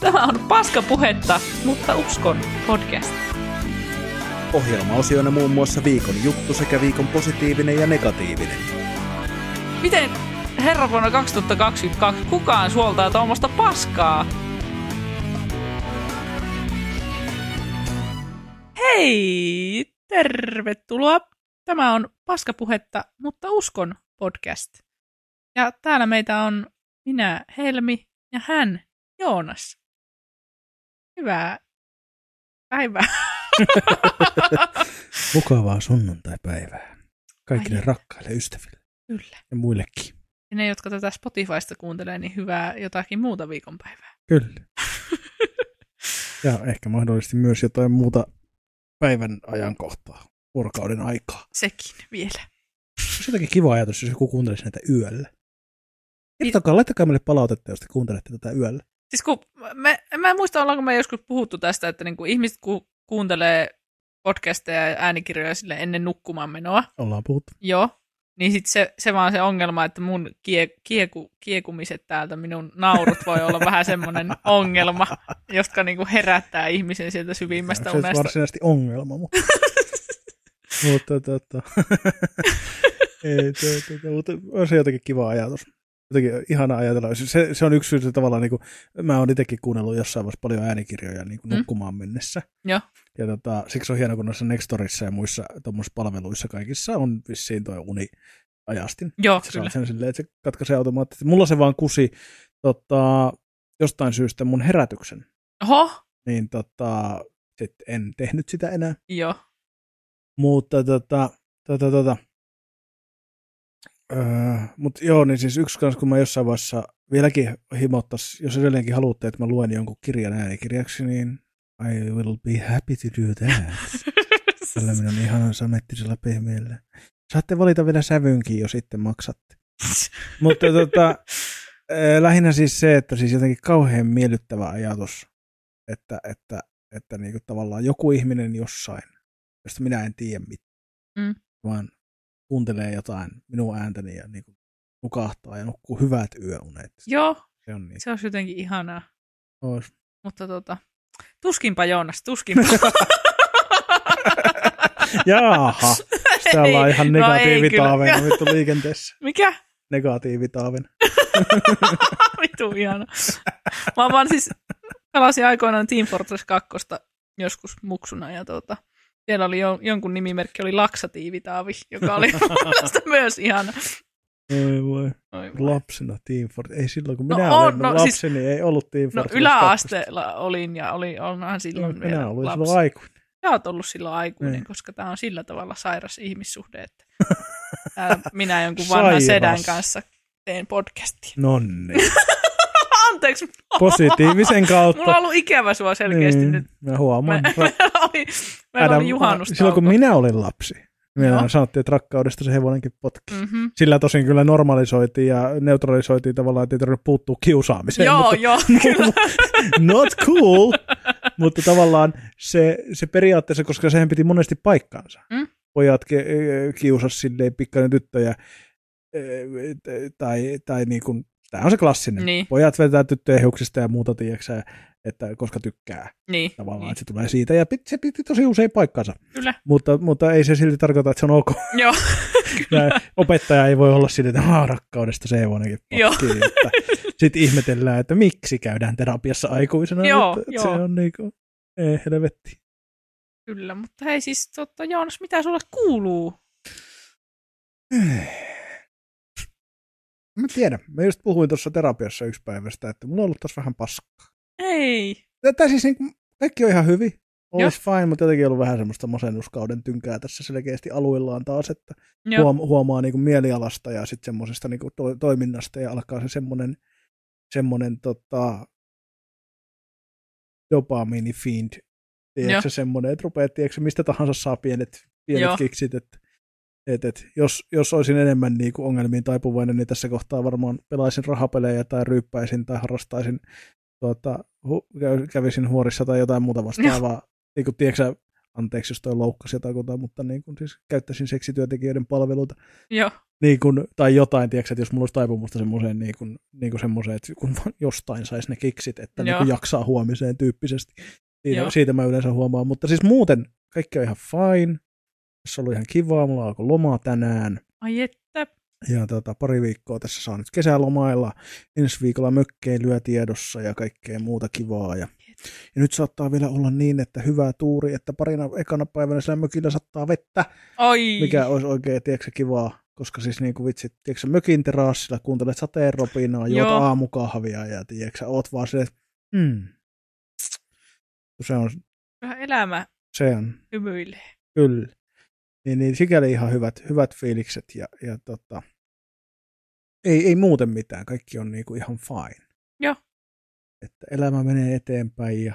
Tämä on paskapuhetta, mutta uskon podcast. Ohjelmaosioina muun muassa viikon juttu sekä viikon positiivinen ja negatiivinen. Miten herra vuonna 2022 kukaan suoltaa tuommoista paskaa? Hei! Tervetuloa! Tämä on Paskapuhetta, mutta uskon podcast. Ja täällä meitä on minä, Helmi, ja hän, Joonas. Hyvää päivää. Mukavaa sunnuntai-päivää. Kaikille Ai. rakkaille ystäville Kyllä. ja muillekin. Ja ne, jotka tätä Spotifysta kuuntelee, niin hyvää jotakin muuta viikonpäivää. Kyllä. ja ehkä mahdollisesti myös jotain muuta päivän ajankohtaa, vuorokauden aikaa. Sekin vielä. Olisi jotenkin kiva ajatus, jos joku kuuntelisi näitä yöllä. Kertokaa, laittakaa meille palautetta, jos te kuuntelette tätä yöllä. Siis kun me, mä en muista, ollaanko me joskus puhuttu tästä, että niinku ihmiset ku, kuuntelee podcasteja ja äänikirjoja sille ennen nukkumaan menoa. Ollaan puhuttu. Joo. Niin sit se, se vaan se ongelma, että mun kie, kieku, kiekumiset täältä, minun naurut voi olla vähän semmoinen ongelma, jotka niinku herättää ihmisen sieltä syvimmästä Se on unesta. varsinaisesti ongelma, mutta... mutta tota... ei, to, mutta on se jotenkin kiva ajatus. Jotenkin ihana ajatella. Se, se on yksi syy, että tavallaan niin kuin, mä oon itsekin kuunnellut jossain vaiheessa paljon äänikirjoja niin kuin Mm. nukkumaan mennessä. Joo. Ja tota, siksi on hienoa, kun noissa Nextorissa ja muissa palveluissa kaikissa on vissiin tuo uni ajastin. Joo, Sä kyllä. sen silleen, että se katkaisee automaattisesti. Mulla se vaan kusi tota, jostain syystä mun herätyksen. Oho, Niin tota, sit en tehnyt sitä enää. joo. Mutta tota, tota, tota. Öö, mutta joo, niin siis yksi kanssa, kun mä jossain vaiheessa vieläkin himottas, jos edelleenkin haluatte, että mä luen jonkun kirjan äänikirjaksi, niin I will be happy to do that. Tällä minun ihanan samettisella pehmeällä. Saatte valita vielä sävynkin, jos sitten maksatte. Mutta tota, lähinnä siis se, että siis jotenkin kauhean miellyttävä ajatus, että, että, että niinku tavallaan joku ihminen jossain, josta minä en tiedä mitään, Mm. vaan kuuntelee jotain minun ääntäni ja niinku nukahtaa ja nukkuu hyvät yöunet. Joo, Se on niin. se olisi jotenkin ihanaa. Ois. Mutta tota, tuskinpa Joonas, tuskinpa. Jaaha, sitä ollaan ihan no ei negatiivitaavena kyllä. vittu liikenteessä. Mikä? Negatiivitaavena. Vitu ihana. Mä vaan siis pelasin aikoinaan Team Fortress 2 joskus muksuna ja tota, siellä oli jo, jonkun nimimerkki, oli Laksatiivitaavi, joka oli mielestä myös ihana. Oi voi. Oi voi. Lapsena Team Fortress. Ei silloin, kun No minä on, olin no lapseni, ei ollut Team No Fortress yläasteella olin ja oli, onhan 2. silloin Minä vielä olin lapsi. silloin aikuinen. Sä oot ollut silloin aikuinen, Niin. koska tämä on sillä tavalla sairas ihmissuhde, että minä jonkun vanhan Sairas. sedän kanssa teen podcastia. Nonni. Anteeksi, Positiivisen kautta. mulla on ollut ikävä sua selkeästi niin, nyt. Mä huomaan. Me, meillä oli, meillä oli juhannustauko. Silloin kun minä olin lapsi, minä Joo. sanottiin, että rakkaudesta se hevonenkin potki. Mm-hmm. Sillä tosin kyllä normalisoitiin ja neutralisoitiin tavallaan, että ei tarvitse puuttua kiusaamiseen. Joo, mutta joo, kyllä. not cool. mutta tavallaan se, se periaatteessa, koska sehän piti monesti paikkaansa. Mm. Pojat ke, kiusas silleen pikkainen tyttöjä eh, tai, tai niin kuin, tämä on se klassinen. Niin. Pojat vetää tyttöjen hiuksista ja muuta, tiedätkö, että koska tykkää Niin, tavallaan, niin. että se tulee siitä. Ja se piti tosi usein paikkansa. kyllä. Mutta, mutta ei se silti tarkoita, että se on ok. Joo, Ja opettaja ei voi olla sille, että "Aa, rakkaudesta se Joo. potkii. Sitten ihmetellään, että miksi käydään terapiassa aikuisena. Joo, että, että joo. Se on niinku, ei helvetti. kyllä. Mutta hei siis, totta, Joonas, mitä sulle kuuluu? Mä tiedän. Mä just puhuin tuossa terapiassa yksi päivästä, että mulla on ollut taas vähän paskaa. Ei. Tai siis niin, kaikki on ihan hyvin. Olisi fine, mutta jotenkin ollut vähän semmoista masennuskauden tynkää tässä selkeästi aluillaan taas, että Joo, huom- huomaa niin kuin mielialasta ja sitten semmoisesta niin to- toiminnasta ja alkaa se semmoinen, semmoinen tota, dopamiini fiend. Joo. Tiedätkö se semmoinen, että rupeaa, tiedätkö, mistä tahansa saa pienet, pienet Joo. kiksit, että et, et, jos, jos olisin enemmän niin kuin ongelmiin taipuvainen, niin tässä kohtaa varmaan pelaisin rahapelejä tai ryyppäisin tai harrastaisin, tuota, hu, kävisin huorissa tai jotain muuta vastaavaa. Niin kuin, tiedätkö, anteeksi jos toi loukkasi jotakuta, mutta niin kuin siis käyttäisin seksityöntekijöiden palveluita. Joo. Niin kuin, tai jotain, tiedätkö, että jos mulla olisi taipumusta semmoiseen, niin kuin, niin kuin semmoiseen, että kun jostain saisi ne kiksit, että niin kuin jaksaa huomiseen tyyppisesti. Siitä, siitä mä yleensä huomaan, mutta siis muuten kaikki on ihan fine. Se ollut ihan kivaa, mulla alkoi lomaa tänään. Ai että. Ja tota, pari viikkoa tässä saa nyt kesälomailla. Ensi viikolla mökkeilyä tiedossa ja kaikkea muuta kivaa. Ja, ja nyt saattaa vielä olla niin, että hyvä tuuri, että parina ekana päivänä sillä mökillä sattaa vettä. Oi. Mikä olisi oikein, tiedätkö, kivaa. Koska siis niin kuin vitsi, tiedätkö, mökin terassilla kuuntelet sateen ropinaa, juot Joo. aamukahvia ja tiedätkö, oot vaan se, että hmm. Se on... Vähän elämä se on. hymyilee. Kyllä. Niin, niin sikäli ihan hyvät, hyvät fiilikset ja, ja tota, ei, ei muuten mitään, kaikki on niinku ihan fine. Joo. Että elämä menee eteenpäin ja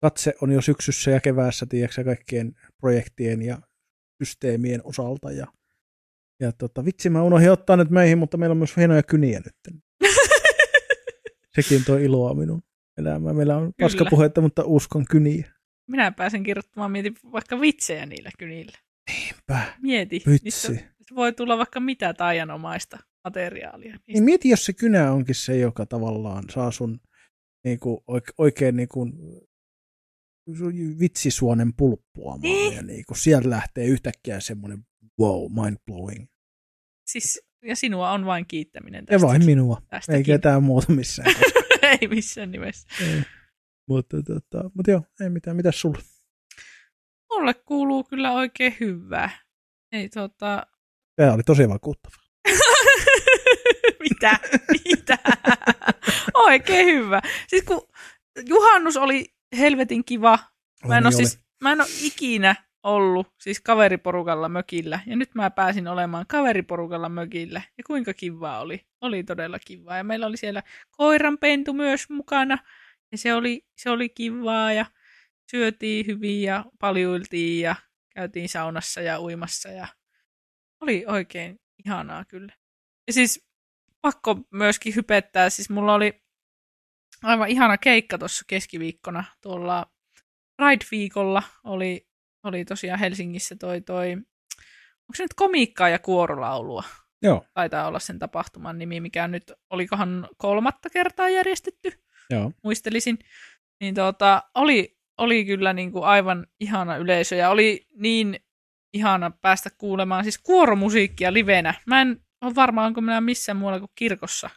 katse on jo syksyssä ja keväässä, tiedätkö, kaikkien projektien ja systeemien osalta. Ja, ja tota, vitsi, mä unohdin ottaa nyt meihin, mutta meillä on myös hienoja kyniä nyt. Sekin tuo iloa minun elämään. Meillä on paskapuhetta, mutta uskon kyniä. Minä pääsen kirjoittamaan, mietin vaikka vitsejä niillä kynillä. Niinpä. Mieti. Vitsi. Niistä voi tulla vaikka mitä taianomaista materiaalia. Niistä. Niin mieti, jos se kynä onkin se, joka tavallaan saa sun niin kuin, oikein niin kuin, vitsisuonen pulppuamaan. Niin. Ja niin kuin, sieltä lähtee yhtäkkiä semmoinen wow, mind blowing. Siis, ja sinua on vain kiittäminen tästä. Ja vain minua. Tästäkin. Ei ketään muuta missään. ei missään nimessä. Ei. Mutta, tota, mutta joo, ei mitään. Mitäs sulla? Mulle kuuluu kyllä oikein hyvää. Ei tota... Tämä oli tosi vakuuttava. Mitä? Mitä? oikein hyvä. Siis kun juhannus oli helvetin kiva. Mä en, niin siis, mä en ole ikinä ollut siis kaveriporukalla mökillä. Ja nyt mä pääsin olemaan kaveriporukalla mökillä. Ja kuinka kiva oli. Oli todella kiva. Ja meillä oli siellä koiranpentu myös mukana. Ja se oli, se oli kivaa ja syötiin hyvin ja paljuiltiin ja käytiin saunassa ja uimassa ja oli oikein ihanaa kyllä. Ja siis pakko myöskin hypettää, siis mulla oli aivan ihana keikka tuossa keskiviikkona tuolla Pride-viikolla oli, oli tosiaan Helsingissä toi toi, onko se nyt komiikkaa ja kuorolaulua? Joo. Taitaa olla sen tapahtuman nimi, mikä nyt olikohan kolmatta kertaa järjestetty. Joo. muistelisin, niin tuota, oli, oli kyllä niin kuin aivan ihana yleisö ja oli niin ihana päästä kuulemaan siis kuoromusiikkia livenä. Mä en ole varma, onko minä missään muualla kuin kirkossa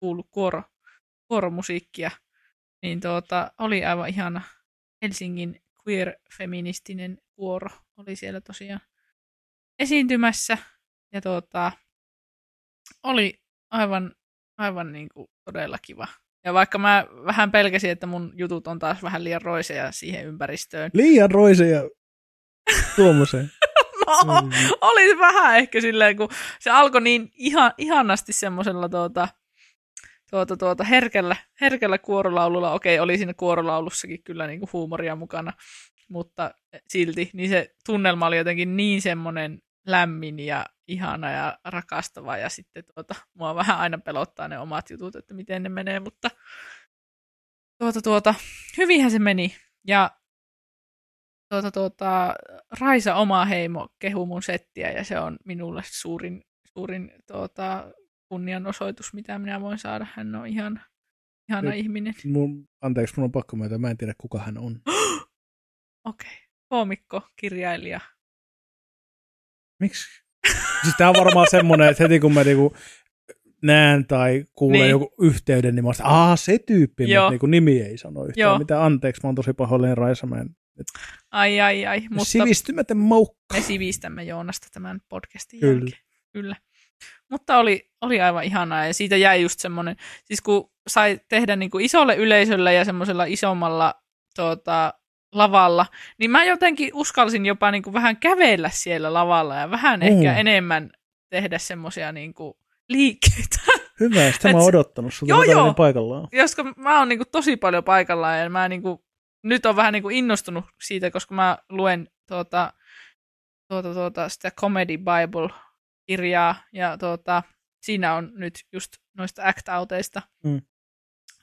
kuullut kuoro, kuoromusiikkia. Niin tuota, oli aivan ihana Helsingin queer-feministinen kuoro oli siellä tosiaan esiintymässä. Ja tuota, oli aivan, aivan niin kuin todella kiva ja vaikka mä vähän pelkäsin, että mun jutut on taas vähän liian roiseja siihen ympäristöön. Liian roiseja tuommoiseen. no, mm. oli vähän ehkä silleen, kun se alkoi niin ihan, ihanasti semmoisella tuota, tuota, tuota, herkällä, herkällä kuorolaululla. Okei, oli siinä kuorolaulussakin kyllä niinku huumoria mukana, mutta silti niin se tunnelma oli jotenkin niin semmoinen lämmin ja ihana ja rakastava ja sitten tuota, mua vähän aina pelottaa ne omat jutut, että miten ne menee, mutta tuota, tuota, hyvinhän se meni ja tuota, tuota, Raisa oma heimo kehu mun settiä ja se on minulle suurin, suurin tuota, kunnianosoitus, mitä minä voin saada. Hän on ihan, ihana Nyt, ihminen. Mun, anteeksi, mun on pakko myötä, mä en tiedä kuka hän on. Okei, okay. koomikko, kirjailija, Miksi? Siis tää on varmaan semmoinen, että heti kun mä niinku näen tai kuulen niin. joku yhteyden, niin mä olisin, aah, se tyyppi, Joo. mutta niinku nimi ei sano yhtään. Joo. Mitä anteeksi, mä oon tosi pahoillinen Raisa, mä en... Ai, ai, ai. Mutta Sivistymätön moukka. Me sivistämme Joonasta tämän podcastin Kyllä. jälkeen. Kyllä. Mutta oli, oli aivan ihanaa ja siitä jäi just semmoinen, siis kun sai tehdä niin kuin isolle yleisölle ja semmoisella isommalla tuota, lavalla, niin mä jotenkin uskalsin jopa niin kuin vähän kävellä siellä lavalla ja vähän mm. ehkä enemmän tehdä semmoisia niin liikkeitä. Hyvä, sitä mä oon odottanut, sulta joo, joo. paikallaan. Koska mä oon niin kuin tosi paljon paikallaan ja mä niin kuin, nyt on vähän niin kuin innostunut siitä, koska mä luen tuota, tuota, tuota, sitä Comedy Bible-kirjaa ja tuota, siinä on nyt just noista act-outeista mm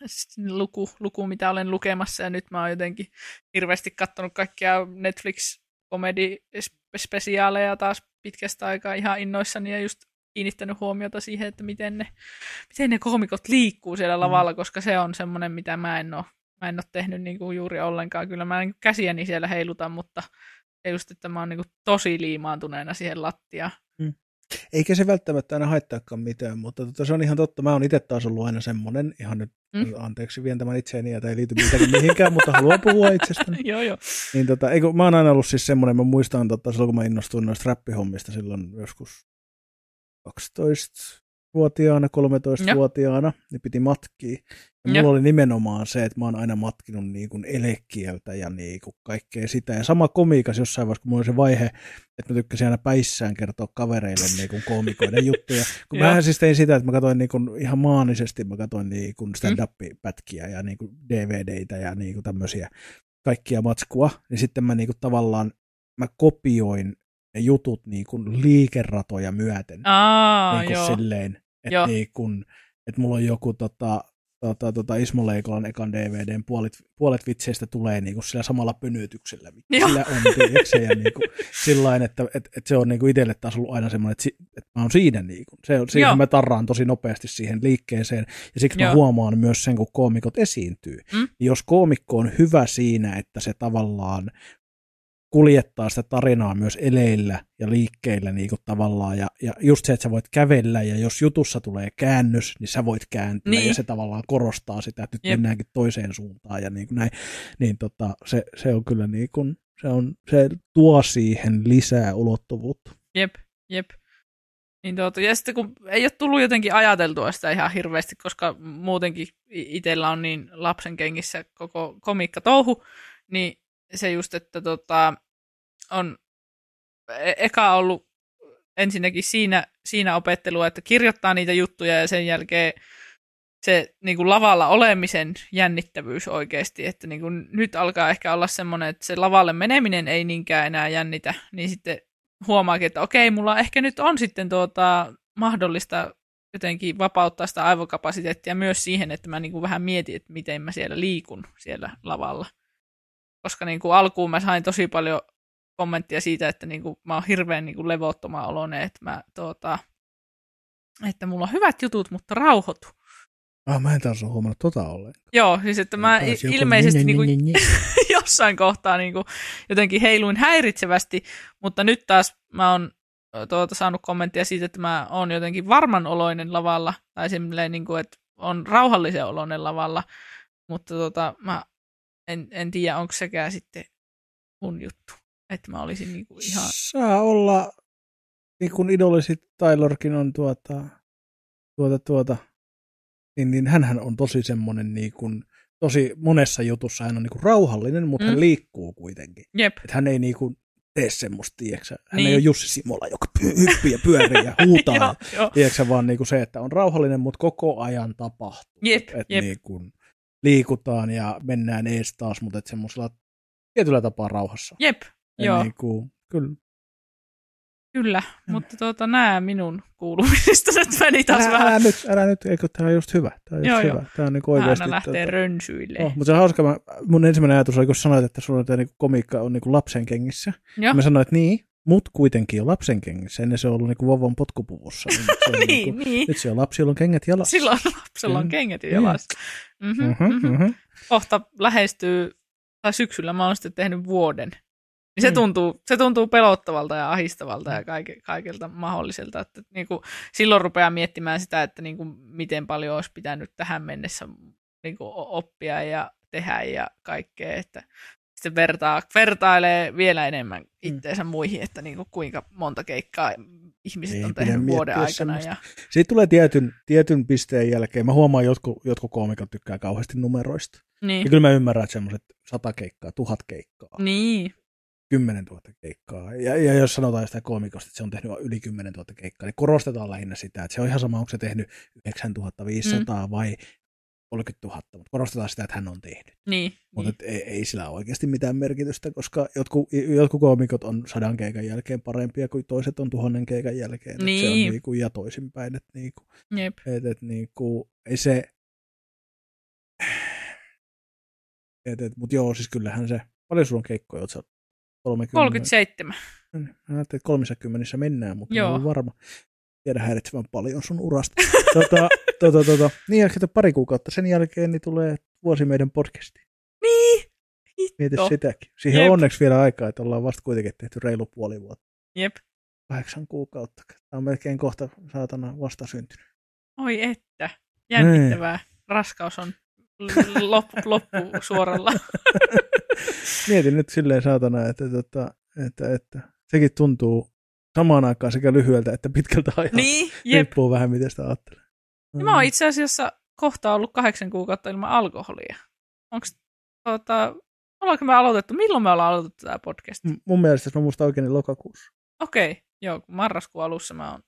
luku, luku, mitä olen lukemassa, ja nyt mä oon jotenkin hirveästi katsonut kaikkia Netflix komedispesiaaleja taas pitkästä aikaa ihan innoissani ja just kiinnittänyt huomiota siihen, että miten ne, miten ne koomikot liikkuu siellä mm. lavalla, mm. koska se on semmoinen, mitä mä en ole, mä en ole tehnyt niin kuin juuri ollenkaan. Kyllä mä niin käsiäni siellä heilutan, mutta just, että mä oon niin kuin tosi liimaantuneena siihen lattiaan. Mm. Eikä se välttämättä aina haittaakaan mitään, mutta tota, se on ihan totta. Mä oon itse taas ollut aina semmoinen, ihan nyt mm. anteeksi vien tämän itseäni, ja ei liity mitään mihinkään, mutta haluan puhua itsestäni. joo, joo. Niin, tota, eikö, mä oon aina ollut siis semmoinen, mä muistan tota, silloin kun mä innostuin noista räppihommista silloin joskus 12 vuotiaana, 13-vuotiaana, niin piti matkia. Ja mulla oli nimenomaan se, että mä oon aina matkinut niin kuin elekieltä ja niin kuin kaikkea sitä. Ja sama komiikas jossain vaiheessa, kun mulla oli se vaihe, että mä tykkäsin aina päissään kertoa kavereille niin kuin komikoiden juttuja. Kun mä siis tein sitä, että mä katsoin niin kuin ihan maanisesti, mä katsoin niin kuin stand-up-pätkiä ja niin kuin DVDitä ja niin kuin tämmöisiä kaikkia matskua. Niin sitten mä niin kuin tavallaan mä kopioin ne jutut niin kuin liikeratoja myöten. Aa, niin kuin joo. silleen, että niin kuin, että mulla on joku tota, tota, tota Ismo Leikolan ekan DVDn puolet, puolet vitseistä tulee niinku sillä samalla pönytyksellä, mikä Joo. sillä on, tiiäksä, ja niinku, sillain, että et, et se on niinku itselle taas ollut aina semmoinen, että, si, että mä oon siinä, niinku. se on, siihen Joo. mä tarraan tosi nopeasti siihen liikkeeseen, ja siksi Joo. mä huomaan myös sen, kun koomikot esiintyy. Mm? Jos koomikko on hyvä siinä, että se tavallaan kuljettaa sitä tarinaa myös eleillä ja liikkeillä niin kuin tavallaan. Ja, ja just se, että sä voit kävellä ja jos jutussa tulee käännös, niin sä voit kääntyä niin. ja se tavallaan korostaa sitä, että nyt Jep. mennäänkin toiseen suuntaan ja niin kuin näin. Niin tota, se, se on kyllä niin kuin, se, on, se tuo siihen lisää ulottuvuutta. Jep, jep. Niin tuota, ja sitten kun ei ole tullut jotenkin ajateltua sitä ihan hirveästi, koska muutenkin itsellä on niin lapsen kengissä koko komikka touhu, niin se just, että tota, on e- eka ollut ensinnäkin siinä, siinä opettelua, että kirjoittaa niitä juttuja ja sen jälkeen se niin kuin lavalla olemisen jännittävyys oikeasti, että niin kuin nyt alkaa ehkä olla semmoinen, että se lavalle meneminen ei niinkään enää jännitä, niin sitten huomaakin, että okei, mulla ehkä nyt on sitten tuota, mahdollista jotenkin vapauttaa sitä aivokapasiteettia myös siihen, että mä niin kuin vähän mietin, että miten mä siellä liikun siellä lavalla koska niin kuin alkuun mä sain tosi paljon kommenttia siitä, että niin kuin mä oon hirveän niin kuin levottoma oloinen, että, mä, tuota, että mulla on hyvät jutut, mutta rauhoitu. Ah, mä en taas ole huomannut tota ollenkaan. Joo, siis että mä ilmeisesti niin kuin, jossain kohtaa niin kuin, jotenkin heiluin häiritsevästi, mutta nyt taas mä oon tuota, saanut kommenttia siitä, että mä oon jotenkin varman oloinen lavalla, tai niin kuin, että on rauhallisen oloinen lavalla, mutta tuota, mä en, en tiedä, onko sekään sitten mun juttu. Että mä olisin niinku ihan... Saa olla, niin kuin idolisit Taylorkin on tuota, tuota, tuota, niin, niin hänhän on tosi semmoinen niin kuin, tosi monessa jutussa hän on niin kuin rauhallinen, mutta mm. hän liikkuu kuitenkin. Jep. Että hän ei niin kuin tee semmoista, tiiäksä. Hän niin. ei ole Jussi Simola, joka hyppii ja pyörii ja huutaa. joo, vaan niin kuin se, että on rauhallinen, mutta koko ajan tapahtuu. Jep, että jep. Niin kuin, liikutaan ja mennään ees taas, mutta semmoisella tietyllä tapaa rauhassa. Jep, ja joo. Niin kuin, kyllä. Kyllä, mm. mutta tuota, nämä minun kuulumisista nyt meni taas älä, vähän. Älä nyt, älä nyt, eikö tämä on just hyvä. Tämä on just joo, hyvä. Joo. Tämä on niin oikeasti. Aina lähtee tuota, rönsyille. Oh, mutta se on hauska, mä, mun ensimmäinen ajatus oli, kun sanoit, että sulla on niin komiikka on niin kuin lapsen kengissä. Joo. Mä sanoin, että niin, mut kuitenkin lapsen kengissä. Ennen se on ollut niin kuin vovon potkupuvussa. Niin, se on niin, kuin, niin. Nyt se on lapsi, jolla on kengät jalassa. Silloin lapsella on kengät jalassa. Mm-hmm, mm-hmm, mm-hmm. Mm-hmm. Kohta lähestyy, tai syksyllä mä oon sitten tehnyt vuoden. Niin se, mm. tuntuu, se tuntuu pelottavalta ja ahistavalta ja kaike, kaikilta mahdolliselta. Että niin kuin, silloin rupeaa miettimään sitä, että niin kuin, miten paljon olisi pitänyt tähän mennessä niin kuin, oppia ja tehdä ja kaikkea. Että sitten vertaa, vertailee vielä enemmän mm. itteensä mm. muihin, että niin kuin, kuinka monta keikkaa ihmiset Ei on tehnyt vuoden aikana. Ja... Siitä tulee tietyn, tietyn pisteen jälkeen. Mä huomaan, että jotkut, jotkut koomikot tykkää kauheasti numeroista. Niin. Ja kyllä mä ymmärrän, että semmoiset sata keikkaa, tuhat keikkaa. Niin. 10 000 keikkaa. Ja, ja jos sanotaan sitä koomikosta, että se on tehnyt yli 10 000 keikkaa, niin korostetaan lähinnä sitä, että se on ihan sama, onko se tehnyt 9500 mm. vai 30 000, mutta korostetaan sitä, että hän on tehnyt. Niin. Mutta niin. Ei, ei sillä ole oikeasti mitään merkitystä, koska jotkut, jotkut koomikot on sadan keikan jälkeen parempia kuin toiset on tuhannen keikan jälkeen. Niin. Se on niin. niinku, ja toisinpäin. Että niinku, Jep. Et, et, niinku, ei se... Et, et, mutta joo, siis kyllähän se... Paljon sulla on keikkoja, oot 30. 37. Mä ajattelin, että 30 mennään, mutta Joo. en ole varma. Tiedä häiritsevän paljon sun urasta. tota, tota, tota. Niin, ehkä pari kuukautta sen jälkeen niin tulee vuosi meidän podcastiin. Niin! Mieti Hitto. sitäkin. Siihen Jep. on onneksi vielä aikaa, että ollaan vasta kuitenkin tehty reilu puoli vuotta. Jep. Kahdeksan kuukautta. Tämä on melkein kohta saatana vasta syntynyt. Oi että. Jännittävää. Raskaus on loppu, loppu suoralla. Mietin nyt silleen saatana, että, että, että, että sekin tuntuu samaan aikaan sekä lyhyeltä että pitkältä ajalta. niin, jep. Riippuu vähän, miten sitä ajattelee. Ja mä oon itse asiassa kohta ollut kahdeksan kuukautta ilman alkoholia. Onko tota, ollaanko me aloitettu? Milloin me ollaan aloitettu tämä podcast? M- Mun mielestä, jos mä muistan oikein, niin lokakuussa. Okei, okay, joo, kun marraskuun alussa mä oon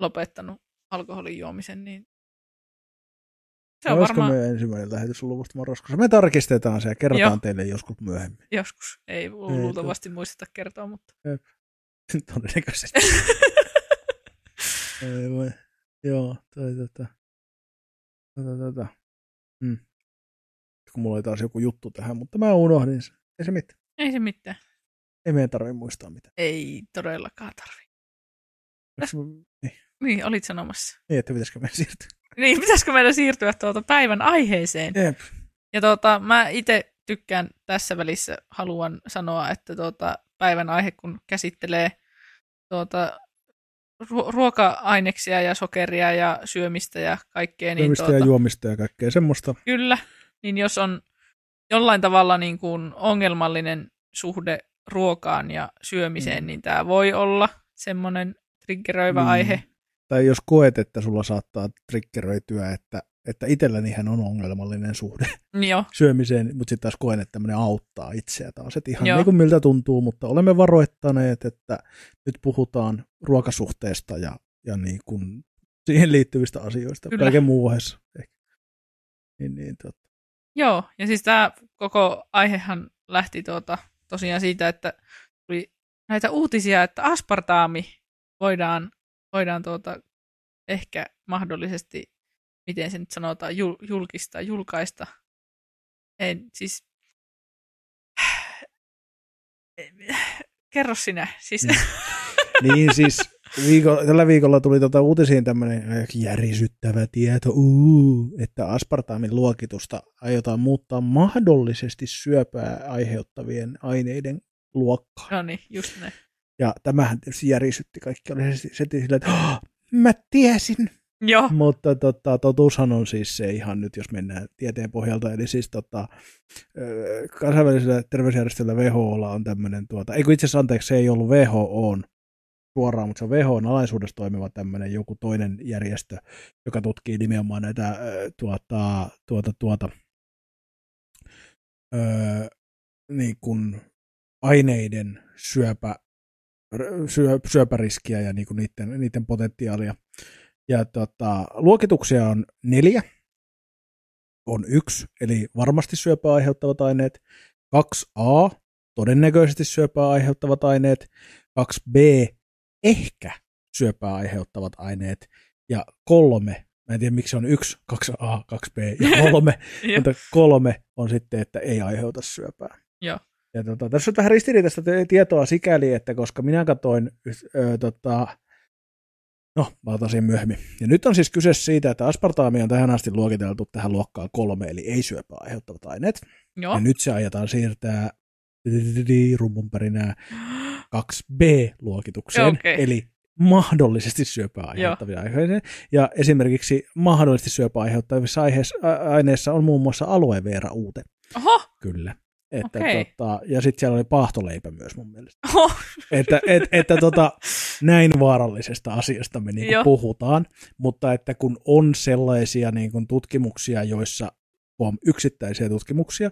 lopettanut alkoholin juomisen, niin se on Olisiko varmaan meidän ensimmäinen lähetys ollut vasta marraskuussa? Me tarkistetaan se ja kerrotaan Joo. teille joskus myöhemmin. joskus. Ei luultavasti muisteta kertoa, mutta Todennäköisesti. Ei voi. Joo, toi tota. Tota, tota. Hmm. Kun mulla oli taas joku juttu tähän, mutta mä unohdin sen. Ei se mitään. ei se mitään. Ei meidän tarvitse muistaa mitään. Ei todellakaan tarvi. Onks mun- Niin, Niin, olit sanomassa. niin, että pitäisikö meidän siirtyä? Niin, pitäisikö meidän siirtyä tuota päivän aiheeseen? Jep. Ja tuota, mä itse tykkään tässä välissä, haluan sanoa, että tuota, päivän aihe, kun käsittelee tuota, ruoka-aineksia ja sokeria ja syömistä ja kaikkea, niin Syömistä tuota, ja juomista ja kaikkea semmoista. kyllä, niin jos on jollain tavalla niin kuin ongelmallinen suhde ruokaan ja syömiseen, Mm. niin tämä voi olla semmoinen triggeröivä Niin. aihe. Tai jos koet, että sulla saattaa triggeröityä, että, että itsellänihän on ongelmallinen suhde Niin Joo, syömiseen, mutta sitten taas koen, että tämmöinen auttaa itseä taas. Että ihan Joo. niin kuin miltä tuntuu, mutta olemme varoittaneet, että nyt puhutaan ruokasuhteesta ja, ja niin kuin siihen liittyvistä asioista. Kyllä. Kaiken muu ohessa. Niin, niin, totta. Joo, ja siis tämä koko aihehan lähti tuota, tosiaan siitä, että tuli näitä uutisia, että aspartaami voidaan, voidaan tuota, ehkä mahdollisesti, miten se nyt sanotaan, jul, julkista, julkaista. En, siis... Kerro sinä. Siis, Mm. niin siis viiko, tällä viikolla tuli tota uutisiin tämmöinen järisyttävä tieto, uu, että aspartaamin luokitusta aiotaan muuttaa mahdollisesti syöpää aiheuttavien aineiden luokkaan. no niin, just ne. Ja tämähän tietysti järisytti kaikki. Oli se, se sillä, että "Oh, mä tiesin. Joo, Mutta tota, totuushan on siis se ihan nyt, jos mennään tieteen pohjalta. Eli siis tota, kansainvälisellä terveysjärjestöllä WHOlla on tämmöinen, tuota, ei kun itse asiassa anteeksi, se ei ollut WHOn suoraan, mutta se on WHOn alaisuudessa toimiva tämmöinen joku toinen järjestö, joka tutkii nimenomaan näitä tuota, tuota, tuota, ö, niin kuin aineiden syöpä, syö, syöpäriskiä ja niin kuin niiden, niiden potentiaalia. Ja tota, luokituksia on neljä. On yksi, eli varmasti syöpää aiheuttavat aineet. 2A, todennäköisesti syöpää aiheuttavat aineet. 2B, ehkä syöpää aiheuttavat aineet. Ja kolme, mä en tiedä miksi on yksi, 2A, 2B ja kolme, mutta kolme on sitten, että ei aiheuta syöpää. Joo. Ja tota, tässä on vähän ristiriitaista tietoa sikäli, että koska minä katsoin ö, tota, No, mä otan siihen myöhemmin. Ja nyt on siis kyse siitä, että aspartaami on tähän asti luokiteltu tähän luokkaan kolme, eli ei syöpää aiheuttavat aineet. joo. Ja nyt se ajetaan siirtää rumpunpärinää 2B-luokitukseen, Okei. eli mahdollisesti syöpää aiheuttavia aineita. Ja esimerkiksi mahdollisesti syöpää aiheuttavissa aiheissa, aineissa on muun muassa uute. Oho, Kyllä. Että, Okei. tota, ja sitten siellä oli paahtoleipä myös mun mielestä. oho. Että, et, että tota, näin vaarallisesta asiasta me niin puhutaan, mutta että kun on sellaisia niin kuin tutkimuksia, joissa on yksittäisiä tutkimuksia,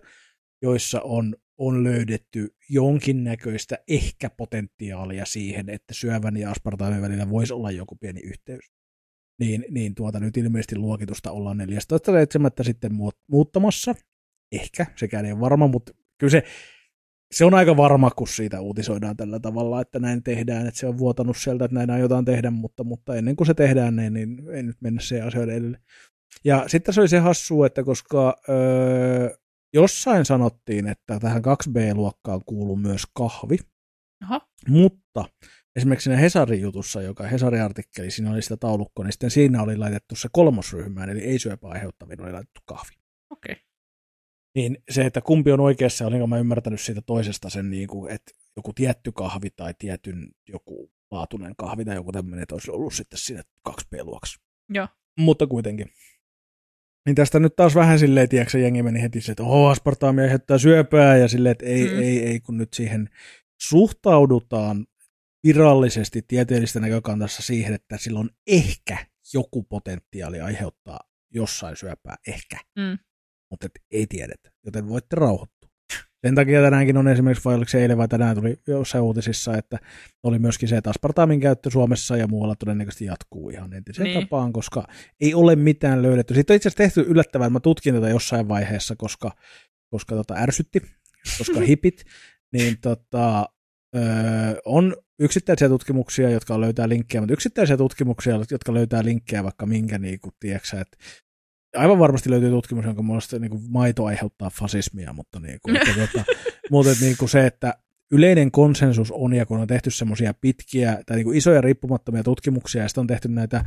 joissa on, on löydetty jonkinnäköistä ehkä potentiaalia siihen, että syövän ja aspartaamin välillä voisi olla joku pieni yhteys. Niin, niin tuota nyt ilmeisesti luokitusta ollaan 14.7. sitten muut- muuttamassa. Ehkä, sekään ei ole varma, mutta kyllä se, se on aika varma, kun siitä uutisoidaan tällä tavalla, että näin tehdään, että se on vuotanut sieltä, että näin aiotaan tehdä, mutta, mutta ennen kuin se tehdään, niin, niin ei nyt mennä se asioiden edelle. Ja sitten se oli se hassu, että koska öö, jossain sanottiin, että tähän 2B-luokkaan kuuluu myös kahvi, Aha. mutta esimerkiksi siinä Hesarin jutussa, joka Hesarin artikkeli, siinä oli sitä taulukkoa, niin sitten siinä oli laitettu se kolmosryhmään, eli ei syöpää aiheuttavin, oli laitettu kahvi. Okei. Okay. Niin se, että kumpi on oikeassa, olinko mä ymmärtänyt siitä toisesta sen, niin kuin, että joku tietty kahvi tai tietyn joku laatuinen kahvi tai joku tämmöinen, että olisi ollut sitten siinä 2B-luokassa. Joo. Mutta kuitenkin. Niin tästä nyt taas vähän silleen, tiedätkö, jengi meni heti se, että oho, aspartaami aiheuttaa syöpää, ja silleen, että ei, mm. ei, ei, kun nyt siihen suhtaudutaan virallisesti tieteellistä näkökantassa siihen, että sillä on ehkä joku potentiaali aiheuttaa jossain syöpää, ehkä. Mm. Mutta et ei tiedetä, joten voitte rauhoittua. Sen takia tänäänkin on esimerkiksi, vai oliko se eilen vai tänään tuli jossain uutisissa, että oli myöskin se, että aspartaamin käyttö Suomessa ja muualla todennäköisesti jatkuu ihan entiseen niin. tapaan, koska ei ole mitään löydetty. Siitä on itse asiassa tehty yllättävää, että mä tutkin tätä jossain vaiheessa, koska, koska tota ärsytti, koska hipit, niin tota, öö, on yksittäisiä tutkimuksia, jotka löytää linkkejä, mutta yksittäisiä tutkimuksia, jotka löytää linkkejä vaikka minkä, niin kuin, tiedätkö, että aivan varmasti löytyy tutkimus, jonka mielestä niin kuin maito aiheuttaa fasismia, mutta, niin kuin, että, tuota, mutta niin kuin se, että yleinen konsensus on, ja kun on tehty semmoisia pitkiä tai niin kuin isoja riippumattomia tutkimuksia, ja sitten on tehty näitä,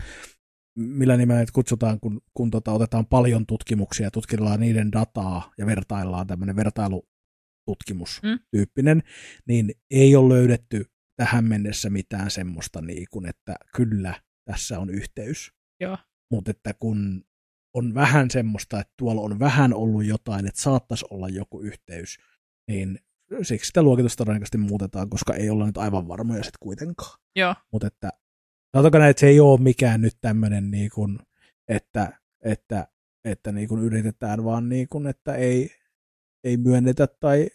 millä nimellä näitä kutsutaan, kun, kun tota, otetaan paljon tutkimuksia, tutkitaan niiden dataa ja vertaillaan tämmöinen vertailututkimus tyyppinen, mm. niin ei ole löydetty tähän mennessä mitään semmoista, niin kuin, että kyllä tässä on yhteys. Joo. Mutta että kun on vähän semmoista, että tuolla on vähän ollut jotain, että saattaisi olla joku yhteys, niin siksi sitä luokitusta todennäköisesti muutetaan, koska ei olla nyt aivan varmoja sitten kuitenkaan. Joo. Mutta että sanotaanko näin, että se ei ole mikään nyt tämmöinen, niin kuin, että, että, että niin kuin yritetään, vaan niin kuin, että ei, ei myönnetä tai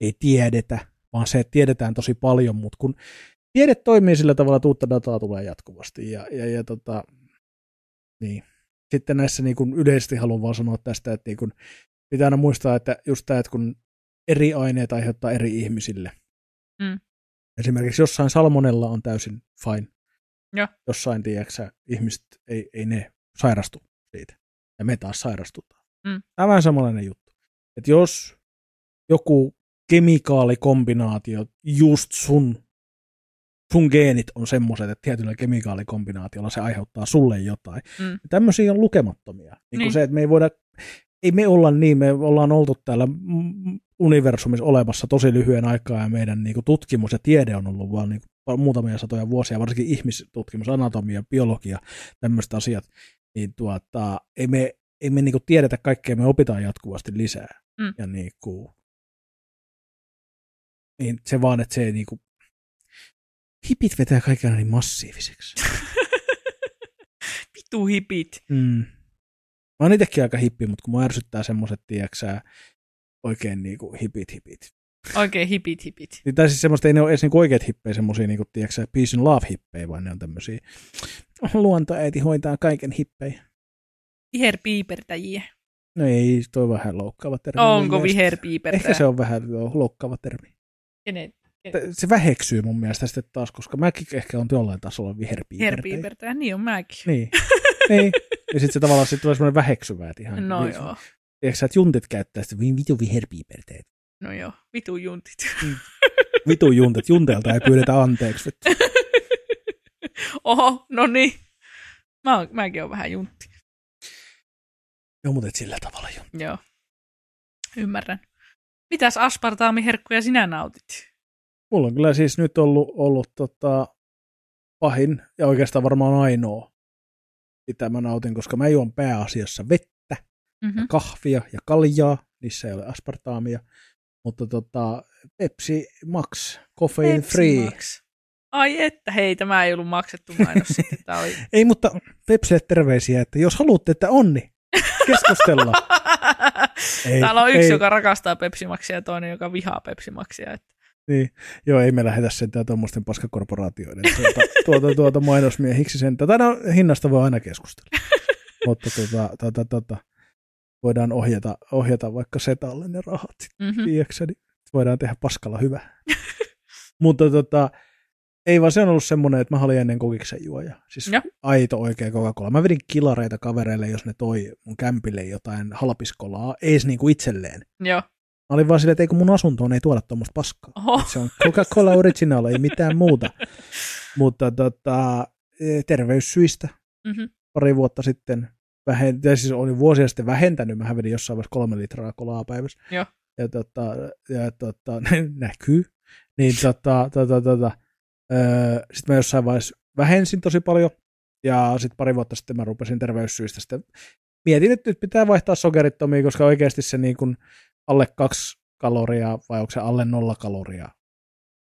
ei tiedetä, vaan se, että tiedetään tosi paljon, mutta kun tiede toimii sillä tavalla, että uutta dataa tulee jatkuvasti ja, ja, ja tota, niin, sitten näissä niin kuin yleisesti haluan vaan sanoa tästä, että niin kuin pitää aina muistaa, että just tämä, että kun eri aineet aiheuttaa eri ihmisille. Mm. Esimerkiksi jossain salmonella on täysin fine. Ja. Jossain, tiedätkö ihmiset, ei, ei ne sairastu siitä. Ja me taas sairastutaan. Mm. Tämä on samanlainen juttu. Että jos joku kemikaalikombinaatio just sun sun geenit on semmoiset, että tietyllä kemikaalikombinaatiolla se aiheuttaa sulle jotain. Mm. Tämmöisiä on lukemattomia. Niin, niin. Niin. se, että me ei voida, ei me olla niin, me ollaan oltu täällä universumissa olemassa tosi lyhyen aikaa ja meidän niin kuin, tutkimus ja tiede on ollut vaan niin kuin, muutamia satoja vuosia, varsinkin ihmistutkimus, anatomia, biologia, tämmöiset asiat, niin tuota, ei me, ei me niin kuin, tiedetä kaikkea, me opitaan jatkuvasti lisää. Mm. Ja niin kuin, niin se vaan, että se ei niin kuin, hipit vetää kaiken niin massiiviseksi. Vitu hipit. Mm. Mä oon itsekin aika hippi, mutta kun mua ärsyttää semmoset, tiiäksä, oikein niinku hipit hipit. Oikein hipit hipit. Niin, tai siis semmoista ei ne ole edes niinku oikeat hippejä, semmosia niinku, tiiäksä, peace and love hippejä, vaan ne on tämmösiä luontoäiti hoitaa kaiken hippejä. Viherpiipertäjiä. No ei, toi vähän loukkaava termi. Onko viherpiipertäjä? Ehkä se on vähän loukkaava termi. Kenen? Se väheksyy mun mielestä sitten taas, koska mäkin ehkä on jollain tasolla viherpiipertäjä. Viherpiipertäjä, niin on mäkin. Niin. niin. Ja sitten se tavallaan sit tulee semmoinen väheksyvä, että ihan... No niin, joo. Tiedätkö sä, että juntit käyttää sitä vi- vitu viherpiiperteet. No joo, vitu juntit. Vitu juntit. Junteelta ei pyydetä anteeksi. Oho, no niin. Mä oon, mäkin oon vähän juntti. Joo, mutta et sillä tavalla juntti. Joo. Ymmärrän. Mitäs aspartaamiherkkuja sinä nautit? Mulla on kyllä siis nyt ollut, ollut tota, pahin ja oikeastaan varmaan ainoa, mitä mä nautin, koska mä juon pääasiassa vettä, Mm-hmm. kahvia ja kaljaa, niissä ei ole aspartaamia, mutta tota, Pepsi Max, caffeine free. Max. Ai että, hei, tämä ei ollut maksettu mainos sitten. Tämä oli... Ei, mutta Pepsille terveisiä, että jos haluatte, että on, niin keskustellaan. Ei, Täällä on yksi, ei. joka rakastaa Pepsi Maxia ja toinen, joka vihaa Pepsi Maxia. Että... Niin. Joo, ei me lähetä sentään tuommoisten paskakorporaatioiden tuota, tuota, tuota mainosmiehiksi sentään. Tai no, hinnasta voi aina keskustella. Mutta tuota, tuota, tuota, voidaan ohjata, ohjata vaikka setalle ne rahat. Mm-hmm. Tiedätkö, niin voidaan tehdä paskalla hyvä. Mutta tota, Ei vaan se on ollut semmoinen, että mä olin ennen kokiksen juoja. Siis Joo. aito oikea Coca-Cola. Mä vedin kilareita kavereille, jos ne toi mun kämpille jotain halpiskolaa, ei edes niinku itselleen. Joo. Mä olin vaan silleen, että eikö mun asuntoon ei tuoda tuommoista paskaa. Oho. Se on Coca-Cola Original, ei mitään muuta. Mutta tota, eh, terveyssyistä Mm-hmm. pari vuotta sitten, vähen, tai siis olin vuosia sitten vähentänyt, mä vedin jossain vaiheessa kolme litraa kolaa päivässä. Joo. Ja, tota, ja tota, näkyy. Niin tota, tota, tota, öö, sitten mä jossain vaiheessa vähensin tosi paljon, ja sitten pari vuotta sitten mä rupesin terveyssyistä sitten mietin, että nyt pitää vaihtaa sokerittomia, koska oikeasti se niin kuin alle kaksi kaloria, vai onko se alle nolla kaloria?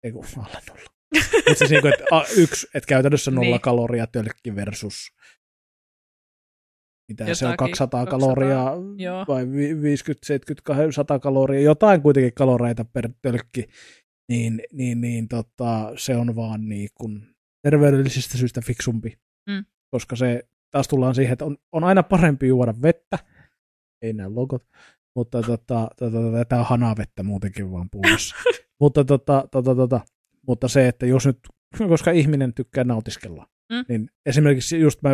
Ei kun alle nolla. Mutta siis niin kuin, että a, yksi, että käytännössä nolla Niin. kaloria tölkki versus mitä se on, Jotakin, 200 200, kaloria joo. vai vi- 50, 70, 100 kaloria, jotain kuitenkin kaloreita per tölkki, niin, niin, niin tota, se on vaan niin kuin terveydellisistä syistä fiksumpi. Mm. Koska se taas tullaan siihen, että on, on aina parempi juoda vettä, ei näy logot, mutta tota, tota, tota, tämä on hanavettä muutenkin vaan pullossa. mutta, tota, tota, tota, mutta se, että jos nyt, koska ihminen tykkää nautiskella, Mm. niin esimerkiksi just mä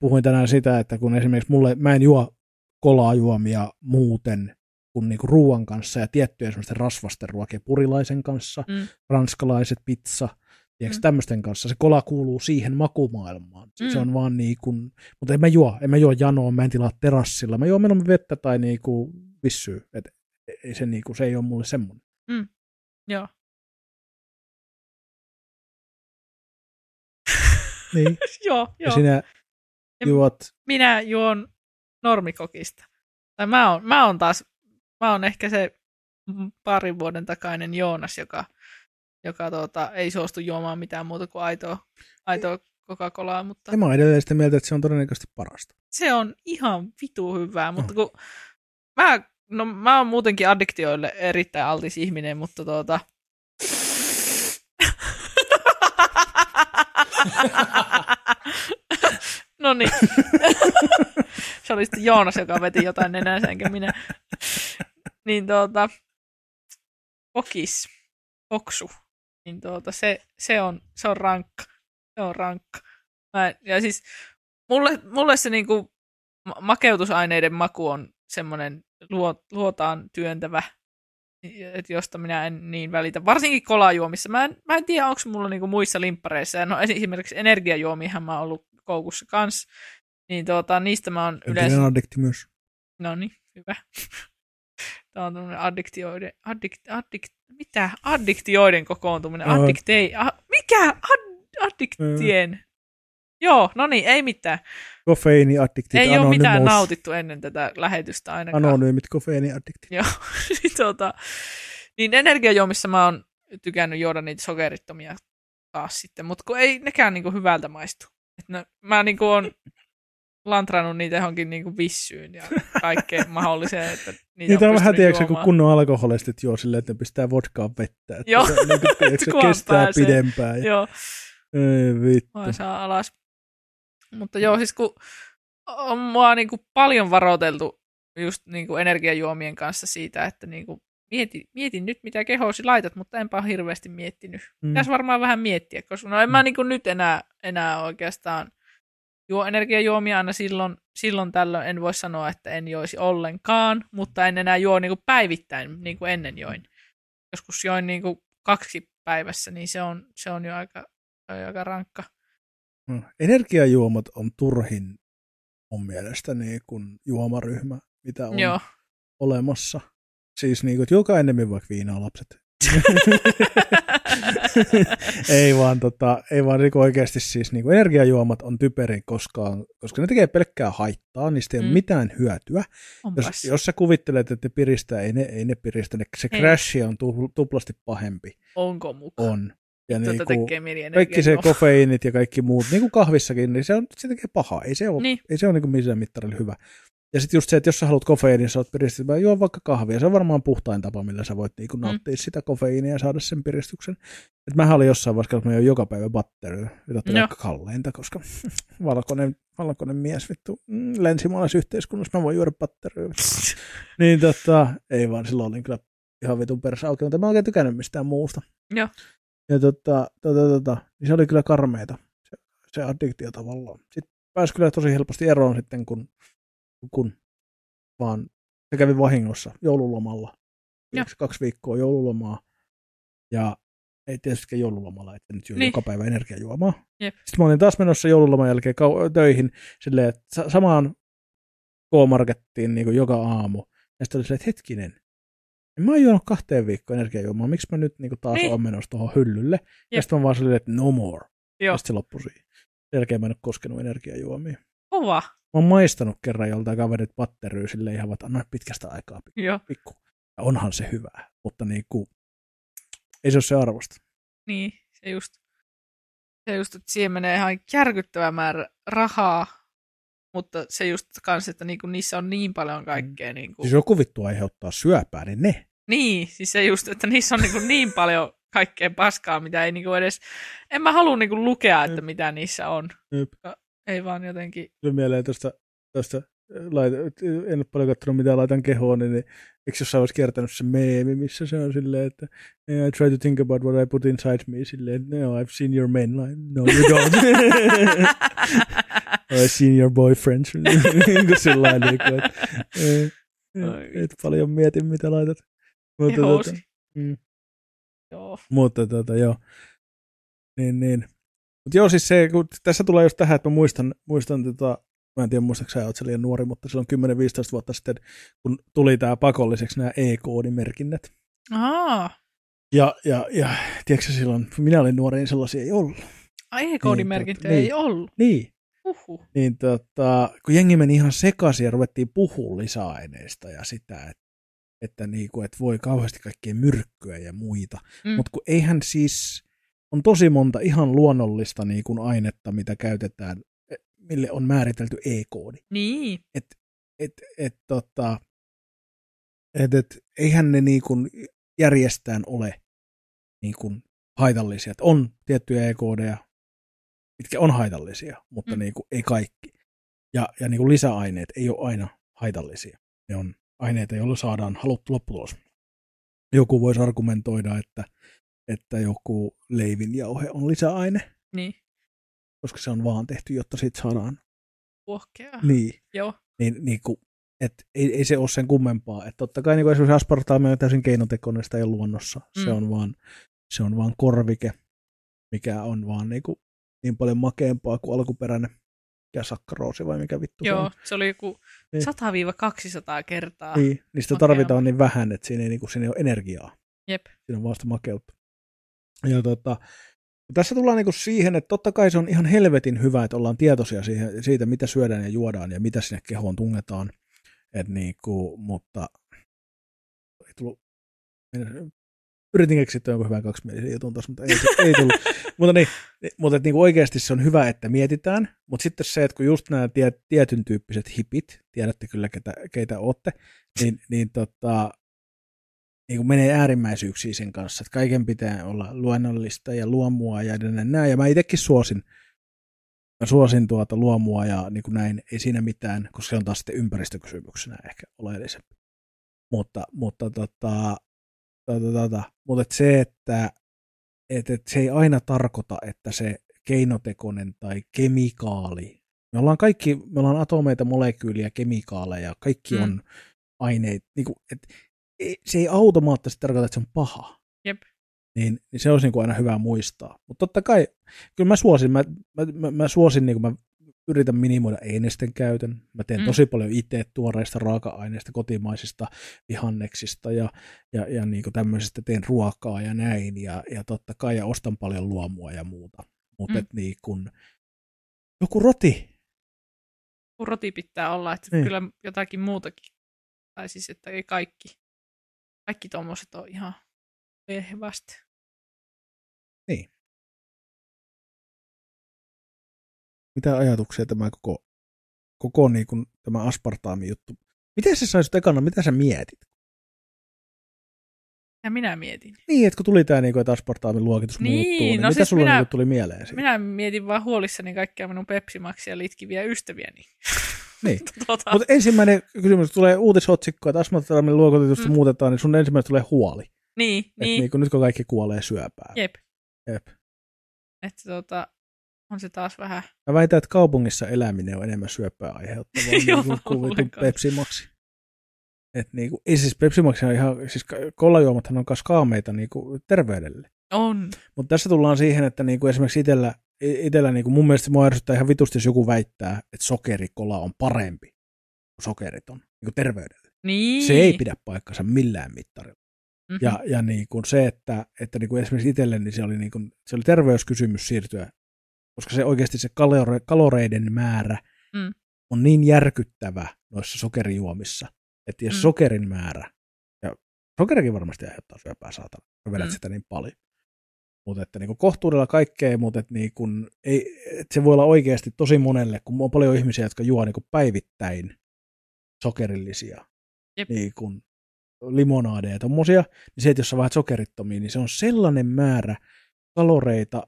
puhuin tänään sitä, että kun esimerkiksi mulle, mä en juo kolajuomia muuten kuin niinku ruoan kanssa ja tiettyjen semmoisten rasvasten ruokien purilaisen kanssa, Mm. ranskalaiset pizza, tiedätkö, Mm. tämmöisten kanssa. Se kola kuuluu siihen makumaailmaan. Se, se Mm. on vaan niin kuin, mutta en mä juo, en mä juo janoa, mä en tilaa terassilla. Mä juon mieluummin vettä tai niinku vissyä. Et, ei se, niinku, se ei ole mulle semmoinen. Joo. Niin. Joo, Ja joo. sinä En- juot, Minä juon normikokista. Tai mä oon, mä oon taas, mä oon ehkä se parin vuoden takainen Joonas, joka, joka tuota, ei suostu juomaan mitään muuta kuin aitoa, aitoa Coca-Colaa, mutta ja mä oon edelleen sitä mieltä, että se on todennäköisesti parasta. se on ihan vitu hyvää, mutta kun mä, no mä oon muutenkin addiktioille erittäin altis ihminen, mutta tuota... no niin. se oli sitten Joonas, joka veti jotain nenänsä, enkä minä. Niin tuota, kokis, koksu, niin tuota, se, se, on, se on rankka. Se on rankka. Mä, ja siis mulle, mulle se niinku ma- makeutusaineiden maku on semmoinen luo, luotaan työntävä, että josta minä en niin välitä. Varsinkin kolajuomissa. Mä en, mä en tiedä, onko mulla niinku muissa limppareissa. No esimerkiksi energiajuomiahan mä oon ollut koukussa kanssa. Niin tuota, niistä mä oon yleensä... Yleensä... addikti myös. No niin, hyvä. Tämä on tämmöinen addiktioiden, addikt, addikt, mitä? Addiktioiden kokoontuminen. Addiktei, a, mikä? Ad, addiktien. Joo, no niin, ei mitään. Kofeiiniaddiktit, ei ole mitään anonymous. nautittu ennen tätä lähetystä ainakaan. Anonyymit kofeiiniaddiktit. Joo, niin, tuota, niin energiajuomissa mä oon tykännyt juoda niitä sokerittomia taas sitten, mutta kun ei nekään niinku hyvältä maistu. Et no, mä niinku on lantrannut niitä johonkin niinku vissyyn ja kaikkeen mahdolliseen, että niitä Niitä on vähän, pystynyt tiedätkö, kun kunnon alkoholistit juo silleen, että ne pistää vodkaan vettä. Että Joo. Se, on niin kuin, tiedätkö, kestää pääsee. pidempään. Ja, Joo, ei vittu. mä saa alas. Mutta joo, siis kun on mua niinku paljon varoiteltu just niinku energiajuomien kanssa siitä, että niinku mieti, mietin nyt, mitä kehosi laitat, mutta enpä ole hirveästi miettinyt. Mm. Pitäisi varmaan vähän miettiä, koska no en mä niinku nyt enää, enää oikeastaan juo energiajuomia aina silloin, silloin tällöin. En voi sanoa, että en joisi ollenkaan, mutta en enää juo niinku päivittäin, niin kuin ennen join. Joskus join niinku kaksi päivässä, niin se on, se on jo aika, aika rankka. Mm. Energiajuomat on turhin mun mielestä niin kuin juomaryhmä, mitä on Joo. olemassa. Siis niin kuin, että juokaa enemmän vaikka viinaa lapset. ei vaan, tota, ei vaan niin oikeasti siis niin kuin energiajuomat on typerin koskaan, koska ne tekee pelkkää haittaa, niistä ei mm. Ole mitään hyötyä. Onpas. Jos, jos sä kuvittelet, että ne piristää, ei ne, ei ne piristä. Ne, se Ei. crashi on tu, tuplasti pahempi. Onko mukaan? On. Ja niinku, tekee mieli kaikki se kofeiinit ja kaikki muut, niin kuin kahvissakin, niin se, on, se tekee pahaa. Ei se ole, Niin. ei se ole niin kuin missään mittarilla hyvä. Ja sitten just se, että jos sä haluat kofeiinia, niin sä oot piristetty, juo vaikka kahvia. Se on varmaan puhtain tapa, millä sä voit niin nauttia mm. sitä kofeiinia ja saada sen piristyksen. Et mähän olin jossain vaiheessa, että mä join joka päivä batteria, jota tuli aika kalleinta, koska valkoinen, valkoinen mies vittu mm, länsimaalaisyhteiskunnassa mä voin juoda batteria. niin tota, ei vaan silloin olin kyllä ihan vitun persa auki, mutta mä en oikein tykännyt mistään muusta. Joo. Ja tota, tota, tota, niin se oli kyllä karmeita, se, se addiktio tavallaan. Sitten pääsi kyllä tosi helposti eroon sitten, kun, kun vaan se kävi vahingossa joululomalla. Joo. Kaksi viikkoa joululomaa. Ja ei tietysti joululomalla, että nyt Niin. joka päivä energiajuomaa. Jep. Sitten mä olin taas menossa joululoman jälkeen kau- töihin silleen, että sa- samaan K-markettiin niin joka aamu. Ja sitten oli silleen, että hetkinen, en mä oon juonut kahteen viikkoon energiajuomaa, miksi mä nyt niin taas Niin. oon menossa tuohon hyllylle. Ja Jep. sitten mä vaan silleen, että no more. Joo. Ja sitten se loppui siihen. Sen jälkeen mä en ole koskenut energiajuomia. Kova. Mä oon maistanut kerran joltain kaverit patteryy silleen ihan, että anna pitkästä aikaa pikku. Joo. pikku. Ja onhan se hyvää, mutta niin kuin, ei se ole se arvosta. Niin, se just, se just, että siihen menee ihan järkyttävä määrä rahaa, mutta se just kans, että niinku niissä on niin paljon kaikkea. Niinku. Siis joku vittu aiheuttaa syöpää, niin ne. Niin, siis se just, että niissä on niinku niin paljon kaikkea paskaa, mitä ei niinku edes, en mä halua niinku lukea, että Jep. mitä niissä on. Jep. Ei vaan jotenkin, Tuli mieleen tuosta, tuosta laita, en ole paljon katsonut mitä laitan kehoon, niin eikö jossain olisi kiertänyt se meemi, missä se on silleen, että "Yeah, I try to think about what I put inside me, silleen, no, I've seen your men, like, no you don't. I've seen your boyfriends, niin kuin sillä lailla, niin kuin, eh, Oi. et paljon mieti, mitä laitat. Mutta, tota, mm. Joo. Mutta tota, joo. Niin, niin. Mutta joo, siis se, kun tässä tulee just tähän, että mä muistan, muistan tota, mä en tiedä muistatko sä, oot liian nuori, mutta silloin 10-15 vuotta sitten, kun tuli tämä pakolliseksi nämä E-koodimerkinnät. Aa, Ja, ja, ja tiedätkö silloin, kun minä olin nuori, niin sellaisia ei ollut. ai e-koodimerkintöjä Niin, ei ollut. Niin, Uhu. niin tota, kun jengi meni ihan sekaisin ja ruvettiin puhua lisäaineista ja sitä, että, että, niinku, että voi kauheasti kaikkea myrkkyä ja muita. Mm. Mutta kun eihän siis, on tosi monta ihan luonnollista niin kuin ainetta, mitä käytetään, e, mille on määritelty E-koodi. Niin, Et, et, et, tota, et, et, eihän ne niin kuin järjestään ole niin kuin haitallisia. Et on tiettyjä E-koodeja, mitkä on haitallisia, mutta Mm. niin kuin ei kaikki. Ja, ja niin kuin lisäaineet ei ole aina haitallisia. Ne on aineita, joilla saadaan haluttu lopputulos. Joku voisi argumentoida, että, että joku leivinjauhe on lisäaine, niin, koska se on vaan tehty, jotta siitä saadaan. puhkea. Niin, Joo, niin, niin kuin, et ei, ei, se ole sen kummempaa. Et totta kai niin kuin esimerkiksi aspartaami on täysin keinotekoinen, sitä ei ole luonnossa. Mm. Se, on vaan, se on vaan korvike, mikä on vaan niin, kuin, niin paljon makeampaa kuin alkuperäinen ja sakkaroosi vai mikä vittu se joo, on. se oli joku Niin. 100-200 kertaa. Niin, niistä makeampaa. tarvitaan niin vähän, että siinä ei, niin kuin, siinä ei ole energiaa. Jep. Siinä on vasta makeutta. Ja tota, tässä tullaan niinku siihen, että totta kai se on ihan helvetin hyvä, että ollaan tietoisia siihen, siitä, mitä syödään ja juodaan ja mitä sinne kehoon tungetaan. Et niinku, mutta ei tullut, yritin keksiä jonkun hyvän kaksimielisen jutun tuossa, mutta ei, ei tullut. mutta niin, mutta et niinku oikeasti se on hyvä, että mietitään, mutta sitten se, että kun just nämä tie, tietyn tyyppiset hipit, tiedätte kyllä ketä, keitä olette, niin, niin tota, niin kuin menee äärimmäisyyksiin sen kanssa, että kaiken pitää olla luonnollista ja luomua ja näin. Ja mä itsekin suosin, mä suosin tuota luomua ja niin kuin näin, ei siinä mitään, koska se on taas sitten ympäristökysymyksenä ehkä oleellisempi. Mutta, mutta, tota, tota, tota, mutta et se, että et, et se ei aina tarkoita, että se keinotekoinen tai kemikaali, me ollaan kaikki, me ollaan atomeita, molekyyliä, kemikaaleja, kaikki Mm. on aineita, niin kuin, et, ei- se ei automaattisesti tarkoita, että se on paha. Jep. Niin, niin se olisi niin kuin aina hyvä muistaa. Mutta totta kai, kyllä mä suosin, mä, mä, mä, mä suosin, niin kuin mä yritän minimoida einesten käytön. Mä teen Mm. tosi paljon itse tuoreista raaka-aineista, kotimaisista vihanneksista ja, ja, ja niin kuin tämmöisestä teen ruokaa ja näin. Ja, ja totta kai ja ostan paljon luomua ja muuta. Mutta Mm. niin kuin, joku roti. Kun roti pitää olla, että Niin. kyllä jotakin muutakin. Tai siis, että ei kaikki, kaikki tommoset on ihan hyvästi. Mitä ajatuksia tämä koko, koko niin kuin, tämä aspartaami juttu? Miten se saisi ekana, mitä sä mietit? Ja minä mietin. Niin, että kun tuli tämä, niin kuin, että aspartaamin luokitus Niin, muuttuu, niin no mitä siis sulla minä- niin tuli mieleen siitä? Minä mietin vaan huolissani kaikkia minun pepsimaksia litkiviä ystäviäni. Niin. tota, Mutta ensimmäinen kysymys, kun tulee uutisotsikko, että aspartaamin luokitusta Mm. muutetaan, niin sun ensimmäinen tulee huoli. niin, Että niin, niin kuin, nyt kun kaikki kuolee syöpään. jep. Jep. Että tota, on se taas vähän... Mä väitän, että kaupungissa eläminen on enemmän syöpää aiheuttavaa niin kuin vitun kanssa. Pepsi Maxi. Et niinku, ei siis Pepsi Maxi on ihan, siis kollajuomathan on myös kaameita niinku terveydelle. On. Mutta tässä tullaan siihen, että niinku esimerkiksi itsellä, itellä niinku mun mielestä mua ärsyttää ihan vitusti, jos joku väittää, että sokerikola on parempi kuin sokerit on niinku terveydelle. Niin. Se ei pidä paikkansa millään mittarilla. Mhm. Ja, ja niin kuin se, että, että niin kuin esimerkiksi itselle niin se, oli niin kuin, se oli terveyskysymys siirtyä, koska se oikeasti se kalore, kaloreiden määrä Mm. on niin järkyttävä noissa sokerijuomissa, että jos Mm. sokerin määrä, ja sokerikin varmasti aiheuttaa syöpää saatana, kun vedät Mm. sitä niin paljon, mutta että niin kohtuudella kaikkea, mutta että, niin kuin, ei, että se voi olla oikeasti tosi monelle, kun on paljon ihmisiä, jotka juo niin päivittäin sokerillisia Jep. niin kuin limonaadeja ja tommosia, niin se, että jos sä vaihdat sokerittomia, niin se on sellainen määrä kaloreita,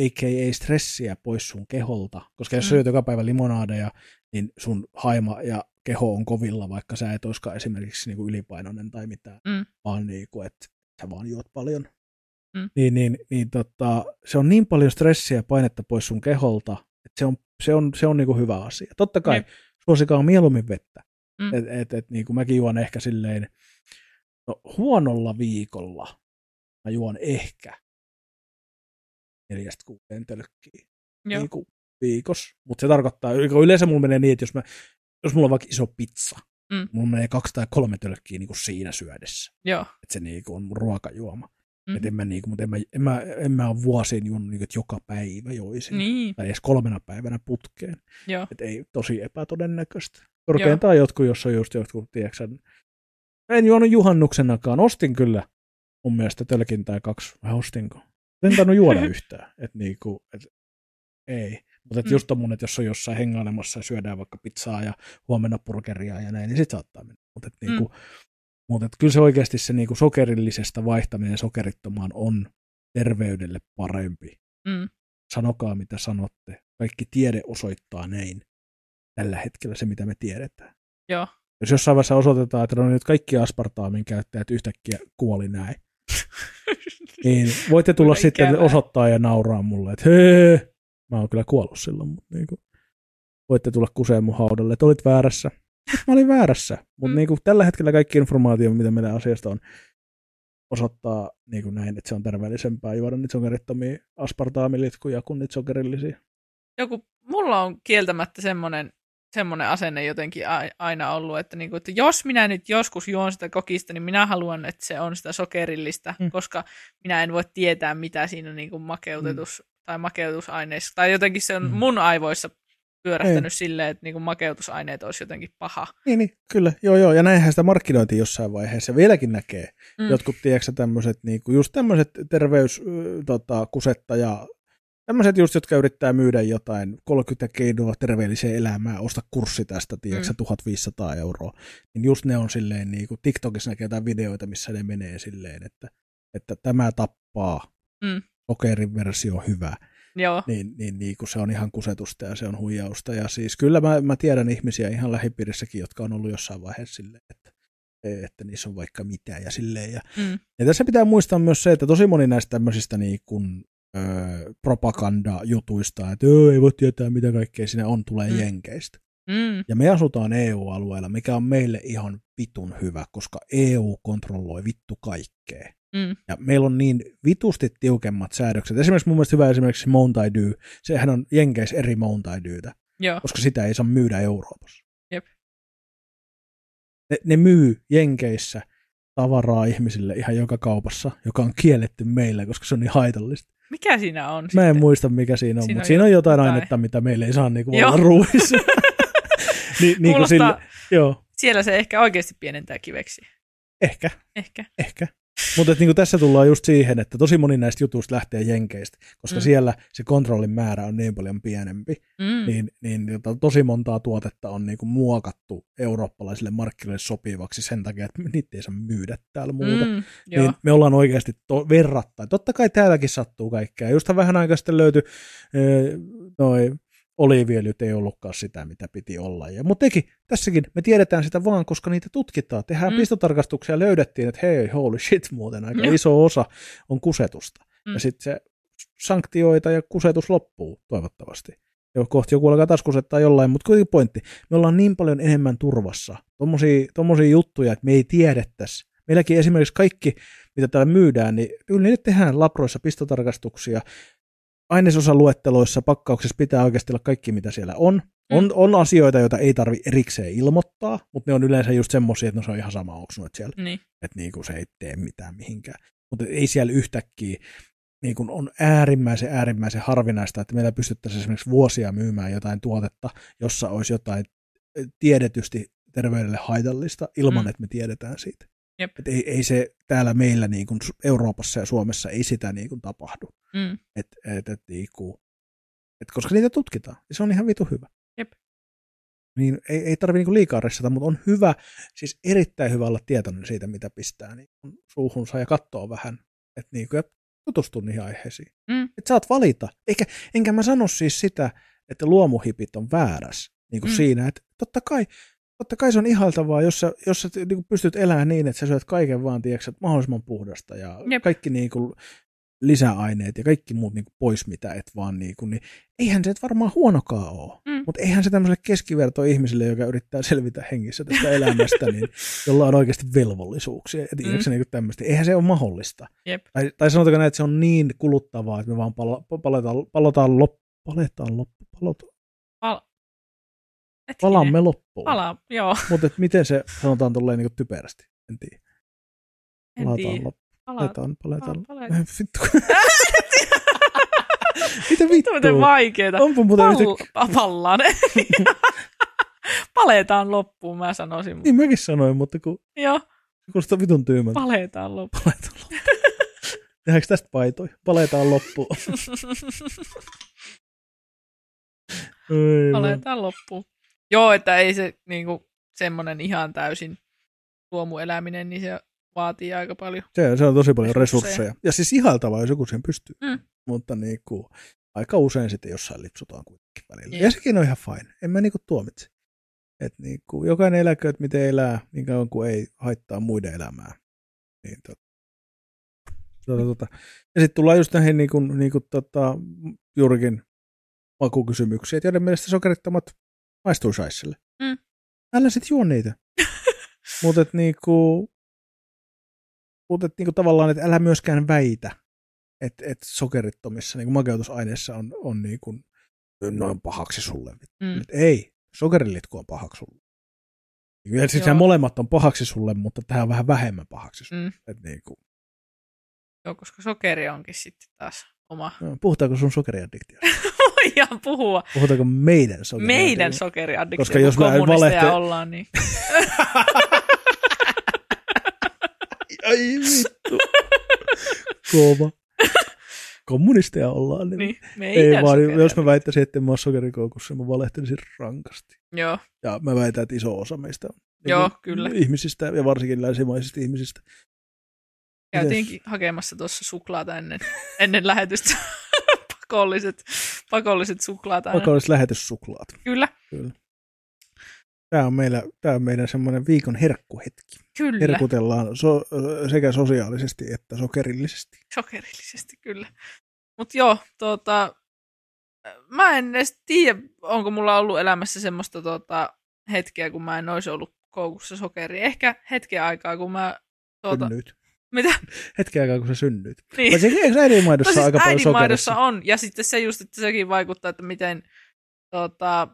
a.k.a. stressiä pois sun keholta, koska jos Mm. mm. syöt joka päivä limonaadeja, niin sun haima ja keho on kovilla, vaikka sä et olisikaan esimerkiksi niin kuin ylipainoinen tai mitään, Mm. vaan niin kuin, että sä vaan juot paljon. Mm. Niin, niin, niin tota, se on niin paljon stressiä ja painetta pois sun keholta, että se on, se on, se on niin kuin hyvä asia. Totta kai Jep. suosikaa mieluummin vettä. Mm. Et, et, et, niin kuin mäkin juon ehkä silleen, no huonolla viikolla mä juon ehkä neljästä kuuteen tölkkiä Joo. niin kuin viikossa. Mutta se tarkoittaa, yleensä mulla menee niin, että jos, mä, jos mulla on vaikka iso pizza, Mm. mulla menee kaksi tai kolme tölkkiä niin kuin siinä syödessä. Joo. Että se niin kuin on mun ruokajuoma. Mhm. Et en mä, niin kuin, mutta en mä, en mä, en mä ole vuosiin juonut, niin kuin, että joka päivä joisin. Niin. Tai edes kolmena päivänä putkeen. Joo. Et ei tosi epätodennäköistä. Korkeintaan jotkut, jos on just jotkut, tiedätkö, en juonut juhannuksenakaan. Ostin kyllä mun mielestä tölkin tai kaksi. Vai ostinko? En tainnut juoda yhtään. Et niinku, et, ei. Mutta et Mm. just tommonen, että jos on jossain hengailemassa ja syödään vaikka pizzaa ja huomenna burgeria ja näin, niin sit saattaa mennä. Mutta et niinku, mm. mut et kyllä se oikeasti se niinku sokerillisesta vaihtaminen sokerittomaan on terveydelle parempi. Mm. Sanokaa mitä sanotte. Kaikki tiede osoittaa näin tällä hetkellä se, mitä me tiedetään. Joo. Jos jossain vaiheessa osoitetaan, että no nyt kaikki aspartaamin käyttäjät yhtäkkiä kuoli näin, niin voitte tulla sitten ikävää. osoittaa ja nauraa mulle, että hee, mä oon kyllä kuollut silloin, mutta niin kuin, voitte tulla kuseen mun haudalle, että olit väärässä. Mä olin väärässä, mutta Mm. niin kuin, tällä hetkellä kaikki informaatio, mitä meillä asiasta on, osoittaa niin kuin näin, että se on terveellisempää juoda niitä sokerittomia aspartaamilitkuja kuin niitä sokerillisia. Joku, mulla on kieltämättä semmoinen, semmoinen asenne jotenkin aina ollut, että, niinku, että jos minä nyt joskus juon sitä kokista, niin minä haluan, että se on sitä sokerillista, Mm. koska minä en voi tietää, mitä siinä on niinku makeutetus tai makeutusaineissa. Tai jotenkin se on Mm. mun aivoissa pyörähtänyt Ei. silleen, että niinku makeutusaineet olisi jotenkin paha. Niin, niin, kyllä, joo joo, ja näinhän sitä markkinointi jossain vaiheessa vieläkin näkee. Mm. Mm. Jotkut, tiedätkö tämmöiset, niinku, just tämmöiset terveys, ö, tota, tämmöiset just, jotka yrittää myydä jotain 30 keinoa terveelliseen elämään, osta kurssi tästä, tiedätkö, Mm. mm. 1500 euroa, niin just ne on silleen, niinku, TikTokissa näkee jotain videoita, missä ne menee silleen, että, että tämä tappaa, Mm. sokerin versio on hyvä, Joo, niin, niin, niin kun se on ihan kusetusta ja se on huijausta. Ja siis kyllä mä, mä tiedän ihmisiä ihan lähipiirissäkin, jotka on ollut jossain vaiheessa silleen, että, että niissä on vaikka mitä ja silleen. Ja, mm. ja tässä pitää muistaa myös se, että tosi moni näistä tämmöisistä niin kuin, ö, propagandajutuista, että "Joo, ei voi tietää mitä kaikkea siinä on, tulee Mm. jenkeistä. Mm. Ja me asutaan EU-alueella, mikä on meille ihan vitun hyvä, koska EU kontrolloi vittu kaikkea. Mm. Ja meillä on niin vitusti tiukemmat säädökset. Esimerkiksi mun mielestä hyvä esimerkiksi Mount I Do. Sehän on Jenkeissä eri Mount I Dotä, Joo, koska sitä ei saa myydä Euroopassa. Jep. Ne, ne myy Jenkeissä tavaraa ihmisille ihan joka kaupassa, joka on kielletty meillä, koska se on niin haitallista. Mikä siinä on Mä en sitten? muista, mikä siinä on, Siinä mutta on siinä on jotain jotain. ainetta, mitä meille ei saa niinku Joo. olla ruuissa. Ni, niin kuin sille, joo, siellä se ehkä oikeasti pienentää kiveksi. ehkä. Ehkä. Ehkä. Mutta niinku tässä tullaan just siihen, että tosi moni näistä jutuista lähtee Jenkeistä, koska Mm. siellä se kontrollin määrä on niin paljon pienempi, Mm. niin, niin tosi montaa tuotetta on niinku muokattu eurooppalaisille markkinoille sopivaksi sen takia, että niitä ei saa myydä täällä muuta. Mm. Joo. Niin me ollaan oikeasti to- verrattain. Totta kai täälläkin sattuu kaikkea. Justhan vähän aikaa sitten löytyi öö, noi oliiviöljyt ei ollutkaan sitä, mitä piti olla. Ja, mutta teki, tässäkin me tiedetään sitä vaan, koska niitä tutkitaan. Tehdään Mm. mm. pistotarkastuksia ja löydettiin, että hei, holy shit muuten, aika Joo. iso osa on kusetusta. Mm. Ja sitten se sanktioita ja kusetus loppuu toivottavasti. Jo kohti joku alkaa taas kusettaa jollain, mutta kuitenkin pointti. Me ollaan niin paljon enemmän turvassa. Tommosia, tommosia juttuja, että me ei tiedettäisi. Meilläkin esimerkiksi kaikki, mitä täällä myydään, niin kyllä niille tehdään labroissa pistotarkastuksia. Ainesosaluetteloissa, pakkauksessa pitää oikeasti olla kaikki, mitä siellä on. On, on asioita, joita ei tarvi erikseen ilmoittaa, mutta ne on yleensä just semmoisia, että no se on ihan sama, onko siellä. Niin. Että niinku se ei tee mitään mihinkään. Mutta ei siellä yhtäkkiä niin kuin on äärimmäisen äärimmäisen harvinaista, että meillä pystyttäisiin esimerkiksi vuosia myymään jotain tuotetta, jossa olisi jotain tiedetysti terveydelle haitallista ilman, mm. että me tiedetään siitä. Jep. Et ei, ei se täällä meillä niin kuin Euroopassa ja Suomessa ei sitä niin kuin tapahdu. Mm. Et, et, et, niin kuin, et koska niitä tutkitaan, ja se on ihan vitu hyvä. Jep. Niin ei, ei tarvitse niin liikaa ressata, mutta on hyvä, siis erittäin hyvä olla tietoinen siitä, mitä pistää niin suuhunsa ja katsoa vähän. Et niin kuin, ja tutustu niihin aiheisiin. Mm. Että saat valita. Eikä, enkä mä sano siis sitä, että luomuhipit on väärässä niin kuin mm. siinä, että totta kai, totta kai se on ihaltavaa, jos sä, jos sä niin kuin pystyt elämään niin, että sä syöt kaiken vaan, tiedätkö, mahdollisimman puhdasta ja Jep. kaikki niin kuin lisäaineet ja kaikki muut niin kuin pois, mitä et vaan niin kuin, niin eihän se et varmaan huonokaan ole. Mm. Mutta eihän se tämmöiselle keskiverto-ihmiselle, joka yrittää selvitä hengissä tästä elämästä, niin jolla on oikeasti velvollisuuksia. Tiedätkö, Mm. niin tämmöistä. Eihän se ole mahdollista. Jep. Tai, tai sanotaanko näin, että se on niin kuluttavaa, että me vaan pala, paletaan, palataan loppu, paletaan loppu, palataan, Pal- Hetkinen. palaamme loppuun. Pala, joo. Mutta miten se sanotaan tolleen niin typerästi? En tiedä. En Palataan tiedä. Paletaan, paletaan. pal- paletaan. Vittu. Mitä Vittu miten vittua? vaikeeta. Onpa muuten yhtä... Pal- pallaan. Paletaan loppuun, mä sanoisin. Niin mäkin sanoin, mutta kun Joo, se kuulostaa vitun tyymältä. paletaan loppuun. Paletaan loppuun. Tehdäänkö tästä paitoja? Paletaan loppuun. Paletaan loppuun. Joo, että ei se niinku, semmoinen ihan täysin luomueläminen, niin se vaatii aika paljon. Se, se on tosi paljon Resursseja. resursseja. Ja siis ihaltavaa, jos joku sen pystyy. Mm. Mutta niin kuin, aika usein sitten jossain lipsutaan kuitenkin välillä. Jep. Ja sekin on ihan fine. En mä niin kuin tuomitse. Et niin kuin, jokainen eläkööt miten elää, niin kauan kuin ei haittaa muiden elämää. Niin, tot, tota, tota. Ja sitten tullaan just näihin niin kuin, niin kuin, tota, juurikin makukysymyksiin, että joiden mielestä sokerittomat maistuu saisselle. Mm. Älä sit juo niitä. Mutta niinku, mut et niinku tavallaan, että älä myöskään väitä, että et sokerittomissa niinku makeutusaineissa on, on niinku noin pahaksi sulle. Mm. Et ei, sokerilitku on pahaksi sulle. Ja siis nämä molemmat on pahaksi sulle, mutta tämä on vähän vähemmän pahaksi sulle. Mm. Et niinku, Joo, koska sokeri onkin sitten taas oma. no, puhutaanko sun sokeriaddiktiosta? Voidaan puhua. Puhutaanko meidän sokeriaddiktiosta? Meidän sokeriaddiktio, Koska jos mä en valehtele- ollaan, niin Ai vittu. Kova. Kommunisteja ollaan. Niin. niin meidän Ei vaan, jos mä sokeriaddiktio. väittäisin, että en mä ole sokerikoukussa, mä valehtelisin rankasti. Joo, Ja mä väitän, että iso osa meistä on niin Joo, kyllä. ihmisistä ja varsinkin länsimaisista ihmisistä. käytiinkin hakemassa tuossa suklaata ennen, ennen lähetystä. pakolliset, pakolliset suklaat aina. Olisi lähetyssuklaat. Kyllä, Tämä on, meillä, tämä on meidän semmoinen viikon herkkuhetki. kyllä. Herkutellaan so, sekä sosiaalisesti että sokerillisesti. Sokerillisesti, kyllä. Mutta joo, tota, mä en edes tiedä, onko mulla ollut elämässä semmoista tota, hetkeä, kun mä en olisi ollut koukussa sokeria. Ehkä hetken aikaa, kun mä... Tuota, Synnyit. mitä? Hetken aikaa, kun sä synnyit. Niin. Se eikö äidinmaidossa No siis aika paljon sokerissa? on, ja sitten se just, että sekin vaikuttaa, että miten, tota,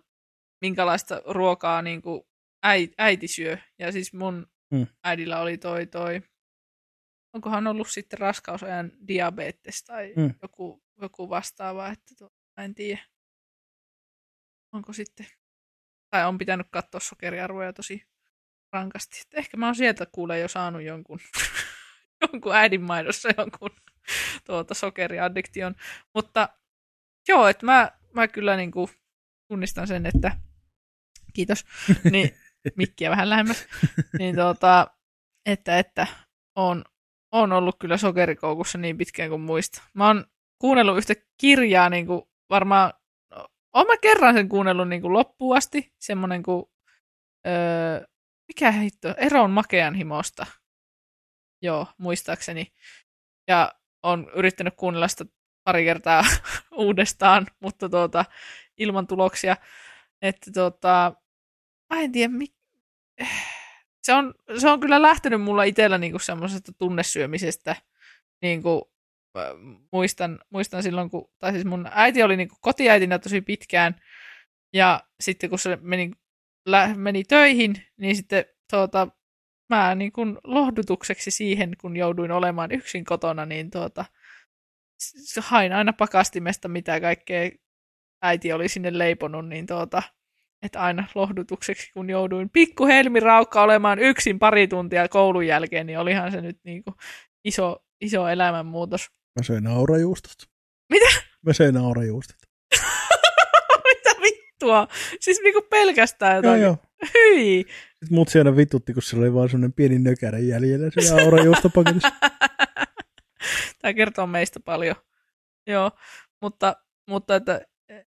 minkälaista ruokaa niin kuin äiti, äiti syö. Ja siis mun Mm. äidillä oli toi, toi, onkohan ollut sitten raskausajan diabetes tai Mm. joku, joku vastaava, että mä en tiedä. Onko sitten, tai on pitänyt katsoa sokeriarvoja tosi rankasti. Että ehkä mä oon sieltä kuule jo saanut jonkun, jonkun äidinmaidossa jonkun tuota sokeriaddiktion. Mutta joo, että mä, mä kyllä niin kuin tunnistan sen, että kiitos, niin mikkiä vähän lähemmäs, niin tuota, että, että on, on ollut kyllä sokerikoukussa niin pitkään kuin muista. Mä oon kuunnellut yhtä kirjaa niin kuin varmaan, no, oon mä kerran sen kuunnellut niin kuin loppuun asti, semmoinen kuin, öö, mikä hitto, Eron makean himosta. Joo, muistaakseni. Ja on yrittänyt kuunnella sitä pari kertaa uudestaan, mutta tuota, ilman tuloksia. Että tuota, mä en tiedä, mi- se, on, se on kyllä lähtenyt mulla itsellä niinku semmoisesta tunnesyömisestä. Niinku, muistan, muistan silloin, kun, tai siis mun äiti oli niinku kotiäitinä tosi pitkään, ja sitten kun se meni, lä, meni töihin, niin sitten tuota, mä niin kun lohdutukseksi siihen, kun jouduin olemaan yksin kotona, niin tuota, hain aina pakastimesta, mitä kaikkea äiti oli sinne leiponut, niin tuota, että aina lohdutukseksi, kun jouduin pikku Helmi Raukka olemaan yksin pari tuntia koulun jälkeen, niin olihan se nyt niin kuin iso, iso elämänmuutos. Mä söin naurajuustosta. Mitä? Mä söin naurajuustosta. Mitä vittua? Siis niinku pelkästään jotain. Joo, joo. Hyi. Sitten mut siellä vitutti, kun siellä oli vaan semmoinen pieni nökärä jäljellä se naurajuustopaketissa. Tämä kertoo meistä paljon. Joo, mutta, mutta että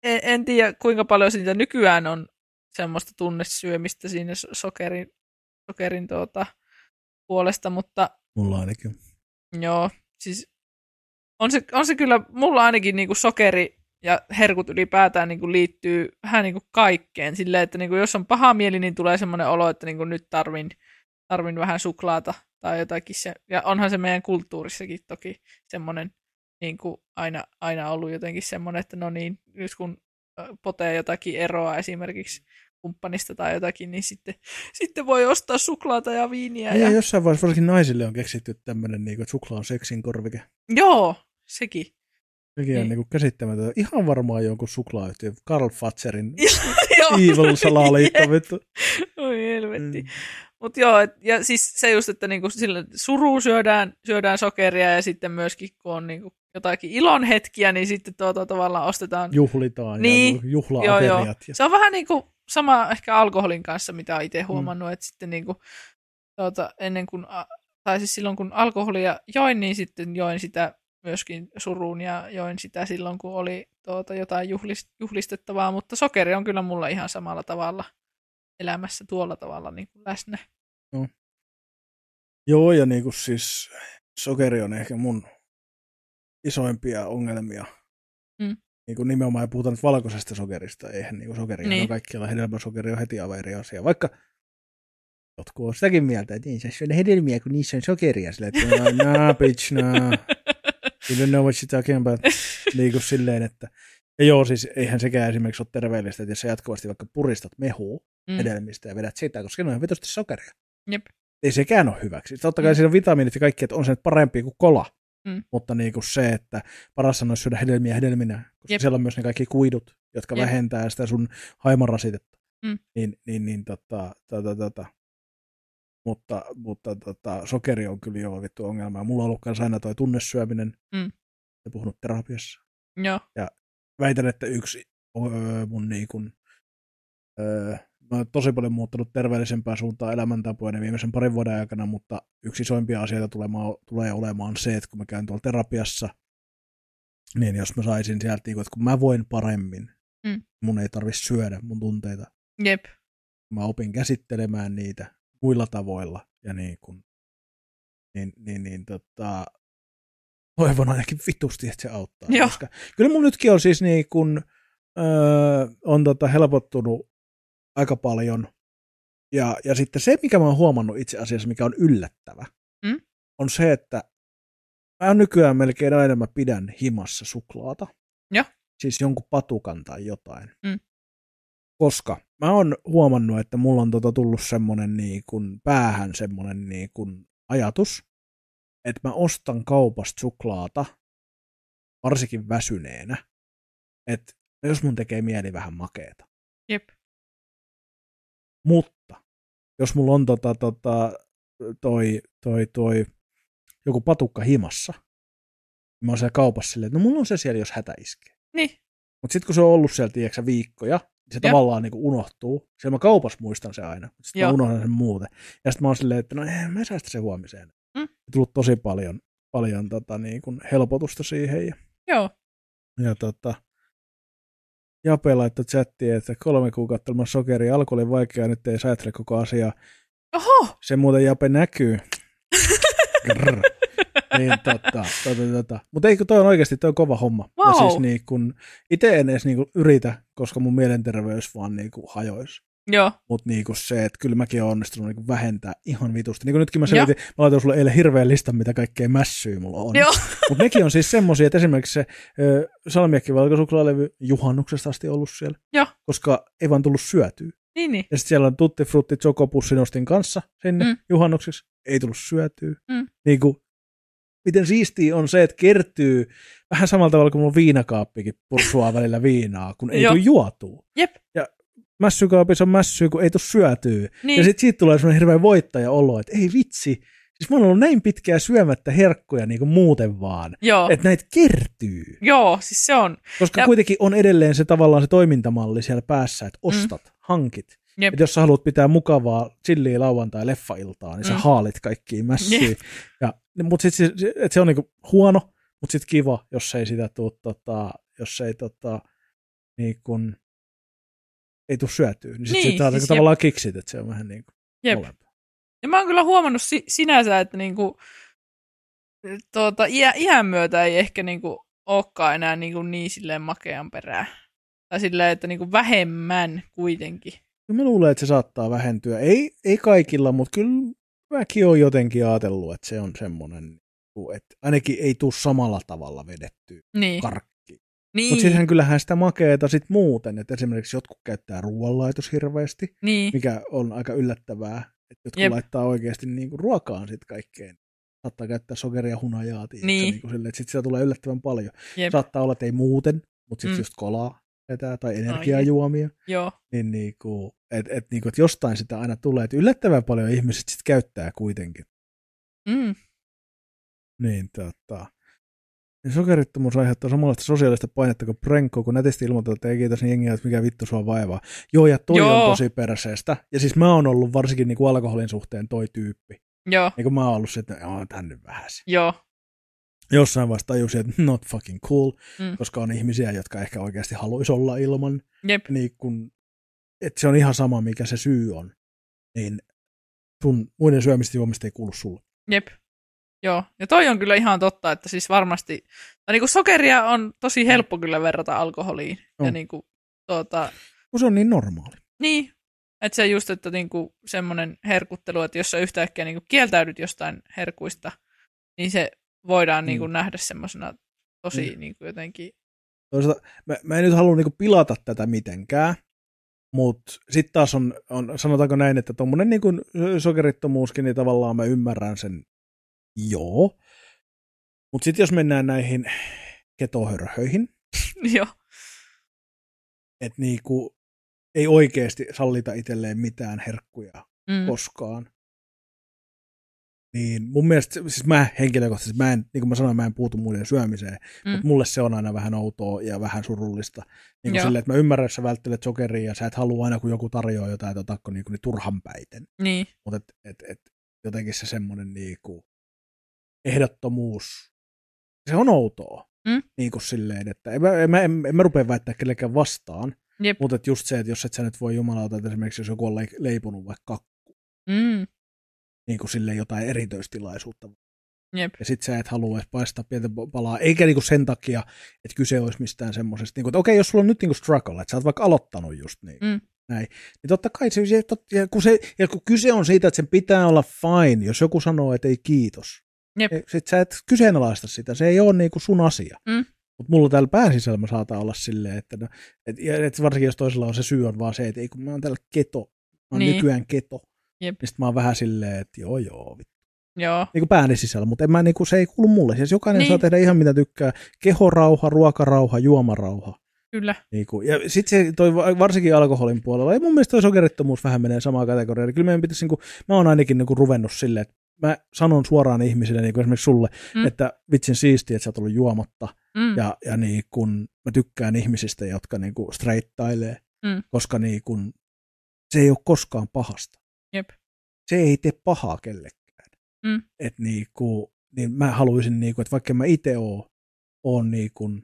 en, en tiedä kuinka paljon siitä nykyään on semmoista tunnesyömistä siinä sokerin, sokerin tuota, puolesta, mutta Mulla ainakin. joo, siis on se, on se kyllä, mulla ainakin niinku sokeri ja herkut ylipäätään niinku liittyy vähän niinku kaikkeen. Silleen, että niinku jos on paha mieli, niin tulee semmoinen olo, että niinku nyt tarvin, tarvin vähän suklaata tai jotakin. Se, ja onhan se meidän kulttuurissakin toki semmoinen niin kuin aina, aina ollut jotenkin semmoinen, että no niin, nyt kun potee jotakin eroa esimerkiksi kumppanista tai jotakin, niin sitten, sitten voi ostaa suklaata ja viiniä. Ja, Ja... jossain vaiheessa varsinkin naisille on keksitty tämmöinen, niin kuin, että suklaa on seksin korvike. Joo, sekin. Sekin on Niin. niin kuin käsittämätöntä. Ihan varmaan jonkun suklaayhtiö, Karl Fatserin evil salaliitto, vittu. Oi helvetti. Mm. Mutta joo, et, ja siis se just, että niinku sillä suru syödään, syödään sokeria ja sitten myöskin kun on niinku jotakin ilonhetkiä, niin sitten tuota tavallaan ostetaan. Juhlitaan Niin. ja juhla-ateriat. Ja... Se on vähän niin kuin sama ehkä alkoholin kanssa, mitä olen itse huomannut, mm. että sitten niin kuin, tuota, ennen kuin, tai siis silloin kun alkoholia join, niin sitten join sitä myöskin suruun ja join sitä silloin, kun oli tuota, jotain juhlist, juhlistettavaa, mutta sokeri on kyllä mulla ihan samalla tavalla elämässä tuolla tavalla niin kuin läsnä. Joo, ja niin kuin siis sokeri on ehkä mun isoimpia ongelmia. Mm. Niin kuin nimenomaan ei puhuta nyt valkoisesta sokerista, eihän niin kuin sokeri Niin. on kaikkialla hedelmäsokeri on heti aivan eri asia. Vaikka jotkut on sitäkin mieltä, että ei se syödä hedelmiä, kun niissä on sokeria. Sille, että no, nah, bitch, nah. You don't know what you're talking about. Niin kuin silleen, että ja joo, siis eihän sekään esimerkiksi ole terveellistä, että jos sä jatkuvasti vaikka puristat mehua Mm. hedelmistä ja vedät sitä, koska ne on ihan vitosti sokeria. Jep. Ei sekään ole hyväksi. Totta kai Mm. siinä on vitamiinit ja kaikki, että on se nyt parempi kuin kola. Mm. Mutta niin kuin se, että paras olisi syödä hedelmiä hedelminä, koska Jep. siellä on myös ne kaikki kuidut, jotka Jep. vähentää sitä sun haimarasitetta. Mm. Niin, niin, niin tota, tota, tota. Mutta, mutta tota, sokeri on kyllä joo vittu ongelma. Ja mulla on ollut aina toi tunnesyöminen. Mm. Ja puhunut terapiassa. Joo, Väitän, että yksi öö, mun niin kuin, öö, mä oon tosi paljon muuttanut terveellisempään suuntaan elämäntapoja viimeisen parin vuoden aikana, mutta yksi isoimpia asioita tulemaan, tulee olemaan se, että kun mä käyn tuolla terapiassa, niin jos mä saisin sieltä, niin kuin, että kun mä voin paremmin, Mm. mun ei tarvitse syödä mun tunteita. jep. Mä opin käsittelemään niitä muilla tavoilla ja niin kuin, niin, niin, niin tota, toivon ainakin vitusti, että se auttaa. Joo. Koska kyllä mun nytkin on siis niin kuin, öö, on tota helpottunut aika paljon. Ja, ja sitten se, mikä mä oon huomannut itse asiassa, mikä on yllättävä, Mm? on se, että mä nykyään melkein aina mä pidän himassa suklaata. Joo. Siis jonkun patukan tai jotain. Mm. Koska mä oon huomannut, että mulla on tota tullut semmonen niin kuin päähän semmonen niin kuin ajatus, että mä ostan kaupasta suklaata, varsinkin väsyneenä, että jos mun tekee mieli vähän makeeta. Jep. Mutta jos mulla on tota, tota, toi, toi, toi, joku patukka himassa, niin mä oon siellä kaupassa silleen, että no mulla on se siellä, jos hätä iskee. Niin. Mutta sitten kun se on ollut siellä, tiedätkö, viikkoja, niin se Joo. tavallaan niin unohtuu. Siellä mä kaupassa muistan se aina, mutta sitten mä unohdan sen muuten. Ja sitten mä oon silleen, että no ei, mä säästä sen huomiseen. Mm. Tullut tosi paljon, paljon tota, niin kuin helpotusta siihen. Ja, Joo. ja tota, Jape laittoi chattiin, että kolme kuukautta ilman sokeria, alkoholi vaikeaa, nyt ei säätele koko asiaa. Oho! Se muuten Jape näkyy. Grr. niin tota, tota, tota. Mutta eikö toi on oikeasti toi on kova homma. Wow. Ja siis niin kun, itse en edes niin kun yritä, koska mun mielenterveys vaan niin kun hajoisi. Joo, Mutta niinku se, että kyllä mäkin olen onnistunut niinku vähentää ihan vitusti. Niin kuin nytkin mä Joo. selitin, mä laitoin sulle eilen hirveän listan, mitä kaikkea mässyä mulla on. joo, Mutta nekin on siis semmosia, että esimerkiksi se ö, salmiakki valkosuklaalevy juhannuksesta asti ollut siellä. Joo. Koska ei vaan tullut syötyä. niin, niin. Ja sitten siellä on tutti frutti chocopussi nostin kanssa sinne Mm. juhannukseksi. Ei tullut syötyä. Mm. Niin kuin, miten siistiä on se, että kertyy vähän samalla tavalla kuin mulla on viinakaappikin pursuaa välillä viinaa, kun ei Joo. tule juotua. Jep. Ja mässykaapissa on mässyä, kun ei tule syötyä. Niin. Ja sitten siitä tulee semmoinen hirveä voittaja-olo, että ei vitsi, siis mä oon ollut näin pitkään syömättä herkkuja niin kuin muuten vaan, Joo, että näitä kertyy. joo, siis se on. Koska Ja- kuitenkin on edelleen se tavallaan se toimintamalli siellä päässä, että ostat, mm. hankit. Jep. Et jos sä haluat pitää mukavaa chilliä lauantai leffailtaa, niin sä Mm. haalit kaikkiin mässiä. Jep. Ja, mutta sitten se, et se on niinku huono, mutta sitten kiva, jos ei sitä tuu, tota, jos ei tota, niin kun, ei tuu syötyä. Niin sitten Niin, niin, sit siis siis tavallaan kiksit, että se on vähän niin kuin Jep. Ja mä oon kyllä huomannut si- sinänsä, että niinku, tuota, iä, iän myötä ei ehkä niinku olekaan enää niinku niin silleen makean perää. Tai silleen, että niinku vähemmän kuitenkin. Kyllä mä luulen, että se saattaa vähentyä. Ei, ei kaikilla, mutta kyllä mäkin olen jotenkin ajatellut, että se on semmoinen, että ainakin ei tule samalla tavalla vedettyä Niin. karkki. Niin. Mutta sittenhän kyllähän sitä makeeta sit muuten, että esimerkiksi jotkut käyttää ruoanlaitos hirveästi, niin. mikä on aika yllättävää, että jotkut Jep. Laittaa oikeasti niinku ruokaan sit kaikkeen. Saattaa käyttää sokeria hunajaa, tiedätkö, Niin. niinku sille, että sit sitä tulee yllättävän paljon. Jep. Saattaa olla, että ei muuten, mutta sitten Mm. just kolaa vetää tai energiajuomia, Joo. niin niinku, et, et, niinku, et jostain sitä aina tulee, että yllättävän paljon ihmiset sit käyttää kuitenkin. Mm. Niin, tota. Niin sokerittomuus aiheuttaa samanlaista sosiaalista painetta kuin Prenko, kun netisti ilmoittaa, että ei kiitos niin jengiä, että mikä vittu sua vaivaa. Joo, ja toi Joo. on tosi perseestä. Ja siis mä oon ollut varsinkin niin kuin alkoholin suhteen toi tyyppi. Joo. Niin kuin mä oon ollut se, että on tän nyt. Joo. Jossain vaiheessa tajusin, että not fucking cool, Mm. koska on ihmisiä, jotka ehkä oikeasti haluaisi olla ilman. Jep. Niin kun, että se on ihan sama, mikä se syy on. Niin sun muiden syömistä juomista ei kuulu sulle. Jep. Joo. Ja toi on kyllä ihan totta, että siis varmasti, tai niinku sokeria on tosi helppo kyllä verrata alkoholiin. Ja On. niinku, tuota, Kun se on niin normaali. Niin, että se just, että niinku semmoinen herkuttelu, että jos sä yhtäkkiä niinku kieltäydyt jostain herkuista, niin se voidaan niinku Mm. nähdä semmoisena tosi Mm. niinku jotenkin, Toisaalta mä, mä en nyt halua niinku pilata tätä mitenkään, mutta sitten taas on, on, sanotaanko näin, että tuommoinen niinku sokerittomuuskin, niin tavallaan mä ymmärrän sen, joo. Mutta sitten jos mennään näihin ketohörhöihin, joo, että niinku ei oikeasti sallita itselleen mitään herkkuja mm. koskaan, niin mun mielestä, siis mä henkilökohtaisesti, mä en, niin kuin mä sanoin, mä en puutu muiden syömiseen, Mm. mutta mulle se on aina vähän outoa ja vähän surullista. Niin kuin silleen, että mä ymmärrän, että sä välttelet sokeria ja sä et halua aina, kun joku tarjoaa jotain, että otatko niin, niin turhan päiten. niin, Mutta et, et, et, jotenkin se semmoinen niin kuin ehdottomuus, se on outoa. Mm. Niin kuin silleen, että en mä, en, mä, en, en mä rupea väittää kellekään vastaan, jep, mutta et just se, että jos et sä nyt voi jumalauta, että esimerkiksi jos joku on leiponut vaikka mm. niin kuin silleen jotain erityistilaisuutta, jep, ja sit sä et halua edes paistaa pientä palaa, eikä niinku sen takia, että kyse olisi mistään semmoisesta, niinku, että okei, jos sulla on nyt niinku struggle, että sä oot vaikka aloittanut just niin, Mm. näin, niin totta kai se, ja, kun se, ja kun kyse on siitä, että sen pitää olla fine, jos joku sanoo, että ei kiitos, Jep. Ei- sit sä et kyseenalaista sitä, se ei ole niinku sun asia. Mm. Mutta mulla täällä pään sisällä mä saatan olla silleen, että no, et, ja et varsinkin jos toisella on se syy on vaan se, että ei kun mä oon täällä keto, mä oon Niin. nykyään keto, Jep. niin sit mä oon vähän silleen, että joo joo, vittu joo, niin kuin pääni sisällä, mutta en mä, niin kuin, se ei kuulu mulle. Siis jokainen Niin. saa tehdä ihan mitä tykkää. Kehorauha, ruokarauha, juomarauha. kyllä, Niin kuin. Ja sitten se toi, va- varsinkin alkoholin puolella, ei mun mielestä toi sokerittomuus vähän menee samaan kategoriaan. Eli Kyllä meidän pitäisi, niin kuin, mä oon ainakin niin kuin ruvennut silleen, että mä sanon suoraan ihmisille, niin kuin esimerkiksi sulle, Mm. että vitsin siistiä, että sä oot ollut juomatta. mm. Ja, ja niin kun mä tykkään ihmisistä, jotka niin kuin streittailee, Mm. koska niin kun, se ei ole koskaan pahasta. Jep. Se ei tee pahaa kellekään. Mm. Et niin kuin, niin mä haluaisin, niin kuin, että vaikka mä itse oon, oon niin kuin,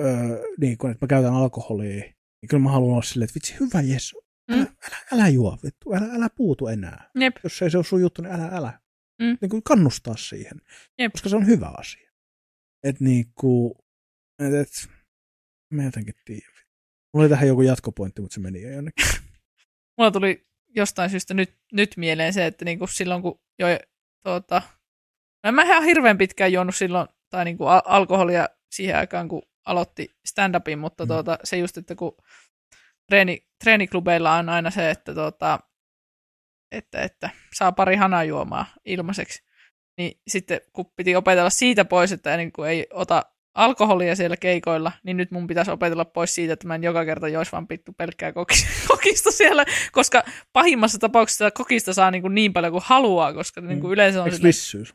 öö, niin kuin, että mä käytän alkoholia, niin kyllä mä haluan olla silleen, että vitsi, hyvä Jeesu, älä, Mm. älä, älä juo, vittu, älä, älä puutu enää. jep, Jos ei se ole sun juttu, niin älä, älä. Mm. niin kuin kannustaa siihen, Jep. koska se on hyvä asia. Et niin kuin, et, et, mä jotenkin tiedä. Mulla oli tähän joku jatkopointti, mutta se meni jo jonnekin. Mulla tuli jostain syystä nyt, nyt mieleen se, että niinku silloin kun jo tuota, no en mä ihan hirveän pitkään juonut silloin, tai niinku al- alkoholia siihen aikaan, kun aloitti stand-upin, mutta Mm. tuota, se just, että kun treeni, treeniklubeilla on aina se, että, tuota, että, että saa pari hanajuomaa ilmaiseksi, niin sitten kun piti opetella siitä pois, että niin kuin ei ota alkoholia siellä keikoilla, niin nyt mun pitäisi opetella pois siitä, että mä en joka kerta jois vaan pittu pelkkää kokis- kokista siellä, koska pahimmassa tapauksessa kokista saa niin, kuin niin paljon kuin haluaa, koska niin kuin yleensä on Eikö vissyys?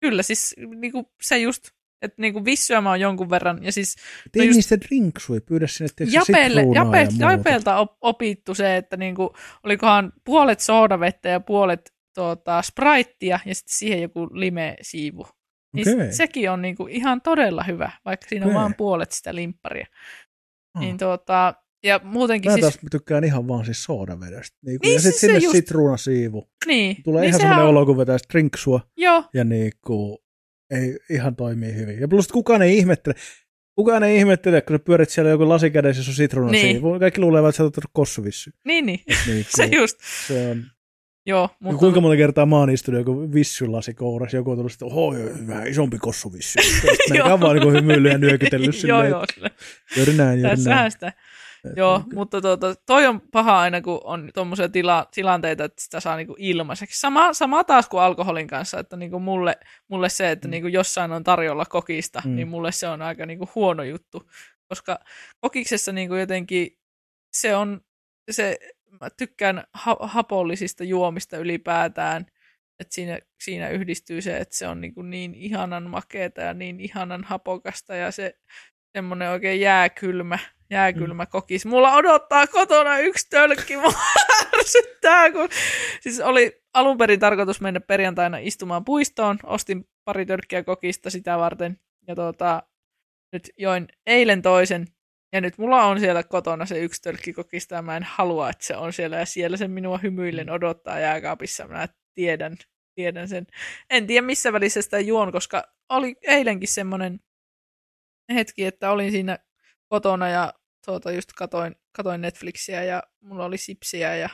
kyllä siis niin kuin se just, että niin kuin vissyä mä oon jonkun verran, ja siis Tee just- niistä drinksui, pyydä sinne tietysti sitruunaa jape, ja. Japeelta op, opittu se, että niinku, olikohan puolet soodavettä ja puolet tuota, spraittia ja sitten siihen joku lime-siivu. Niin okay. sekin on niinku ihan todella hyvä, vaikka siinä on Okei. vain puolet sitä limpparia. Ah. Niin tuota, ja muutenkin Mä siis, taas tykkään ihan vaan siis soodavedestä. Niin Niin ja siis sitten se sinne just- sitruunasiivu. niin, Tulee niin ihan semmoinen on- olo, kun vetäisi drinksua Joo, ja niinku, ei ihan toimii hyvin. Ja plus kukaan ei ihmettele. Kukaan ei ihmettele, kun sä pyörit siellä joku lasikädessä ja sun sitruunasiivu. Niin. Kaikki luulevat, että sä oot kossuvissy. niin, niin. Niinku, se just, se on. joo. Mutta... Kuinka monta kertaa mä oon istunut joku vissylasi kourassa, joku on tullut sitten, oho, vähän isompi kossuvissy. Sitten Joo. vaan niin hymyillyt ja nyökytellyt joo, silleen, joo, sille. juuri näin, juuri näin. Tässähän sitä. Joo, mutta tuota, toi on paha aina, kun on tuommoisia tila, tilanteita, että sitä saa niinku ilmaiseksi. Sama, sama taas kuin alkoholin kanssa, että niinku mulle, mulle se, että Mm. niinku jossain on tarjolla kokista, Mm. niin mulle se on aika niinku huono juttu. Koska kokiksessa niinku jotenkin se on, se, mä tykkään ha- hapollisista juomista ylipäätään, että siinä, siinä yhdistyy se, että se on niinku niin ihanan makeeta ja niin ihanan hapokasta ja se semmoinen oikein jääkylmä, jääkylmä kokis. Mulla odottaa kotona yksi tölkki, mua ärsyttää, kun... Siis oli alun perin tarkoitus mennä perjantaina istumaan puistoon, ostin pari tölkkiä kokista sitä varten, ja tuota, nyt join eilen toisen, ja nyt mulla on siellä kotona se yksi tölkki kokista, ja mä en halua, että se on siellä, ja siellä se minua hymyillen odottaa jääkaapissa, mä tiedän, tiedän sen. En tiedä missä välissä sitä juon, koska oli eilenkin semmoinen hetki, että olin siinä kotona ja tuota, just katoin, katoin Netflixiä ja mulla oli sipsiä ja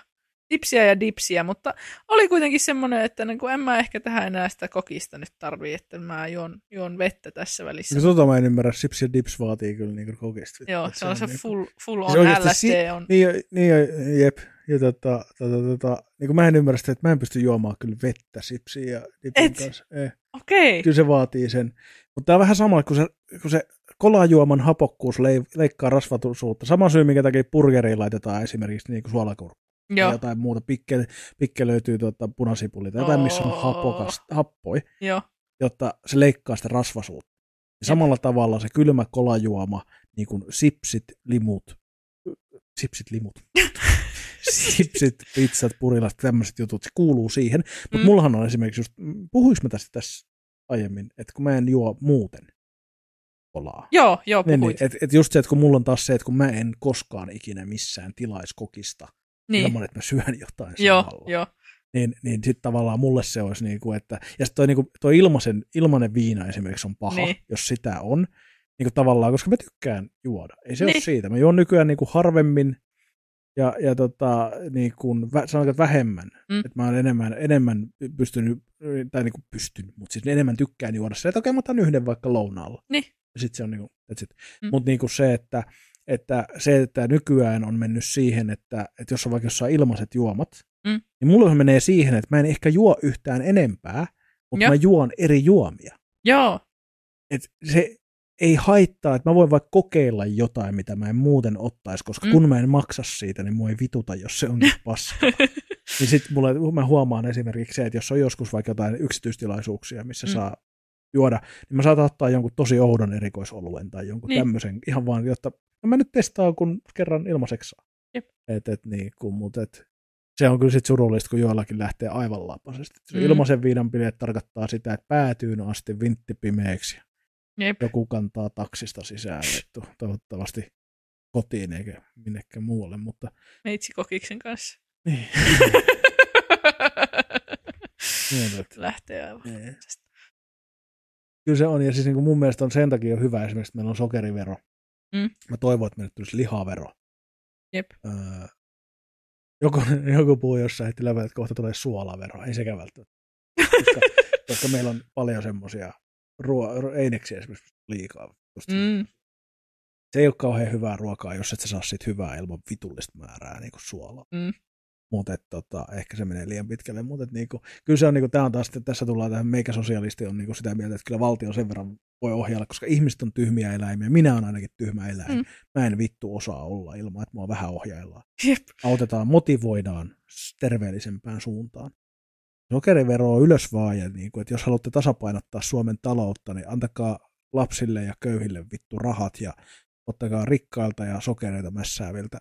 sipsiä ja dipsiä, mutta oli kuitenkin semmoinen, että niin kuin en mä ehkä tähän enää sitä kokista nyt tarvii, että mä juon, juon vettä tässä välissä. Ja tota mä en ymmärrä, Sips ja Dips vaatii kyllä niinku kokista. Joo, se on se niinku- full, full on LSD si- on. Niin, niin jep. Ja tota, tota, tota, niin kuin mä en ymmärrä sitä, että mä en pysty juomaan kyllä vettä sipsiä ja dipin Et? kanssa. Ei. Okei, Kyllä se vaatii sen. Mutta tämä on vähän sama, kun se, kun se kolajuoman hapokkuus lei, leikkaa rasvatusuutta. Sama syy, minkä takia burgeriin laitetaan esimerkiksi niin suolakurkku. Ja joo, jotain muuta. Pikke, pikke löytyy tuota punasipuli tai jotain, missä on hapokas, happoi, joo, jotta se leikkaa sitä rasvasuutta. Ja samalla tavalla se kylmä kolajuoma, niin kuin sipsit, limut, sipsit, limut, sipsit, pizzat, purilat, tämmöiset jutut, se kuuluu siihen. Mutta Mm. mm. mullahan on esimerkiksi just, puhuis mä tästä tässä aiemmin, että kun mä en juo muuten kolaa. joo, joo, Niin, puhuit. niin, et, et just se, että kun mulla on taas se, että kun mä en koskaan ikinä missään tilais kokista, niin. ilman, että mä syön jotain Joo, samalla. joo, Niin, niin sitten tavallaan mulle se olisi niin kuin, että, ja sitten toi, niin kuin, toi ilmaisen, ilmanen viina esimerkiksi on paha, Niin. jos sitä on, niin kuin tavallaan, koska mä tykkään juoda. Ei se niin. Ole siitä. Mä juon nykyään niin kuin harvemmin ja, ja tota, niin kuin, sanotaan, että vähemmän. Mm. Että mä oon enemmän, enemmän pystynyt, tai niin kuin pystyn, mutta siis enemmän tykkään juoda se, että okei, mä otan yhden vaikka lounaalla. Niin. Ja sitten se on niin kuin, Mm. mm. Mutta niin kuin se, että, että se, että nykyään on mennyt siihen, että, että jos on vaikka jossain ilmaiset juomat, Mm. niin mulla se menee siihen, että mä en ehkä juo yhtään enempää, mutta Joo. mä juon eri juomia. joo, Et se ei haittaa, että mä voin vaikka kokeilla jotain, mitä mä en muuten ottaisi, koska Mm. kun mä en maksa siitä, niin mua ei vituta, jos se on paskaa. niin sit mulle, mä huomaan esimerkiksi se, että jos on joskus vaikka jotain yksityistilaisuuksia, missä Mm. saa juoda, niin mä saatan ottaa jonkun tosi oudon erikoisoluen tai jonkun Niin. tämmöisen, ihan vaan, jotta no mä nyt testaan, kun kerran ilmaiseksi saa. Et, et, niin, kun, mut, et, se on kyllä sit surullista, kun joillakin lähtee aivan lapasesti. Se Mm. Ilmaisen viinan bileet tarkoittaa sitä, että päätyyn asti vintti pimeäksi jep. joku kantaa taksista sisään vettu, toivottavasti kotiin eikä minnekään muualle, mutta Meitsi kokiksen kanssa. niin. Niin, että- lähtee aivan. Niin. Kyllä se on, ja siis niin kuin mun mielestä on sen takia hyvä esimerkiksi, että meillä on sokerivero. Mm. Mä toivon, että meille tulisi lihavero. Jep. Öö, joku, joku puu jossain heitti läpi, että kohta tulee suolavero. Ei sekään välttämättä. Koska, koska meillä on paljon semmoisia ruo- ru- eineksiä esimerkiksi liikaa. Just Mm. Se ei ole kauhean hyvää ruokaa, jos et sä saa siitä hyvää ilman vitullista määrää niin kuin suolaa. Mm. Mutta tota, ehkä se menee liian pitkälle. Mutta niinku, kyllä se on, niinku, tää on taas, että tässä tullaan tähän meikäsosialisti on niinku sitä mieltä, että kyllä valtio sen verran voi ohjailla, koska ihmiset on tyhmiä eläimiä. Minä olen ainakin tyhmä eläin. Mm. Mä en vittu osaa olla ilman, että mua vähän ohjaillaan. Jep. Autetaan, motivoidaan terveellisempään suuntaan. Sokerivero on ylös vaan, ja niinku, että jos haluatte tasapainottaa Suomen taloutta, niin antakaa lapsille ja köyhille vittu rahat ja ottakaa rikkailta ja sokereita mässääviltä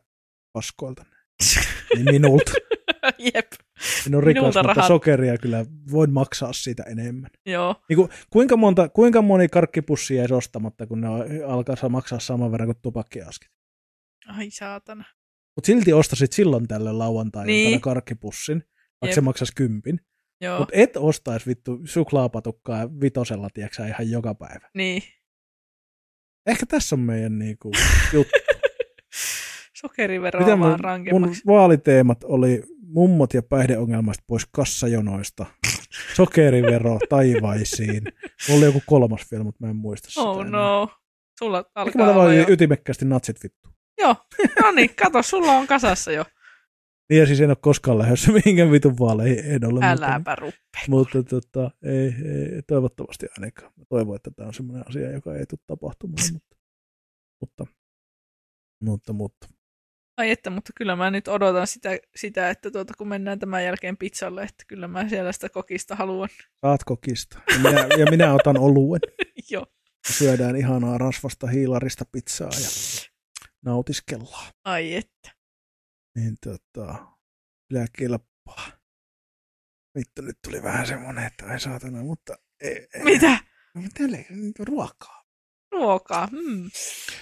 paskoilta. Niin minulta. Jep. Rikas, Minulta mutta rahat. sokeria kyllä voin maksaa siitä enemmän. Joo. Niin kuin, kuinka, monta, kuinka moni karkkipussi jäisi ostamatta, kun ne alkaa saa maksaa saman verran kuin tupakkiaskit? Ai saatana. Mutta silti ostasit silloin tälle lauantai Niin. niin. karkkipussin, vaikka Jep. se maksaisi kympin. Joo. Mutta et ostaisi vittu suklaapatukkaa vitosella, tiedätkö ihan joka päivä. Niin. Ehkä tässä on meidän niinku, juttu. Sokeriveroa Mitä vaan mun, mun vaaliteemat oli mummot ja päihdeongelmasta pois kassajonoista, sokerivero taivaisiin. Mulla oli joku kolmas vielä, mutta mä en muista sitä. Oh enää. no. Sulla Ehkä alkaa mä olla jo. ytimekkäästi natsit vittu. Joo. No niin, kato, sulla on kasassa jo. Niin ja siis en ole koskaan lähdössä mihinkään vitun vaaleihin, en ole. Äläpä ruppe. Mutta, tota, ei, ei, toivottavasti ainakaan. Mä toivon, että tämä on semmoinen asia, joka ei tule tapahtumaan. Mutta, mutta, mutta, mutta. Ai että, mutta kyllä mä nyt odotan sitä, sitä että tuota, kun mennään tämän jälkeen pizzalle, että kyllä mä siellä sitä kokista haluan. Saat kokista. Ja minä, ja minä otan oluen. Joo. Syödään ihanaa rasvasta hiilarista pizzaa ja nautiskellaan. Ai että. Niin tota, kyllä kelpaa. Vittu, nyt tuli vähän semmonen, että ai saatana, mutta ei, ei, Mitä? Mitä le- ruokaa? Ruokaa. Hmm.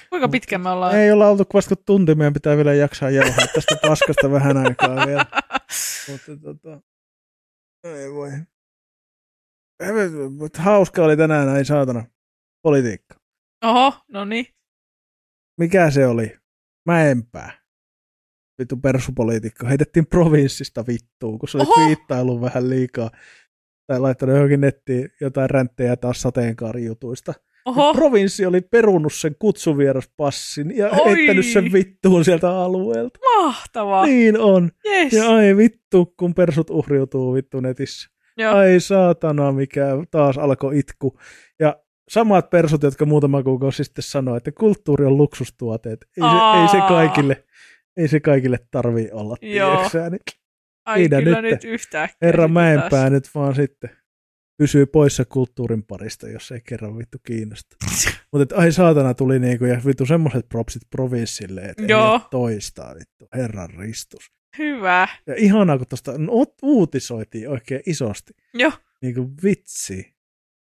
Kuinka pitkään me ollaan? Ei olla oltu vasta kuin tunti, meidän pitää vielä jaksaa jauhaa tästä paskasta vähän aikaa vielä. Mutta tota, ei voi. Mutta hauska oli tänään, ai saatana, politiikka. Oho, no niin. Mikä se oli? Mäenpää. Vittu persupoliitikko. Heitettiin provinssista vittuun, kun se oli Oho! twiittailu vähän liikaa. Tai laittanut johonkin nettiin jotain ränttejä taas sateenkaarijutuista. Oho, Provinssi oli perunut sen kutsuvieraspassin ja Oi! heittänyt sen vittuun sieltä alueelta. mahtavaa. Niin on. Yes. Ja ai vittu, kun persut uhriutuu vittu netissä. Joo. Ai saatana, mikä taas alkoi itku. Ja samat persut, jotka muutama kuukausi sitten sanoi, että kulttuuri on luksustuote. Ei se, ei se kaikille, ei se kaikille tarvii olla. Joo. Niin Ai Siinä kyllä nyt. nyt yhtäkkiä. herra Mäenpää taas. nyt vaan sitten pysyy poissa kulttuurin parista, jos ei kerran vittu kiinnosta. Mutta ai saatana tuli niinku, ja vittu semmoiset propsit provinssille, että ei Joo. toistaa vittu, herran ristus. Hyvä. Ja ihanaa, kun tuosta uutisoitiin oikein isosti. Joo. Niinku vitsi.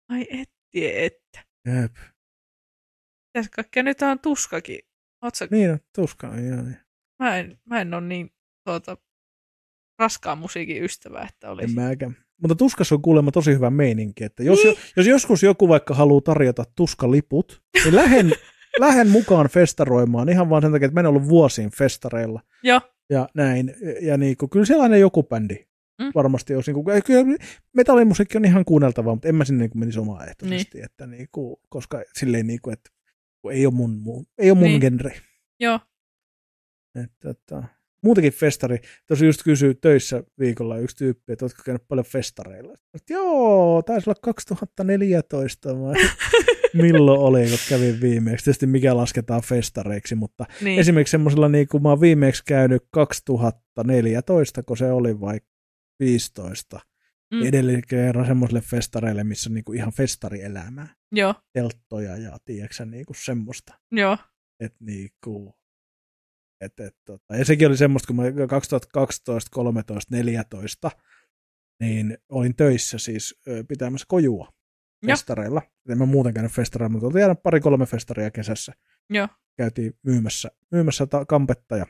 Ai etti, että. Jep. Mitäs kaikkea nyt on tuskakin. Ootko, Niin, on, tuska. Joo, niin. Mä, en, mä en ole niin tuota, raskaan musiikin ystävä, että En olisi. mäkään. Mutta tuskassa on kuulemma tosi hyvä meininki, että jos, Niin. jos joskus joku vaikka haluaa tarjota tuskaliput, niin lähden, lähden mukaan festaroimaan ihan vaan sen takia, että mä en ollut vuosiin festareilla. Joo. ja näin. Ja niin kuin, kyllä siellä aina joku bändi Mm. varmasti olisi. Niin kuin, kyllä metallimusiikki on ihan kuunneltavaa, mutta en mä sinne niin kuin menisi omaehtoisesti. Niin. Että niin kuin, koska silleen niin kuin, että ei ole mun, mu- ei ole mun niin. genre. Joo. Että, että, muutenkin festari. Tuossa just kysyy töissä viikolla yksi tyyppi, että oletko käynyt paljon festareilla. Että, joo, taisi olla 2014 vai milloin oli, kun kävin viimeksi. Tietysti mikä lasketaan festareiksi, mutta Niin. Esimerkiksi semmoisella, niin kuin mä oon viimeksi käynyt 2014, kun se oli vai 15. Mm. Mm. Edellinen kerran semmoiselle festareille, missä on niin kuin ihan festarielämää. Joo. Telttoja ja tiedätkö niin kuin semmoista. Joo. Et niin kuin, et, et, tota. Ja sekin oli semmoista, kun mä 2012, 13, 14, niin olin töissä siis pitämässä kojua Joo. festareilla. En mä muuten käynyt festareilla, mutta oltiin pari-kolme festaria kesässä Joo. käytiin myymässä, myymässä ta- kampetta ja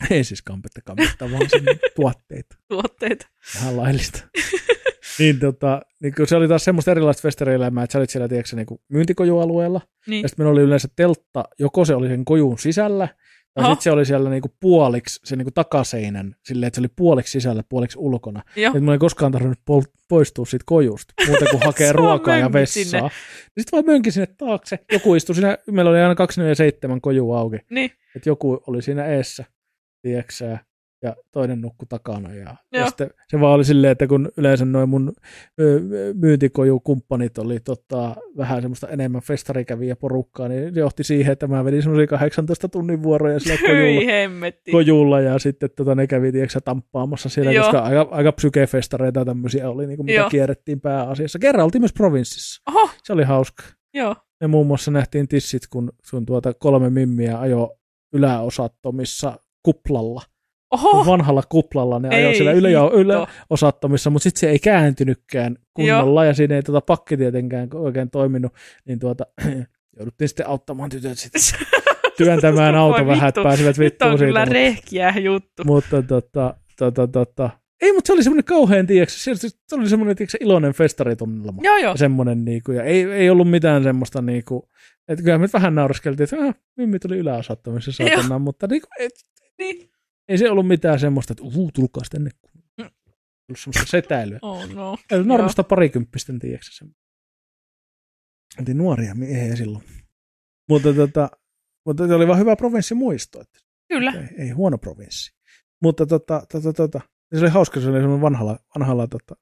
ei siis kampetta, kampetta, vaan sinne tuotteita. Tuotteita. Ihan laillista. niin, tota, niin kun se oli taas semmoista erilaista festareelämää, että sä olit siellä tiedätkö, niin kuin myyntikojualueella, Niin. ja sitten meillä oli yleensä teltta, joko se oli sen kojun sisällä, Oho. sitten se oli siellä niinku puoliksi, se niinku takaseinän, silleen, että se oli puoliksi sisällä, puoliksi ulkona. Joo. Että mulla ei koskaan tarvinnut pol- poistua siitä kojusta, muuten kuin vaan ruokaa ja vessaa. sinne. Sitten vaan mönkin sinne taakse. Joku istui siinä, meillä oli aina 247 koju auki, Niin. että joku oli siinä eessä, tieksää, ja toinen nukku takana. Ja, ja sitten se vaan oli silleen, että kun yleensä noin mun myyntikojukumppanit oli tota, vähän semmoista enemmän festarikäviä porukkaa, niin se johti siihen, että mä vedin semmoisia 18 tunnin vuoroja sillä kojulla kojulla ja sitten tota, ne kävi tiiäksä, tamppaamassa siellä, Joo. koska aika, aika psykefestareita tämmöisiä oli, niin kuin mitä Joo. kierrettiin pääasiassa. Kerran oltiin myös provinssissa. Oho, Se oli hauska. joo. Ja muun muassa nähtiin tissit, kun sun tuota kolme mimmiä ajo yläosattomissa kuplalla. Oho, Vanhalla kuplalla ne ajoi siellä ylä, hitto. yläosattomissa, mutta sitten se ei kääntynytkään kunnolla ja siinä ei tota pakki tietenkään oikein toiminut, niin tuota, jouduttiin sitten auttamaan tytöt sitten työntämään auto vähän, että pääsivät Nyt vittuun on siitä. kyllä mutta- rehkiä juttu. mutta tota, tota, tota, ei, mutta se oli semmoinen kauhean, tiedätkö, se, se oli semmoinen, tiedätkö, iloinen festaritunnelma. Joo, joo. Semmoinen, niinku, ja ei, ei ollut mitään semmoista, niinku, että kyllä me nyt vähän nauriskeltiin, että ah, Mimmi tuli yläosattomissa saatana, mutta niinku, et, Niin. Ei se ollut mitään semmoista, että uu, tulkaa tänne. Mm. Ollut semmoista setäilyä. Oh no. Ei normasta parikymppisten, tiedätkö semmoista. Oltiin nuoria miehiä silloin. Mutta, tota, mutta se oli vaan hyvä provinssimuisto, että Kyllä. ei, ei huono provinssi. Mutta tota, tota, tota, se oli hauska, se oli semmoinen vanhalla, vanhalla tota,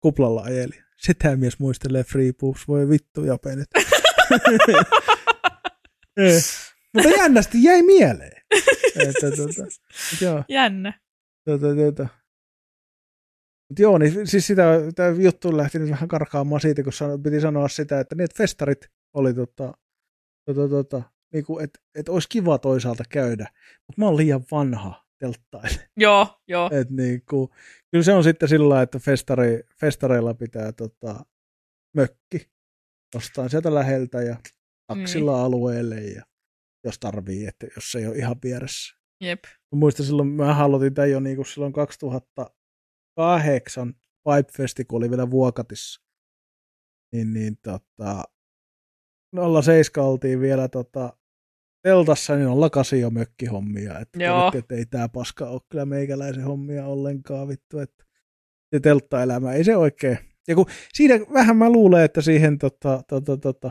kuplalla ajeli. Sitä mies muistelee Free Poops, voi vittu japenit. Mutta jännästi jäi mieleen. Että, mut joo, Jännä. tota, tota. Mut joo, niin siis sitä, tämä juttu lähti nyt vähän karkaamaan siitä, kun sano, piti sanoa sitä, että että festarit oli tota, tota, tota, niin kuin, että, että olisi kiva toisaalta käydä, mutta mä oon liian vanha telttaille. Joo, joo. Et niin kuin, kyllä se on sitten sillä että festari, festareilla pitää tota, mökki ostaa sieltä läheltä ja taksilla Niin. alueelle ja jos tarvii, että jos se ei ole ihan vieressä. Jep. Mä muistan silloin, mä aloitin tämän jo niin kuin silloin 2008 Pipe Festi, kun oli vielä Vuokatissa. Niin, niin tota, 07 oltiin vielä tota, teltassa, niin 08 jo mökkihommia. Että Joo. todettiin, että ei tää paska ole kyllä meikäläisen hommia ollenkaan vittu. Että se telttaelämä, ei se oikein. Ja kun siinä vähän mä luulen, että siihen tota, tota, tota,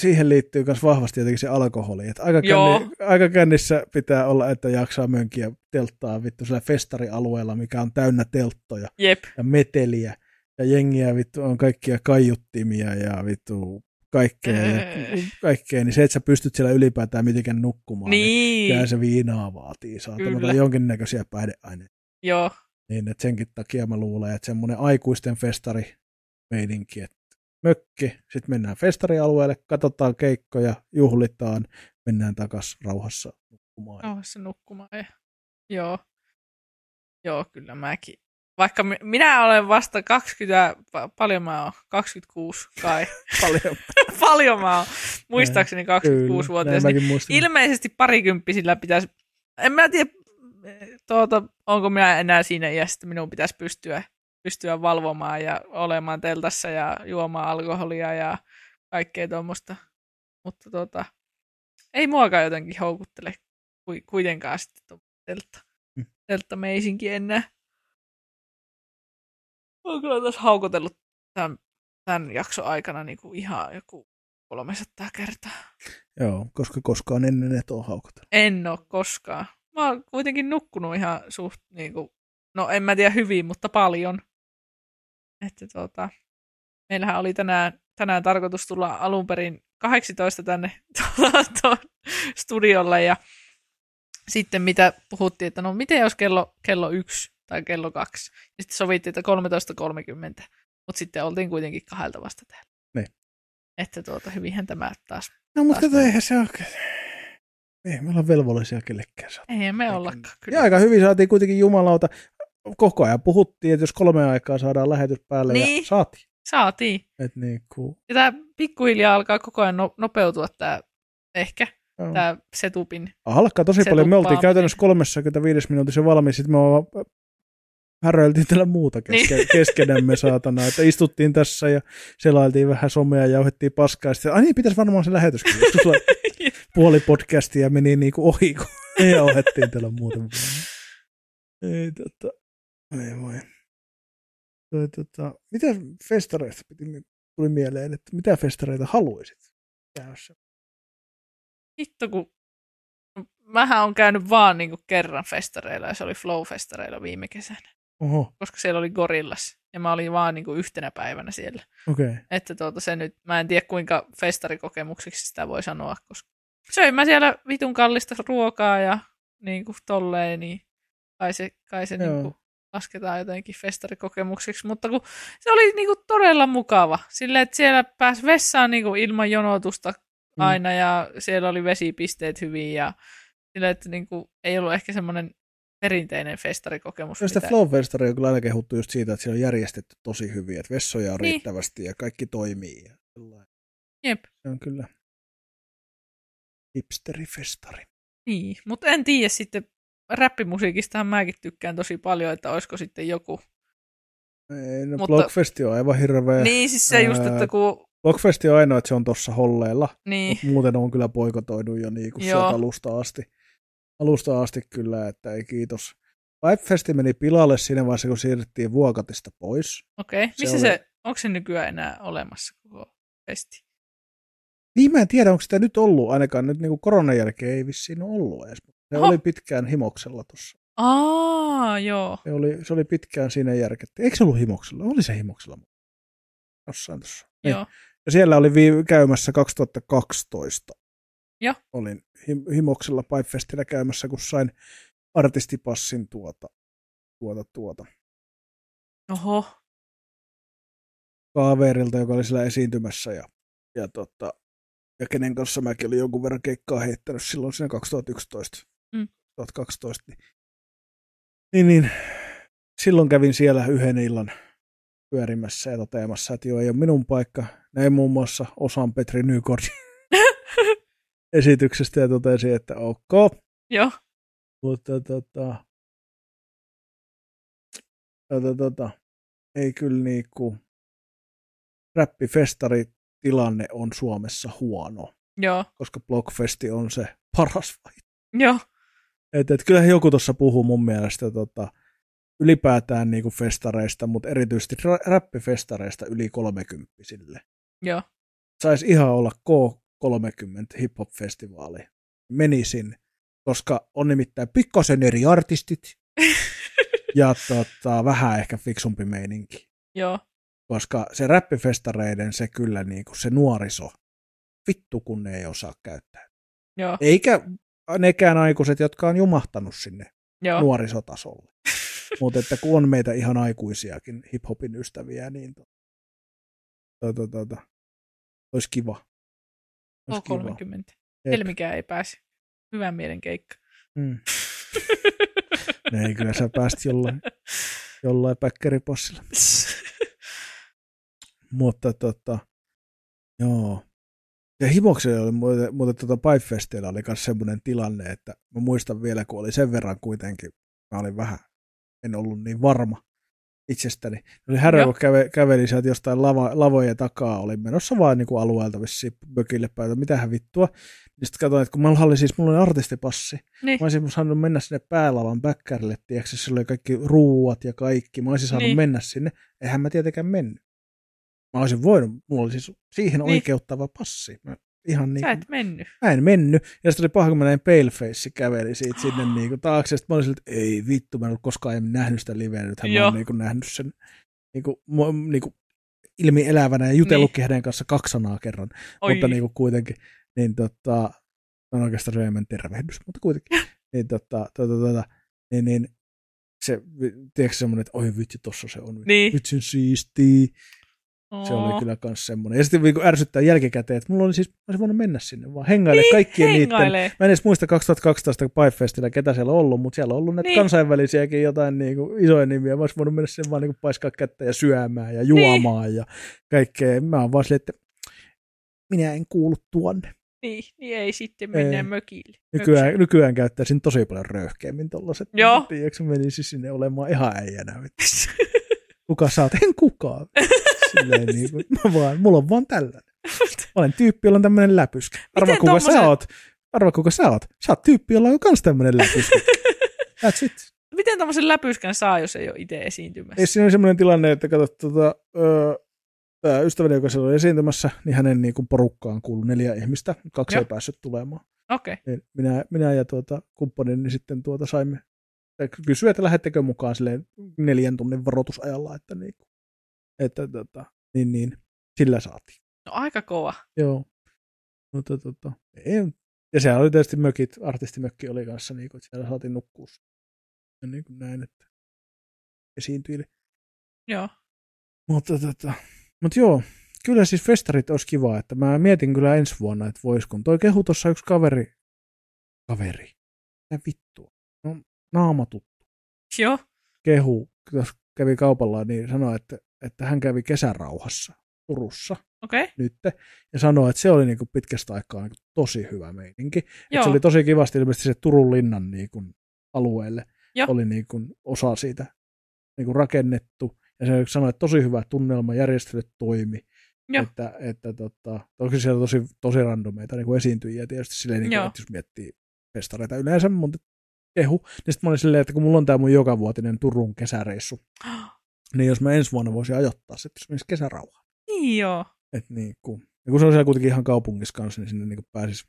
siihen liittyy myös vahvasti jotenkin se alkoholi. Että aika, känni, aika kännissä pitää olla, että jaksaa mönkiä telttaa vittu sillä festarialueella, mikä on täynnä telttoja Jep. ja meteliä ja jengiä vittu on kaikkia kaiuttimia ja vittu kaikkea, ja Ei. kaikkea, niin se, että sä pystyt siellä ylipäätään mitenkään nukkumaan, niin Niin. se viinaa vaatii, saatana jonkinnäköisiä päihdeaineita. Joo. Niin, että senkin takia mä luulen, että semmoinen aikuisten festari meininki, että mökki, sitten mennään festarialueelle, katsotaan keikkoja, juhlitaan, mennään takas rauhassa nukkumaan. Rauhassa nukkumaan. Ja... Joo. Joo, kyllä mäkin. Vaikka mi- minä olen vasta 20, pa- paljon mä oon? 26 kai. Paljon. paljon mä oon. Muistaakseni Kyllä, 26-vuotias. näin Niin ilmeisesti parikymppisillä pitäisi, en mä tiedä, tuota, onko minä enää siinä iässä, että minun pitäisi pystyä, pystyä valvomaan ja olemaan teltassa ja juomaan alkoholia ja kaikkea tuommoista. Mutta tuota, ei muakaan jotenkin houkuttele kui- kuitenkaan sitten teltta, Mm. teltta meisinkin enää. Olen kyllä tässä haukotellut tämän, tämän jakson aikana niin kuin ihan joku 300 kertaa. Joo, koska koskaan ennen et ole haukotellut. En ole koskaan. Mä oon kuitenkin nukkunut ihan suht, niin kuin, no en mä tiedä hyvin, mutta paljon. Että tota, meillähän oli tänään, tänään tarkoitus tulla alun perin 18 tänne tuolla- tuohon studiolle ja sitten mitä puhuttiin, että no miten jos kello, kello yksi tai kello kaksi. Ja sitten sovittiin, että 13.30, mutta sitten oltiin kuitenkin kahdelta vasta täällä. Niin. Että tuota, hyvinhän tämä taas. No mutta Taas kato, eihän se ole. Ei me olla velvollisia kellekään. Eihän me ollakaan. Ja aika hyvin saatiin kuitenkin jumalauta. Koko ajan puhuttiin, että jos kolme aikaa saadaan lähetys päälle Niin. ja saatiin. Saatiin. Et niin kuin, Ja tämä pikkuhiljaa alkaa koko ajan no, nopeutua tämä ehkä, tämä setupin. Alkaa tosi paljon. Me oltiin käytännössä 35 minuutissa valmiin. Sitten me häröiltiin täällä muuta keske, niin. keskenämme saatana, että istuttiin tässä ja selailtiin vähän somea ja jauhettiin paskaa. Ja sitten, ai niin, pitäisi varmaan se lähetyskin. puoli podcastia meni niinku ohi, kun jauhettiin täällä muuta. Ei tota, ei voi. Toi, tota, mitä festareista piti, tuli mieleen, että mitä festareita haluaisit käydä? Hitto, kun mähän on käynyt vaan niin kerran festareilla ja se oli Flow-festareilla viime kesänä. Oho. Koska siellä oli Gorillas ja mä olin vaan niin yhtenä päivänä siellä. Okay. Että tuota, se nyt, mä en tiedä kuinka festarikokemukseksi sitä voi sanoa, koska söin mä siellä vitun kallista ruokaa ja niin kuin tolleen, niin kai se, kai se niin kuin lasketaan jotenkin festarikokemukseksi, mutta kun se oli niin kuin todella mukava. Sille, että siellä pääsi vessaan niin kuin ilman jonotusta mm. aina mm. ja siellä oli vesipisteet hyvin ja sille, että niin kuin, ei ollut ehkä semmoinen perinteinen festarikokemus. Ja sitä Flow-festari on kyllä aina kehuttu just siitä, että siellä on järjestetty tosi hyvin, että vessoja on niin. riittävästi ja kaikki toimii. Ja Jep. Se on kyllä hipsterifestari. Niin, mutta en tiedä sitten, räppimusiikistahan mäkin tykkään tosi paljon, että olisiko sitten joku. Ei, no mutta... Blockfesti on aivan hirveä. Niin, siis se just, että kun... Blockfesti on ainoa, että se on tuossa holleilla. Niin. muuten on kyllä poikotoinut jo niin kuin sieltä alusta asti. Alusta asti kyllä, että ei kiitos. Vibefesti meni pilalle siinä vaiheessa, kun siirryttiin Vuokatista pois. Okei, okay. missä se, oli... se, onko se nykyään enää olemassa koko festi? Niin mä en tiedä, onko sitä nyt ollut, ainakaan nyt niin koronan jälkeen ei vissiin ollut edes. Se Oho. oli pitkään himoksella tuossa. Aa, joo. Se oli, se oli pitkään siinä järkettä. Eikö se ollut himoksella? Oli se himoksella. Jossain tuossa. Niin. Joo. Ja siellä oli vi- käymässä 2012. Joo. Olin him- himoksella Pipefestillä käymässä, kun sain artistipassin tuota, tuota, tuota. Oho. Kaverilta, joka oli siellä esiintymässä ja, ja, tota, ja kenen kanssa mäkin olin jonkun verran keikkaa heittänyt silloin siinä 2011. Mm. 2012. Niin, niin, niin, silloin kävin siellä yhden illan pyörimässä ja toteamassa, että joo, ei ole minun paikka. Näin muun muassa osan Petri Nykordin esityksestä ja totesi, että ok. Joo. Mutta tota, tota, tota, ei kyllä niinku tilanne on Suomessa huono. Joo. Koska Blockfesti on se paras vai. Joo. Et, et kyllähän joku tuossa puhuu mun mielestä tota, ylipäätään niinku festareista, mutta erityisesti räppifestareista yli kolmekymppisille. Joo. Saisi ihan olla K30 hip-hop-festivaali. Menisin, koska on nimittäin pikkasen eri artistit ja tota, vähän ehkä fiksumpi meininki. Joo. Koska se räppifestareiden se kyllä niinku se nuoriso, vittu kun ne ei osaa käyttää. Joo. Eikä nekään aikuiset, jotka on jumahtanut sinne Joo. nuorisotasolle. Mutta että kun on meitä ihan aikuisiakin hiphopin ystäviä, niin to, to, to, to, to, olisi kiva. Olisi kiva. 30. Helmikään ei pääse. Hyvän mielen keikka. Mm. ei, kyllä sä pääst jollain, jollain päkkäripossilla. Mutta tota, joo. Ja Himoksella oli muuten, muuten tuota Pipefestillä oli myös semmoinen tilanne, että mä muistan vielä, kun oli sen verran kuitenkin, mä olin vähän, en ollut niin varma itsestäni. Oli härä, kun käve, käveli sieltä jostain lava, lavojen takaa, oli menossa vaan niin kuin alueelta vissiin bökille päin, mitähän vittua. Niin sitten katsoin, että kun mulla oli siis, mulla oli artistipassi, niin. mä olisin saanut mennä sinne päälavan bäkkärille, tiedätkö, sillä oli kaikki ruuat ja kaikki, mä olisin saanut niin. mennä sinne, eihän mä tietenkään mennyt. Mä olisin voinut, mulla oli siis siihen niin. oikeuttava passi. Mä ihan niin Sä et mennyt. Mä en mennyt. Ja sitten oli paha, kun mä näin Paleface käveli siitä sinne niin kuin taakse. Sitten mä olin että ei vittu, mä en ollut koskaan nähnyt sitä liveä. Nythän Joo. mä oon niin kuin nähnyt sen niin kuin, niin kuin ilmi elävänä ja jutellutkin niin. hänen kanssa kaksi sanaa kerran. Oi. Mutta niin kuin kuitenkin, niin tota, on oikeastaan Raymond tervehdys, mutta kuitenkin. niin tota, tota, tota, niin, niin se, tiedätkö semmoinen, että oi vitsi, tossa se on. Niin. Vitsin siistiä. Se oli kyllä myös semmoinen. Ja sitten niin ärsyttää jälkikäteen, että mulla oli siis, olisin voinut mennä sinne vaan hengaille niin, kaikkien hengaile. niiden. Mä en edes muista 2012 Pipefestillä, ketä siellä on ollut, mutta siellä on ollut näitä niin. kansainvälisiäkin jotain niin kuin, isoja nimiä. Mä olisin voinut mennä sinne vaan niin kuin paiskaa kättä ja syömään ja juomaan niin. ja kaikkea. Mä oon vaan silleen, että minä en kuulu tuonne. Niin, niin ei sitten mennä Ei. mökille. Nykyään, nykyään käyttäisin tosi paljon röyhkeämmin tollaset. Joo. Tiedätkö, menisi sinne olemaan ihan äijänä. Kuka sä oot? En kukaan. Silleen niin kuin, mä vaan, mulla on vaan tällainen. Mä olen tyyppi, jolla on tämmöinen läpyskä. Arva, kuka sä tommosen- oot? Arva, kuka sä oot? Sä oot tyyppi, jolla on kans tämmöinen läpyskä. That's it. Miten tämmöisen läpyskän saa, jos ei ole itse esiintymässä? Ei siinä oli semmoinen tilanne, että kato, tota, öö, tämä ystäväni, joka siellä oli esiintymässä, niin hänen niin kuin porukkaan kuului neljä ihmistä, kaksi Joo. ei päässyt tulemaan. Okay. Niin minä, minä ja tuota, kumppanini niin sitten tuota saimme kysyä, että lähettekö mukaan silleen neljän tunnin varoitusajalla, että, niin, että tota, niin, niin, sillä saatiin. No aika kova. Joo. Mutta tota, ei, ja siellä oli tietysti mökit, artistimökki oli kanssa, niin kuin, että siellä saatiin nukkua. Ja niin kuin näin, että esiintyi. Joo. Mutta tota, mut joo, kyllä siis festarit olisi kiva, että mä mietin kyllä ensi vuonna, että vois, kun toi kehu tuossa yksi kaveri, kaveri, mitä vittua, no naama tuttu, Joo. kehu, jos kävi kaupalla, niin sanoi, että, että hän kävi kesärauhassa Turussa. Okay. nyt, ja sanoi, että se oli niinku pitkästä aikaa niinku tosi hyvä meininki. Et Joo. se oli tosi kivasti ilmeisesti se Turun linnan niinku alueelle Joo. oli niinku osa siitä niinku rakennettu, ja se sanoi, että tosi hyvä tunnelma, järjestelyt toimi, Joo. että, että tota, toki siellä tosi, tosi randomeita niin esiintyjiä tietysti silleen, niin kuin, että jos miettii festareita yleensä, mutta kehu, niin sitten mä olin silleen, että kun mulla on tämä mun jokavuotinen Turun kesäreissu, niin jos mä ensi vuonna voisin ajoittaa se, että jos menisi kesärauhaan. Niin joo. Et niin kuin, ja kun se on siellä kuitenkin ihan kaupungissa kanssa, niin sinne niin kuin pääsis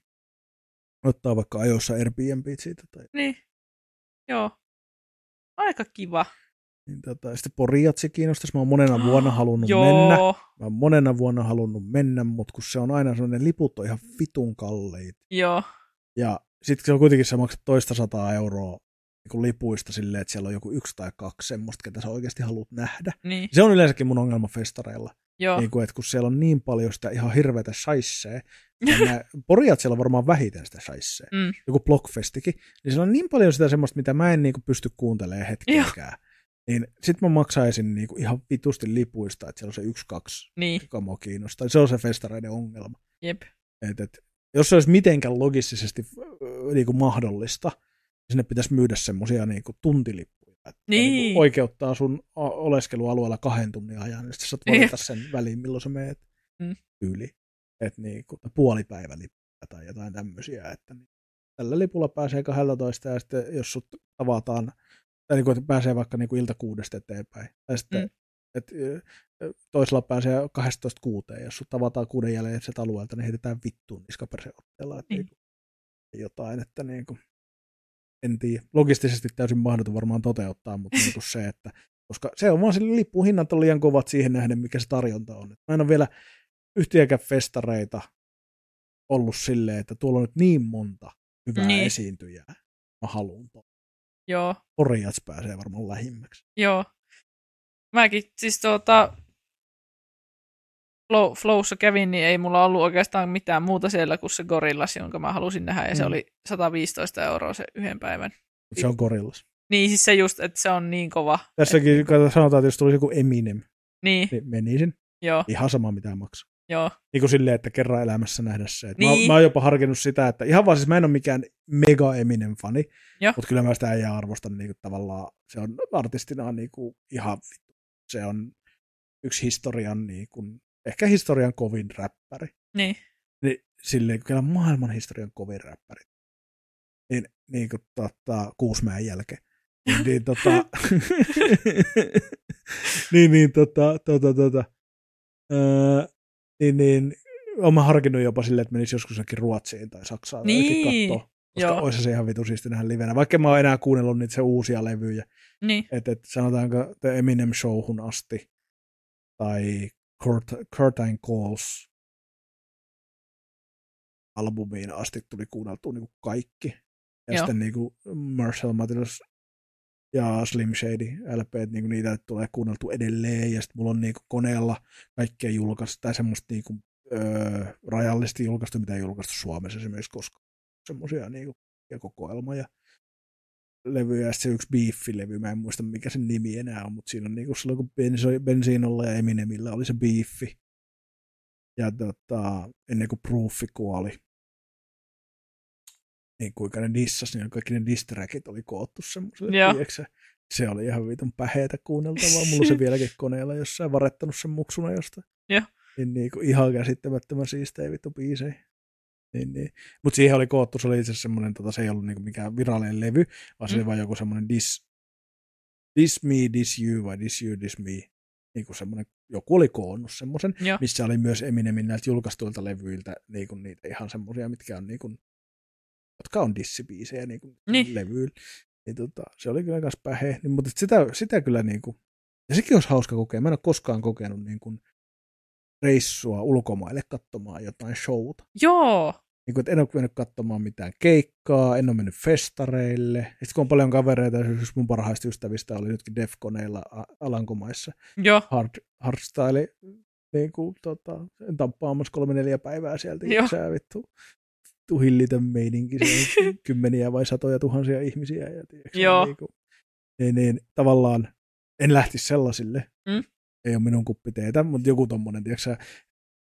ottaa vaikka ajoissa Airbnb siitä. Tai, Niin. Joo. Aika kiva. niin tota, sitten Poriatsi kiinnostaisi. Mä oon monena vuonna halunnut Joo. mennä. Mä oon monena vuonna halunnut mennä, mutta kun se on aina sellainen, liput on ihan vitun kalliit. Joo. Ja sitten se on kuitenkin se maksat toista sataa euroa niin lipuista silleen, että siellä on joku yksi tai kaksi semmoista, ketä sä oikeasti haluat nähdä. Niin. Se on yleensäkin mun ongelma festareilla. Joo. Niin kuin, että kun siellä on niin paljon sitä ihan hirveätä shaisee, ja mä, Poriat siellä varmaan vähiten sitä shaisee, Mm. joku Blockfestikin, niin siellä on niin paljon sitä semmoista, mitä mä en niin kuin pysty kuuntelemaan hetkeäkään. Niin sit mä maksaisin niin kuin ihan vitusti lipuista, että siellä on se yksi, kaksi, Niin. joka mua kiinnostaa. Se on se festareiden ongelma. Jep. Et, et, jos se olisi mitenkään logistisesti ö, niin kuin mahdollista, niin sinne pitäisi myydä semmoisia niin kuin tuntilippuja. Että Niin. niin oikeuttaa sun oleskelualueella kahden tunnin ajan, niin sitten saat valita sen väliin, milloin sä meet Mm. yli. Että niin kuin, puolipäivälippuja tai jotain tämmöisiä. Että niin, tällä lipulla pääsee 12 ja sitten jos sut tavataan, tai niin kuin, että pääsee vaikka niin kuin ilta kuudesta eteenpäin. Tai sitten Mm. et, toisella pääsee 12 kuuteen, jos sut tavataan kuuden sieltä alueelta, niin heitetään vittuun niskaperseotteella. Että Niin. niin. jotain, että niin kuin, en tiedä. Logistisesti täysin mahdoton varmaan toteuttaa, mutta niin kuin se, että koska se on vaan sille lippuhinnat on liian kovat siihen nähden, mikä se tarjonta on. Mä en ole vielä yhtiäkään festareita ollut silleen, että tuolla on nyt niin monta hyvää Niin. esiintyjää. Mä haluan tuon. Joo. Porjats pääsee varmaan lähimmäksi. Joo. Mäkin siis tuota, Flow, Flowssa kävin, niin ei mulla ollut oikeastaan mitään muuta siellä kuin se Gorillas, jonka mä halusin nähdä, ja se Mm. oli 115 euroa se yhden päivän. Se on gorillas. Niin siis se just, että se on niin kova. Tässäkin kato, sanotaan, että jos tulisi joku Eminem, Niin, niin menisin. joo, Ihan sama mitä maksaa. joo, Niin kuin silleen, että kerran elämässä nähdä se. Et Niin. mä, mä oon jopa harkinnut sitä, että ihan vaan siis mä en ole mikään mega Eminem-fani, Joo. mutta kyllä mä sitä ei arvostan niin kuin tavallaan, se on artistina niin kuin ihan vittu. Se on yksi historian, niin kuin, ehkä historian kovin räppäri. niin, Niin silleen, kyllä maailman historian kovin räppäri. Niin, niin kuin tota, Kuusmäen jälkeen. Niin, niin, tota, niin, niin, tota, tota, tota, öö, niin, niin, olen harkinnut jopa silleen, että menisi joskus jonnekin Ruotsiin tai Saksaan Niin, katsoa. Koska joo. olisi se ihan vitu siisti nähdä livenä. Vaikka mä oon enää kuunnellut niitä se uusia levyjä. niin, Että et, sanotaanko The Eminem Showhun asti. Tai Curtain Calls albumiin asti tuli kuunneltua niin kaikki. Ja Joo. sitten niin kuin Marshall Mathers ja Slim Shady LP, niin niitä tulee kuunneltu edelleen. Ja sitten mulla on niin kuin koneella kaikkea julkaistu, tai semmoista niin kuin, öö, rajallisesti julkaistu, mitä ei julkaistu Suomessa esimerkiksi koskaan. Semmoisia niin kuin, ja kokoelma ja levyjä. Ja se yksi Beefy-levy, mä en muista mikä sen nimi enää on, mutta siinä on niin kuin silloin kun Benzinolla ja Eminemillä oli se Beefy. Ja tota, ennen kuin Proofi kuoli. niin kuinka ne dissas, niin kaikki ne distrackit oli koottu semmoiselle, se oli ihan vitun päheitä kuunneltavaa. Mulla on se vieläkin koneella jossain varettanut sen muksuna jostain. Joo. Niin, niin kuin ihan käsittämättömän siistejä vittu biisejä. Niin, niin. Mutta siihen oli koottu, se oli itse asiassa semmoinen, tota, se ei ollut niinku mikään virallinen levy, vaan se Mm. oli vaan joku semmoinen dis, dis me, dis you vai dis you, dis me. Niinku semmoinen, joku oli koonnut semmoisen, missä oli myös Eminemin näiltä julkaistuilta levyiltä niinku niitä ihan semmoisia, mitkä on niinku, jotka on dissibiisejä niinku Niin. levyillä. Niin tota, se oli kyllä myös pähe, niin, mutta sitä, sitä kyllä niinku, ja sekin olisi hauska kokea. Mä en ole koskaan kokenut niinku reissua ulkomaille katsomaan jotain showta. Joo. Niin kuin, että en ole mennyt katsomaan mitään keikkaa, en ole mennyt festareille. Sitten kun on paljon kavereita, esimerkiksi mun parhaista ystävistä oli nytkin Defconeilla Alankomaissa Joo. hard, hardstyle niin kuin, tota, tamppaamassa kolme neljä päivää sieltä. Joo. Sä vittu tuhillitön meininki, kymmeniä vai satoja tuhansia ihmisiä. Ja, tiedätkö, Joo. Niin, kuin, niin, niin, tavallaan en lähtisi sellaisille. Mm. Ei ole minun kuppiteetä, mutta joku tommonen, tiedätkö, sä,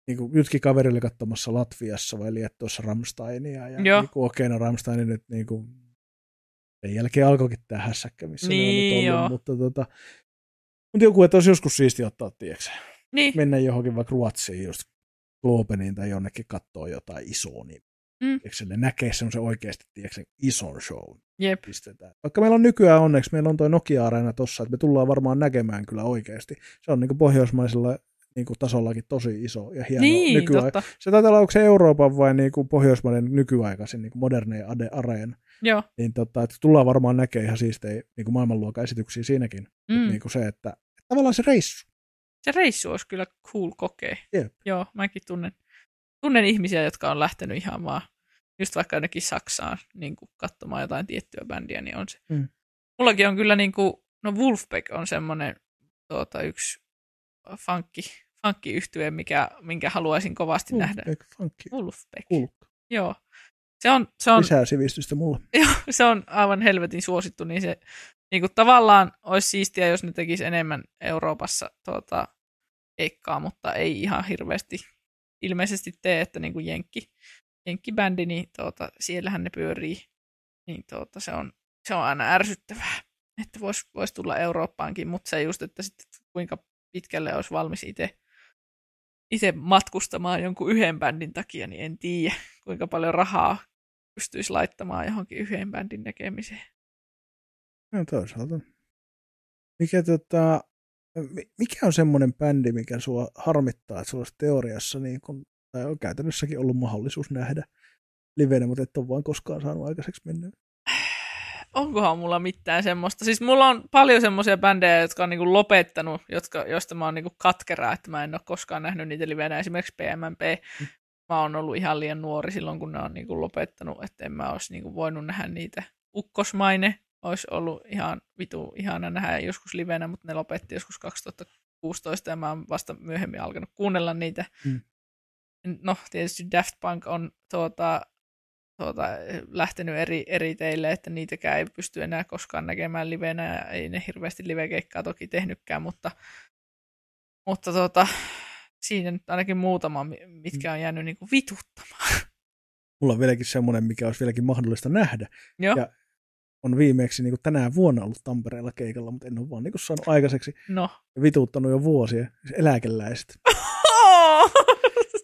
niin kuin nytkin kaveri oli katsomassa Latviassa vai Liettuassa Rammsteinia. Ja Joo. niin kuin, okei, no Rammstein nyt niin kuin, sen jälkeen alkoikin tämä hässäkkä, missä Niin, ne on nyt ollut, joo. mutta, tota, mutta joku, että olisi joskus siisti ottaa, tiedätkö, Niin. mennä johonkin vaikka Ruotsiin just Globeniin tai jonnekin katsoa jotain isoa, niin Mm. tiedätkö, ne näkee semmoisen oikeasti tiedätkö, ison show Jep. pistetään. Vaikka meillä on nykyään onneksi, meillä on toi Nokia-areena tossa, että me tullaan varmaan näkemään kyllä oikeasti. Se on niin kuin pohjoismaisella niin kuin tasollakin tosi iso ja hieno Niin, nykyaika. totta. Se taitaa olla, onko se Euroopan vai niin kuin pohjoismainen nykyaikaisin niin moderneja areena. Joo. Niin tota, että tullaan varmaan näkemään ihan siistejä niin kuin maailmanluokan esityksiä siinäkin. Mm. Niin kuin se, että, että tavallaan se reissu. Se reissu olisi kyllä cool kokea. Jep. Joo, mäkin tunnen, tunnen ihmisiä, jotka on lähtenyt ihan vaan just vaikka jonnekin Saksaan niin kuin katsomaan jotain tiettyä bändiä, niin on se. Mm. Mullakin on kyllä niin kuin, no Wolfpack on semmoinen tuota, yksi funkki, funkki mikä, minkä haluaisin kovasti nähdä. Eikö Funkki. Wolfpack. Cool. Joo. Se on, se on, Lisää sivistystä mulle. Joo, se on aivan helvetin suosittu, niin se niin kuin tavallaan olisi siistiä, jos ne tekisi enemmän Euroopassa tuota, keikkaa, mutta ei ihan hirveästi ilmeisesti tee, että niin kuin Jenkki, Jenkkibändi, niin tuota, siellähän ne pyörii, niin tuota, se, on, se on aina ärsyttävää, että voisi vois tulla Eurooppaankin, mutta se just, että sitten kuinka pitkälle olisi valmis itse itse matkustamaan jonkun yhden bändin takia, niin en tiedä, kuinka paljon rahaa pystyisi laittamaan johonkin yhden bändin näkemiseen. No toisaalta. Mikä, tota, mi- mikä on semmoinen bändi, mikä sua harmittaa, että sulla olisi teoriassa niin kun, tai on käytännössäkin ollut mahdollisuus nähdä livenä, mutta et ole vaan koskaan saanut aikaiseksi mennä. Onkohan mulla mitään semmoista? Siis mulla on paljon semmoisia bändejä, jotka on niinku lopettanut, jotka, joista mä oon niinku katkeraa, että mä en ole koskaan nähnyt niitä livenä. Esimerkiksi PMMP. Mä oon ollut ihan liian nuori silloin, kun ne on niinku lopettanut, että en mä olisi niinku voinut nähdä niitä. Ukkosmaine olisi ollut ihan vitu ihana nähdä joskus livenä, mutta ne lopetti joskus 2016 ja mä oon vasta myöhemmin alkanut kuunnella niitä. Mm. No, tietysti Daft Punk on tuota, tuota, lähtenyt eri, eri teille, että niitäkään ei pysty enää koskaan näkemään livenä ja ei ne hirveästi livekeikkaa toki tehnytkään, mutta, mutta tuota, siinä nyt ainakin muutama, mi- mitkä on jäänyt niin kuin vituttamaan. Mulla on vieläkin semmoinen, mikä olisi vieläkin mahdollista nähdä. Joo, Ja- On viimeksi niin tänään vuonna ollut Tampereella keikalla, mutta en ole vaan niin saanut aikaiseksi no. ja vituuttanut jo vuosia. Eläkeläiset.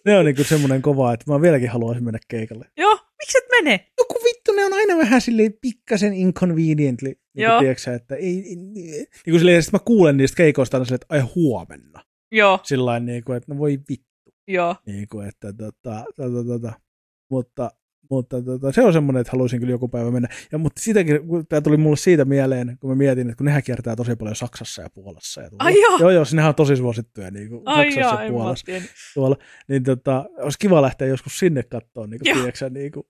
Ne on niin semmoinen kova, että mä vieläkin haluaisin mennä keikalle. Joo, miksi et mene? joku vittu, ne on aina vähän silleen pikkasen inconveniently, niin Joo. tiedätkö, että ei, ei, niin kuin silleen, mä kuulen niistä keikoista aina silleen, että ai huomenna. Joo, Sillä niin kuin, että no voi vittu, joo. niin kuin, että tota, tota, tota. mutta, mutta tota, se on semmoinen, että haluaisin kyllä joku päivä mennä. Ja, mutta sitäkin, kun tämä tuli mulle siitä mieleen, kun mä mietin, että kun nehän kiertää tosi paljon Saksassa ja Puolassa. Ja tuolla. Ai joo. Joo, joo, sinnehän on tosi suosittuja niin kuin Ai Saksassa joo, ja Puolassa tuolla, niin tota, olisi kiva lähteä joskus sinne katsoa, niin kuin, tiedätkö, niin kuin,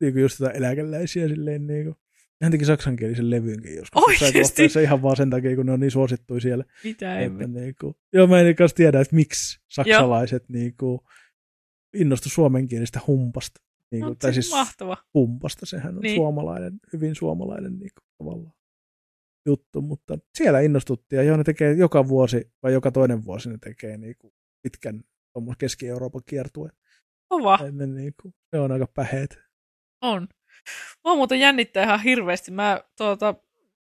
niin kuin just tätä eläkeläisiä silleen, niin kuin. Nehän teki saksankielisen levyynkin joskus. Oikeesti? kohteessa ihan vaan sen takia, kun ne on niin suosittuja siellä. Mitä ei Että, niin kuin, joo, mä en kanssa tiedä, että miksi saksalaiset niin kuin, innostu suomenkielistä humpasta. Niin kuin, No, tai se siis mahtava. humpasta, sehän on Niin. suomalainen, hyvin suomalainen niin kuin, tavallaan juttu, mutta siellä innostuttiin ja joo, ne tekee joka vuosi vai joka toinen vuosi ne tekee niin kuin, pitkän Keski-Euroopan kiertueen. Kova Ennen niin kuin, se on aika päheet. On. Mua muuten jännittää ihan hirveästi. Mä tuota,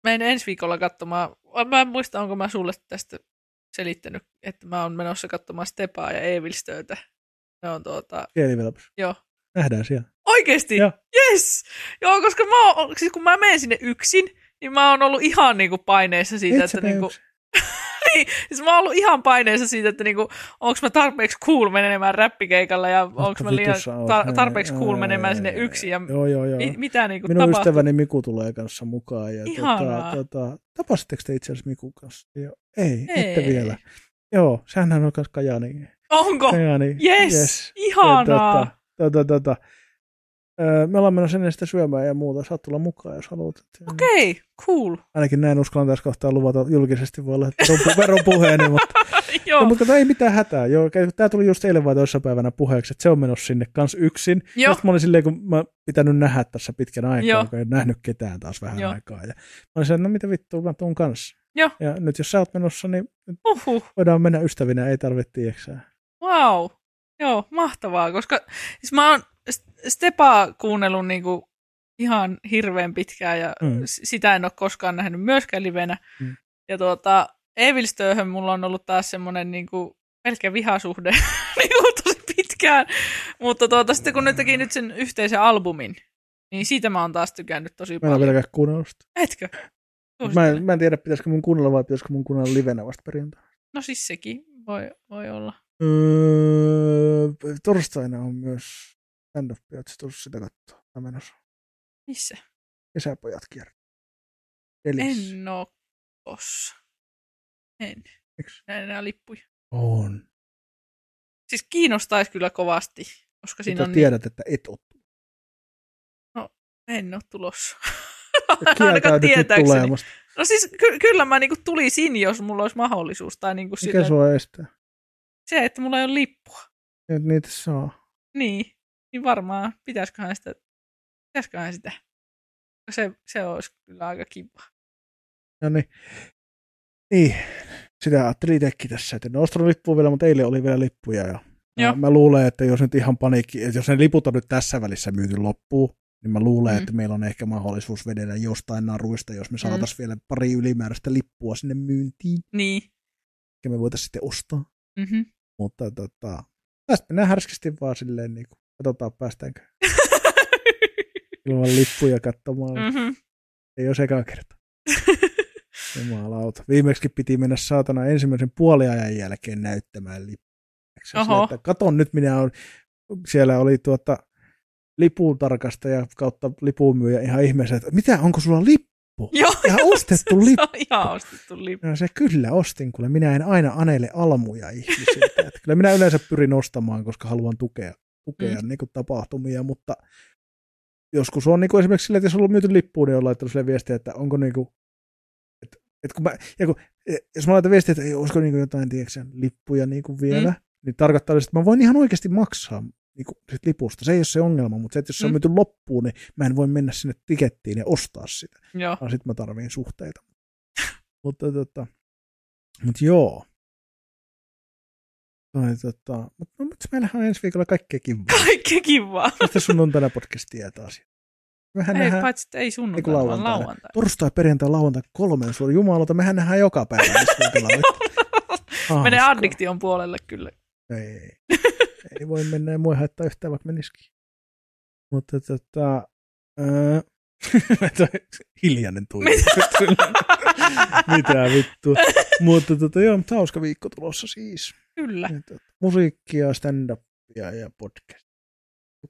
menen ensi viikolla katsomaan. Mä en muista, onko mä sulle tästä selittänyt, että mä oon menossa katsomaan Stepaa ja Evilstöitä. Ne on tuota... Joo. Nähdään siellä. Oikeesti? Joo. Yes! Joo, koska mä oon, siis kun mä menen sinne yksin, niin mä oon ollut ihan niinku paineessa siitä, Itse että niinku, yksin. Niin, siis mä oon ollut ihan paineessa siitä, että niinku, onko mä tarpeeksi cool menemään räppikeikalle ja onko mä liian tar- tarpeeksi cool ei, menemään ei, sinne yksin ja Joo, joo, joo. mi- mitä niinku Minun tapahtuu. ystäväni Miku tulee kanssa mukaan. Ja Ihanaa. tota, tota, tapasitteko te itse asiassa Mikun kanssa? Joo. Ei, Ei. ette vielä. Joo, sehän on myös Kajani. Onko? Kajani. Yes! yes. Ihanaa! Ja Tota, tota, tota, öö, me ollaan menossa ennen sitä syömään ja muuta. Saat tulla mukaan, jos haluat. Okei, okay, cool. Ainakin näin uskallan tässä kohtaa luvata julkisesti voi olla veron, puheeni, mutta, Joo, no, mutta kato, ei mitään hätää. Joo, tämä tuli just eilen vai toisessa päivänä puheeksi, että se on menossa sinne kans yksin. Joo. Sitten mä olin silleen, kun mä pitänyt nähdä tässä pitkän aikaa, Joo. kun en nähnyt ketään taas vähän Joo. aikaa. Ja mä olin silleen, no mitä vittua, mä tuun kanssa. Joo. Ja nyt jos sä oot menossa, niin uhuh. voidaan mennä ystävinä, ei tarvitse tieksää. Wow. Joo, mahtavaa, koska siis mä oon Stepaa kuunnellut niinku ihan hirveän pitkään ja Mm. sitä en ole koskaan nähnyt myöskään livenä. Mm. Ja tuota, Evilstööhön mulla on ollut taas semmoinen niinku pelkkä vihasuhde niinku tosi pitkään. Mutta tuota, sitten kun ne teki nyt sen yhteisen albumin, niin siitä mä oon taas tykännyt tosi Mä en ole paljon. vieläkään kuunnellut. Etkö? Mä en, mä en tiedä, pitäisikö mun kuunnella vai pitäisikö mun kuunnella livenä vasta perjantaina. No siis sekin voi, voi olla. Öö, torstaina on myös stand up ootko tuossa sitä katsoa? Mä menossa. Missä? Kesäpojat kiertää. Elissä. En oo tossa. En. Miksi? Näin enää lippuja. On. Siis kiinnostaisi kyllä kovasti, koska siinä on niin, tiedät, että et ole. en ole tulossa. Ainakaan tietääkseni. tulemasta. No siis ky- kyllä mä niinku tulisin, jos mulla olisi mahdollisuus. Tai niinku Mikä sille, sua estää? se, että mulla ei ole lippua. Nyt niitä saa. Niin, niin varmaan pitäisiköhän sitä, pitäisiköhän sitä. Se, se olisi kyllä aika kiva. No niin. Niin. Sitä ajattelin itsekin tässä, että en ostanut lippua vielä, mutta eilen oli vielä lippuja. Ja Joo. mä, luulen, että jos nyt ihan paniikki, että jos ne liput on nyt tässä välissä myyty loppuun, niin mä luulen, Mm. että meillä on ehkä mahdollisuus vedellä jostain naruista, jos me Mm. saataisiin vielä pari ylimääräistä lippua sinne myyntiin, Niin. ja me voitaisiin sitten ostaa. Mm-hmm. Mutta tota, tästä mennään härskisti vaan silleen, niin kuin, katsotaan päästäänkö ilman lippuja katsomaan. Mm. mm-hmm. Ei ole sekaan kerta. Jumalauta. Viimeksi piti mennä saatana ensimmäisen puoliajan jälkeen näyttämään lippuja. Oho. Että katon nyt, minä on, siellä oli tuota lipun tarkastaja kautta lipunmyyjä ihan ihmeessä, että mitä, onko sulla lippu? Joo, Ihan ostettu se lippu. ihan ostettu lippu. No se kyllä ostin, kun minä en aina anele almuja ihmisiltä. Että kyllä minä yleensä pyrin ostamaan, koska haluan tukea, tukea mm. niin kuin tapahtumia, mutta joskus on niin kuin esimerkiksi sillä, että jos on ollut myyty lippuun, niin on laittanut sille viestiä, että onko niin kuin, että, että kun mä, ja kun, jos mä laitan viestiä, että ei, olisiko niin kuin jotain tiedätkö, lippuja niin kuin vielä, mm. niin tarkoittaa, että mä voin ihan oikeasti maksaa niin kuin, sit lipusta. Se ei ole se ongelma, mutta se, että jos se on Mm. myyty loppuun, niin mä en voi mennä sinne tikettiin ja ostaa sitä Joo. vaan sit mä tarviin suhteita. mutta tota, mut joo. Toi, tota, mutta no, mut meillähän on ensi viikolla kaikkea kivaa. Kaikki kivaa. Sitten sunnuntaina podcastia taas. Mehän Ei, nähdään paitsi ei sunnuntaina, vaan lauantaina. lauantaina. torstai, perjantai, lauantai kolmen suuri jumalauta. Mehän nähdään joka päivä. Hauskaa. Menee addiktion puolelle kyllä. Ei. ei voi mennä ja mua ei haittaa yhtään, vaikka menisikin. Mutta tota... Toi hiljainen tuli. Mitä vittua. Mutta tota, joo, mutta hauska viikko tulossa siis. Kyllä. Tota, musiikkia, stand-upia ja podcast.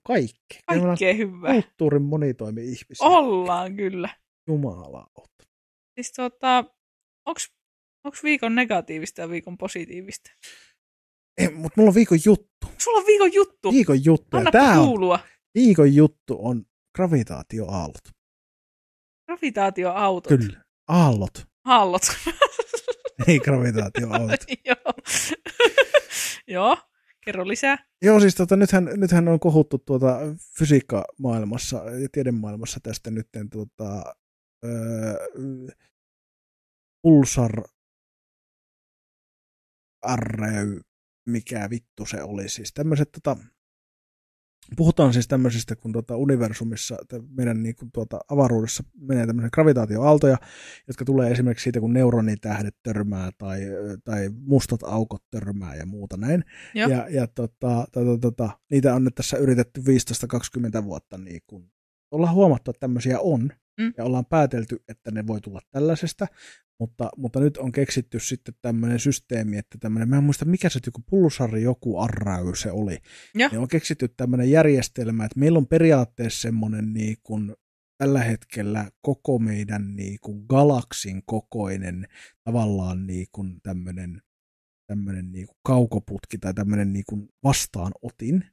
Kaikki. Kaikkea hyvää. kulttuurin monitoimi-ihmisiä. Ollaan kyllä. Jumalauta. Siis tota, onks, onks viikon negatiivista ja viikon positiivista? Ei, mutta mulla on viikon juttu. Sulla on viikon juttu. Viikon juttu. Anna tää on, kuulua. viikon juttu on gravitaatioaallot. Gravitaatioautot. Kyllä. Aallot. Hallot. Ei gravitaatioaallot. Joo. Joo. Kerro lisää. Joo, siis tota, nythän, nythän on kohuttu tuota fysiikkamaailmassa ja tiedemaailmassa tästä nyt tuota, öö, pulsar arrey, mikä vittu se oli siis. Tämmöiset tota, puhutaan siis tämmöisistä, kun tuota universumissa, meidän niin kuin tuota avaruudessa menee tämmöisiä gravitaatioaaltoja, jotka tulee esimerkiksi siitä, kun neuronitähdet törmää tai, tai mustat aukot törmää ja muuta näin. Ja, ja, ja tota, tota, tota, niitä on nyt tässä yritetty 15-20 vuotta niin kuin ollaan huomattu, että tämmöisiä on, mm. ja ollaan päätelty, että ne voi tulla tällaisesta, mutta, mutta nyt on keksitty sitten tämmöinen systeemi, että tämmöinen, mä en muista mikä se joku pulsari, joku arrayu se oli, ja. niin on keksitty tämmöinen järjestelmä, että meillä on periaatteessa semmoinen niin kuin tällä hetkellä koko meidän niin kuin galaksin kokoinen tavallaan niin kuin tämmöinen tämmöinen niin kuin kaukoputki tai tämmöinen niin kuin vastaanotin.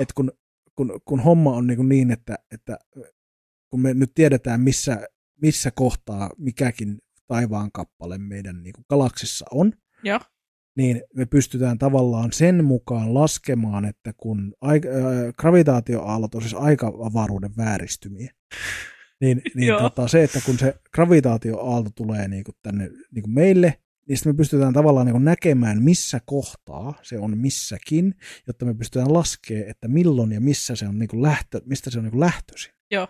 Että kun, kun, kun homma on niin, kuin niin että, että kun me nyt tiedetään, missä, missä kohtaa mikäkin taivaan kappale meidän niin kuin galaksissa on, ja. niin me pystytään tavallaan sen mukaan laskemaan, että kun aika, äh, gravitaatioaallot on siis aika-avaruuden vääristymiä, niin, niin tota, se, että kun se gravitaatioaalto tulee niin kuin tänne niin kuin meille, niin sitten me pystytään tavallaan niin näkemään, missä kohtaa se on missäkin, jotta me pystytään laskemaan, että milloin ja missä se on niin kuin lähtö, mistä se on niin kuin lähtöisin. Joo.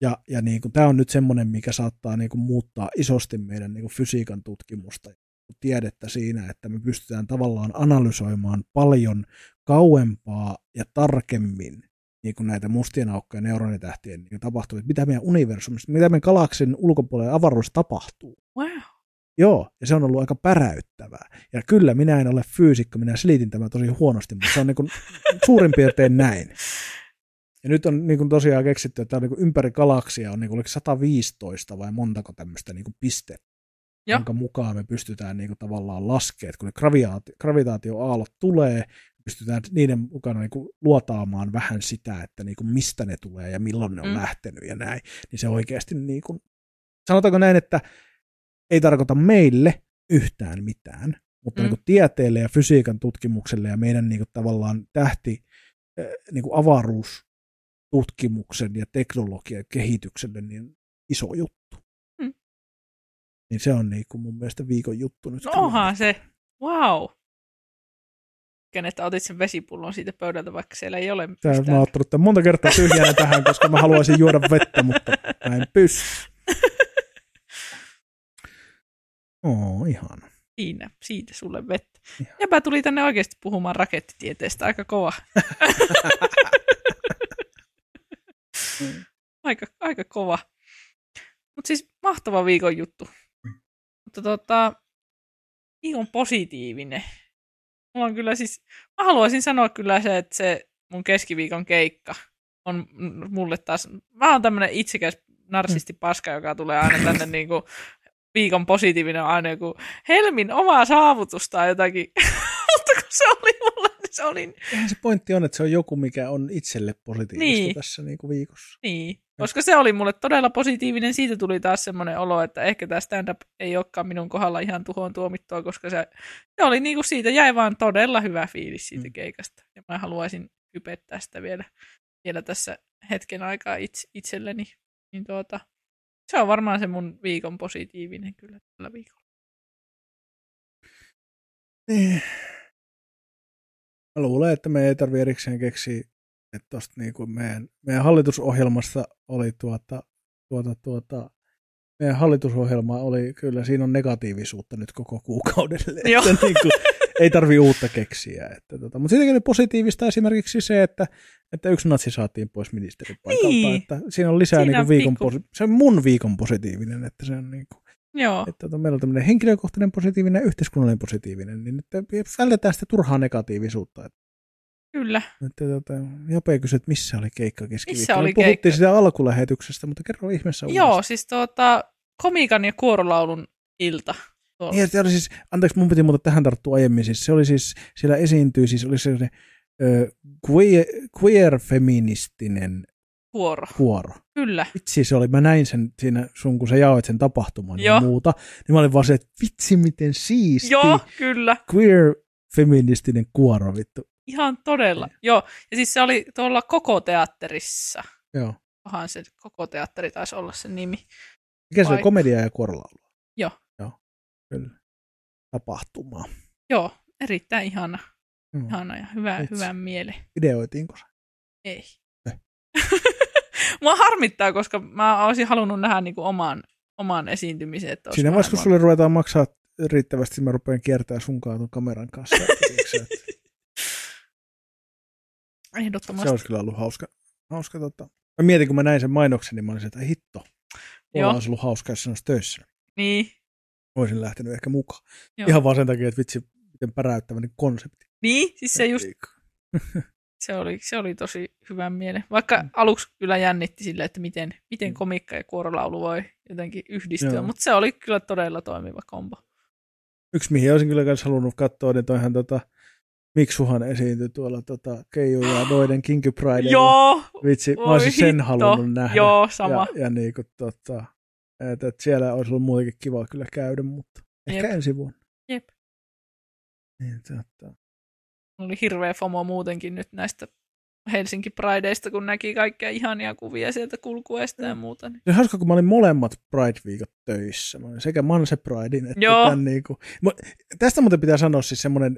Ja, ja niin kuin, tämä on nyt semmoinen, mikä saattaa niin kuin, muuttaa isosti meidän niin kuin, fysiikan tutkimusta tiedettä siinä, että me pystytään tavallaan analysoimaan paljon kauempaa ja tarkemmin niin kuin näitä mustien aukkojen neuronitähtien niin tapahtuu, että mitä meidän universumissa, mitä meidän galaksin ulkopuolella avaruudessa tapahtuu. Wow. Joo, ja se on ollut aika päräyttävää. Ja kyllä, minä en ole fyysikko, minä selitin tämän tosi huonosti, mutta se on niin kuin suurin piirtein näin. Ja nyt on niin kuin tosiaan keksitty, että on niin kuin ympäri galaksia on niin kuin 115 vai montako tämmöistä niin kuin pistettä, ja. jonka mukaan me pystytään niin kuin tavallaan laskemaan, että kun ne gravitaatio, gravitaatioaallot tulee, pystytään niiden mukana niin kuin luotaamaan vähän sitä, että niin kuin mistä ne tulee ja milloin ne on mm. lähtenyt ja näin, niin se oikeasti niin kuin, sanotaanko näin, että ei tarkoita meille yhtään mitään, mutta mm. niin kuin tieteelle ja fysiikan tutkimukselle ja meidän niin kuin tavallaan tähti niin kuin avaruus tutkimuksen ja teknologian kehitykselle niin iso juttu. Mm. Niin se on niin kuin mun mielestä viikon juttu nyt. No onhan se. Wow. Että otit sen vesipullon siitä pöydältä, vaikka siellä ei ole Tää, Mä oon ottanut monta kertaa tyhjänä tähän, koska mä haluaisin juoda vettä, mutta mä en pysty. Oo, ihana. Siinä, siitä sulle vettä. Ja mä tuli tänne oikeasti puhumaan rakettitieteestä, aika kova. Mm. Aika, aika kova. Mutta siis mahtava viikon juttu. Mm. Mutta tota, ihan positiivinen. Mulla on kyllä siis, mä haluaisin sanoa kyllä se, että se mun keskiviikon keikka on mulle taas, mä oon tämmönen itsekäs narsisti paska, joka tulee aina tänne niinku viikon positiivinen on aina joku Helmin omaa saavutusta tai jotakin. Mutta kun se oli mulle se oli... Eihän se pointti on, että se on joku, mikä on itselle positiivista niin. tässä niin kuin viikossa. Niin, koska se oli mulle todella positiivinen. Siitä tuli taas semmoinen olo, että ehkä tämä stand-up ei olekaan minun kohdalla ihan tuhoon tuomittua, koska se, se oli niin kuin siitä, jäi vaan todella hyvä fiilis siitä mm. keikasta. Ja mä haluaisin hypettää sitä vielä, vielä tässä hetken aikaa itse, itselleni. Niin tuota, se on varmaan se mun viikon positiivinen kyllä tällä viikolla. Niin. Mä luulen, että me ei tarvitse erikseen keksiä, että tosta niin kuin meidän, meidän hallitusohjelmassa oli tuota, tuota, tuota, meidän hallitusohjelma oli, kyllä siinä on negatiivisuutta nyt koko kuukaudelle. Joo. Että niin kuin, ei tarvi uutta keksiä. Että, tota, mutta sittenkin positiivista esimerkiksi se, että, että yksi natsi saatiin pois ministerin paikalta. Niin. Että siinä on lisää siinä niin kuin viikon, posi- se on mun viikon positiivinen, että se on niin kuin, Joo. Että meillä on tämmöinen henkilökohtainen positiivinen ja yhteiskunnallinen positiivinen, niin nyt vältetään sitä turhaa negatiivisuutta. Kyllä. Että, tota, Jope kysyi, että missä oli keikka keskiviikkona. Missä oli Puhuttiin keikka? sitä alkulähetyksestä, mutta kerro ihmeessä Joo, uudestaan. siis tuota, komikan ja kuorolaulun ilta. Niin, se oli siis, anteeksi, mun piti muuta tähän tarttua aiemmin, siis se oli siis, siellä esiintyi, siis oli se ö, queer, queer-feministinen Kuoro. Kuoro. Kyllä. Vitsi se oli, mä näin sen siinä sun, kun sä jaoit sen tapahtuman Joo. ja muuta, niin mä olin vaan se, että vitsi miten siisti. Joo, kyllä. Queer feministinen kuoro, vittu. Ihan todella, ja. joo. Ja siis se oli tuolla koko teatterissa. Joo. Onhan se koko teatteri taisi olla se nimi. Mikä se on, komedia ja kuorolaulu? Joo. Joo, kyllä. Tapahtumaa. Joo, erittäin ihana. Mm. Ihana ja hyvä, hyvä mieli. Ideoitiinko se? Ei. Eh. Mua harmittaa, koska mä olisin halunnut nähdä niinku oman, oman esiintymisen. Että Siinä vaiheessa, kun sulle ruvetaan maksaa riittävästi, mä rupean kiertämään sunkaan tuon kameran kanssa. että Ehdottomasti. Se olisi kyllä ollut hauska. hauska tota. Mä mietin, kun mä näin sen mainoksen, niin mä olisin, että hitto. Mulla olisi ollut hauska, jos olisi töissä. Niin. Olisin lähtenyt ehkä mukaan. Joo. Ihan vaan sen takia, että vitsi, miten päräyttäväinen konsepti. Niin, siis se just se oli, se oli tosi hyvän mielen. Vaikka Mm. aluksi kyllä jännitti sille, että miten, miten Mm. komikka ja kuorolaulu voi jotenkin yhdistyä, Joo. mutta se oli kyllä todella toimiva kombo. Yksi, mihin olisin kyllä myös halunnut katsoa, niin toihan tota, Miksuhan esiintyi tuolla tota, Keiju ja noiden Kinky Pride. Joo, Vitsi, mä olisin sen hitto. halunnut nähdä. joo, sama. Ja, ja niin kuin, tota, että, että siellä olisi ollut muutenkin kiva kyllä käydä, mutta ehkä Jep. ensi vuonna. Jep. Niin, tota. Oli hirveä FOMO muutenkin nyt näistä Helsinki Prideista, kun näki kaikkia ihania kuvia sieltä kulkueesta ja Mm. muuta. Niin. Se on hauska, kun mä olin molemmat Pride-viikot töissä. Mä olin sekä Manse Pridein että Joo. tämän niin kuin, Tästä muuten pitää sanoa siis semmoinen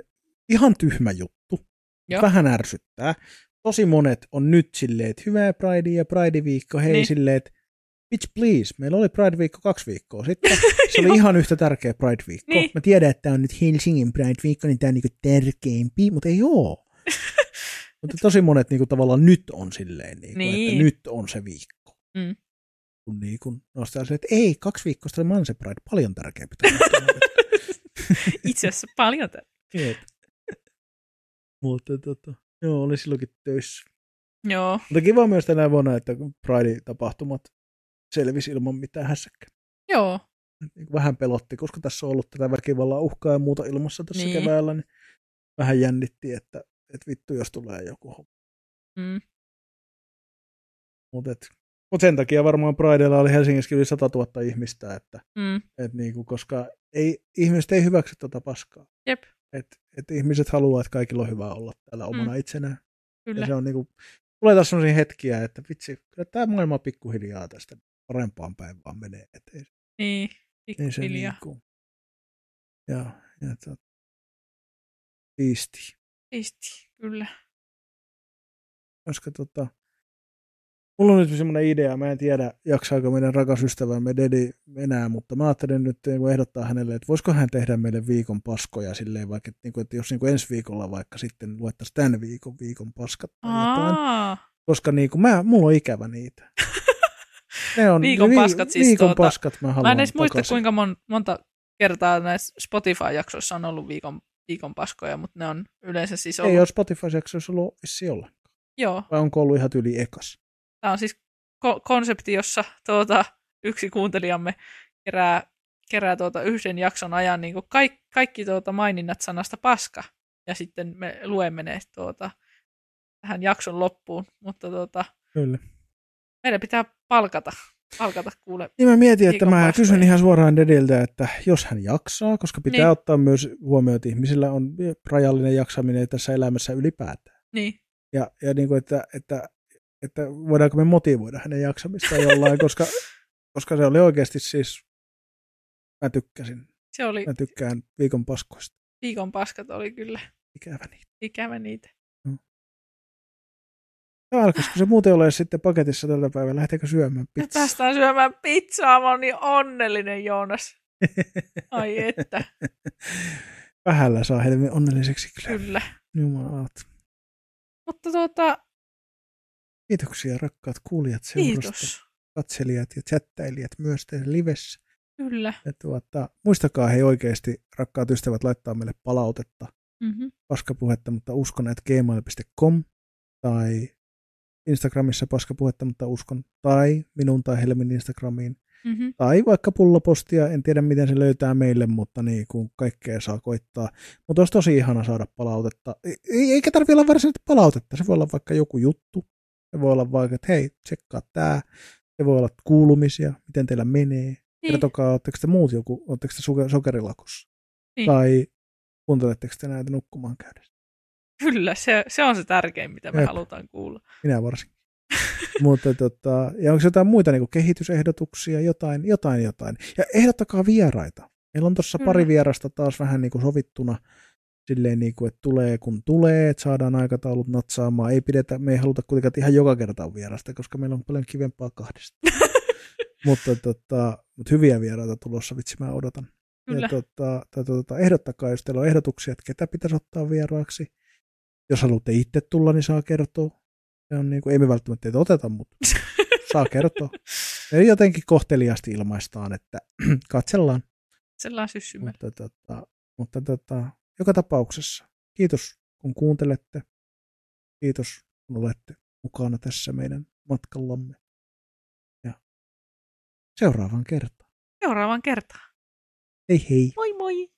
ihan tyhmä juttu. Joo. Vähän ärsyttää. Tosi monet on nyt silleen, että hyvää Pride ja Pride-viikko. Hei Niin. silleen, että bitch please, meillä oli Pride-viikko kaksi viikkoa sitten. Se oli ihan yhtä tärkeä Pride-viikko. Niin. Mä tiedän, että tämä on nyt Helsingin Pride-viikko, niin tämä on niinku tärkeimpi, mutta ei oo. mutta tosi monet niinku tavallaan nyt on silleen, niinku, Niin. että nyt on se viikko. Mm. Kun niinku nostaa silleen, että ei, kaksi viikkoa sitten oli Manse Pride, paljon tärkeämpi. Itse asiassa paljon tä- Jep. mutta tota, joo, oli silloinkin töissä. Joo, Mutta kiva myös tänä vuonna, että Pride-tapahtumat selvisi ilman mitään hässäkkää. joo, Niin Vähän pelotti, koska tässä on ollut tätä väkivallan uhkaa ja muuta ilmassa tässä Niin. keväällä, niin vähän jännitti, että, että vittu jos tulee joku homma. mm. Mutta mut sen takia varmaan Pridella oli Helsingissä yli 100 000 ihmistä, että Mm. et niinku, koska ei, ihmiset ei hyväksy tota paskaa. Jep. Et, et ihmiset haluaa, että kaikilla on hyvä olla täällä omana Mm. itsenään. kyllä. Ja se on niinku, tulee taas sellaisia hetkiä, että vitsi, kyllä tämä maailma pikkuhiljaa tästä parempaan päin vaan menee. Et ei, Niin, se pikkuhiljaa. niinku, ja, ja tot, siisti. Siisti, kyllä. Koska tota, mulla on nyt semmoinen idea, mä en tiedä jaksaako meidän rakas ystävämme Dedi enää, mutta mä ajattelin nyt niin ehdottaa hänelle, että voisiko hän tehdä meille viikon paskoja silleen, vaikka, että, niin kuin, että jos niin kuin ensi viikolla vaikka sitten luettaisiin tämän viikon viikon paskat koska niin kuin mä, mulla on ikävä niitä. Ne on, Viikon paskat siis Viikon tuota- paskat mä haluan Mä en edes muista, takaisin. kuinka mon, monta kertaa näissä Spotify-jaksoissa on ollut viikon, viikon paskoja, mutta ne on yleensä siis ollut... Ei ole Spotify-jaksoissa ollut vissi olla. Joo, Vai onko ollut ihan yli ekas? tämä on siis ko- konsepti, jossa tuota, yksi kuuntelijamme kerää, kerää tuota yhden jakson ajan niin kaikki, kaikki tuota maininnat sanasta paska, ja sitten me luemme ne tuota, tähän jakson loppuun, mutta tuota, Kyllä. Meidän pitää palkata, palkata kuule. Niin mä mietin, että mä paskoja. kysyn ihan suoraan Dediltä, että jos hän jaksaa, koska pitää Niin. ottaa myös huomioon, että ihmisillä on rajallinen jaksaminen tässä elämässä ylipäätään. Niin, Ja, ja niin kuin, että, että, että voidaanko me motivoida hänen jaksamistaan jollain, koska, koska se oli oikeasti siis, mä tykkäsin. se oli, Mä tykkään viikon paskoista. viikon paskat oli kyllä Ikävä niitä. ikävä niitä. Ja alkaisiko se muuten ole sitten paketissa tältä päivänä? Lähteekö syömään Me pizzaa? päästään syömään pizzaa, mä oon niin onnellinen Joonas. Ai että, Vähällä saa helmi onnelliseksi kyllä. kyllä. Jumalat. Mutta tuota, Kiitoksia rakkaat kuulijat seurasta, kiitos. katselijat ja chattailijat myös teidän livessä. Kyllä. Ja tuota, muistakaa hei oikeasti, rakkaat ystävät, laittaa meille palautetta, Mm-hmm. paskapuhetta, mutta uskon, että gmail.com tai Instagramissa paskapuhetta, mutta uskon, tai minun tai Helmin Instagramiin, Mm-hmm. tai vaikka pullopostia, en tiedä miten se löytää meille, mutta niin kuin kaikkea saa koittaa. Mutta olisi tosi ihana saada palautetta. Ei, eikä tarvitse olla varsinaisesti palautetta, se voi olla vaikka joku juttu. Se voi olla vaikka, että hei, tsekkaa tämä. Se voi olla kuulumisia, miten teillä menee. Niin. Kertokaa, oletteko te muut joku, oletteko te sokerilakossa? Niin. Tai kuunteletteko te näitä nukkumaan käydessä? Kyllä, se, se on se tärkein, mitä me Jep. halutaan kuulla. Minä varsinkin. Mutta tota, ja onko jotain muita niin kehitysehdotuksia, jotain, jotain, jotain. Ja ehdottakaa vieraita. Meillä on tuossa pari vierasta taas vähän niin kuin sovittuna. silleen niin kuin, että tulee kun tulee, että saadaan aikataulut natsaamaan. Ei pidetä, me ei haluta kuitenkaan ihan joka kerta vierasta, koska meillä on paljon kivempaa kahdesta. mutta, tota, mutta hyviä vieraita tulossa, vitsi mä odotan. Kyllä. Ja tota, tota, tota, ehdottakaa, jos teillä on ehdotuksia, että ketä pitäisi ottaa vieraaksi. Jos haluatte itse tulla, niin saa kertoa. Se on niin kuin, ei me välttämättä teitä oteta, mutta saa kertoa. Ja jotenkin kohteliaasti ilmaistaan, että katsellaan. Sellainen syssymällä. Mutta, tota, mutta tota, joka tapauksessa kiitos kun kuuntelette. Kiitos kun olette mukana tässä meidän matkallamme. Ja seuraavaan kertaan. Seuraavaan kertaan. Hei hei! Moi moi!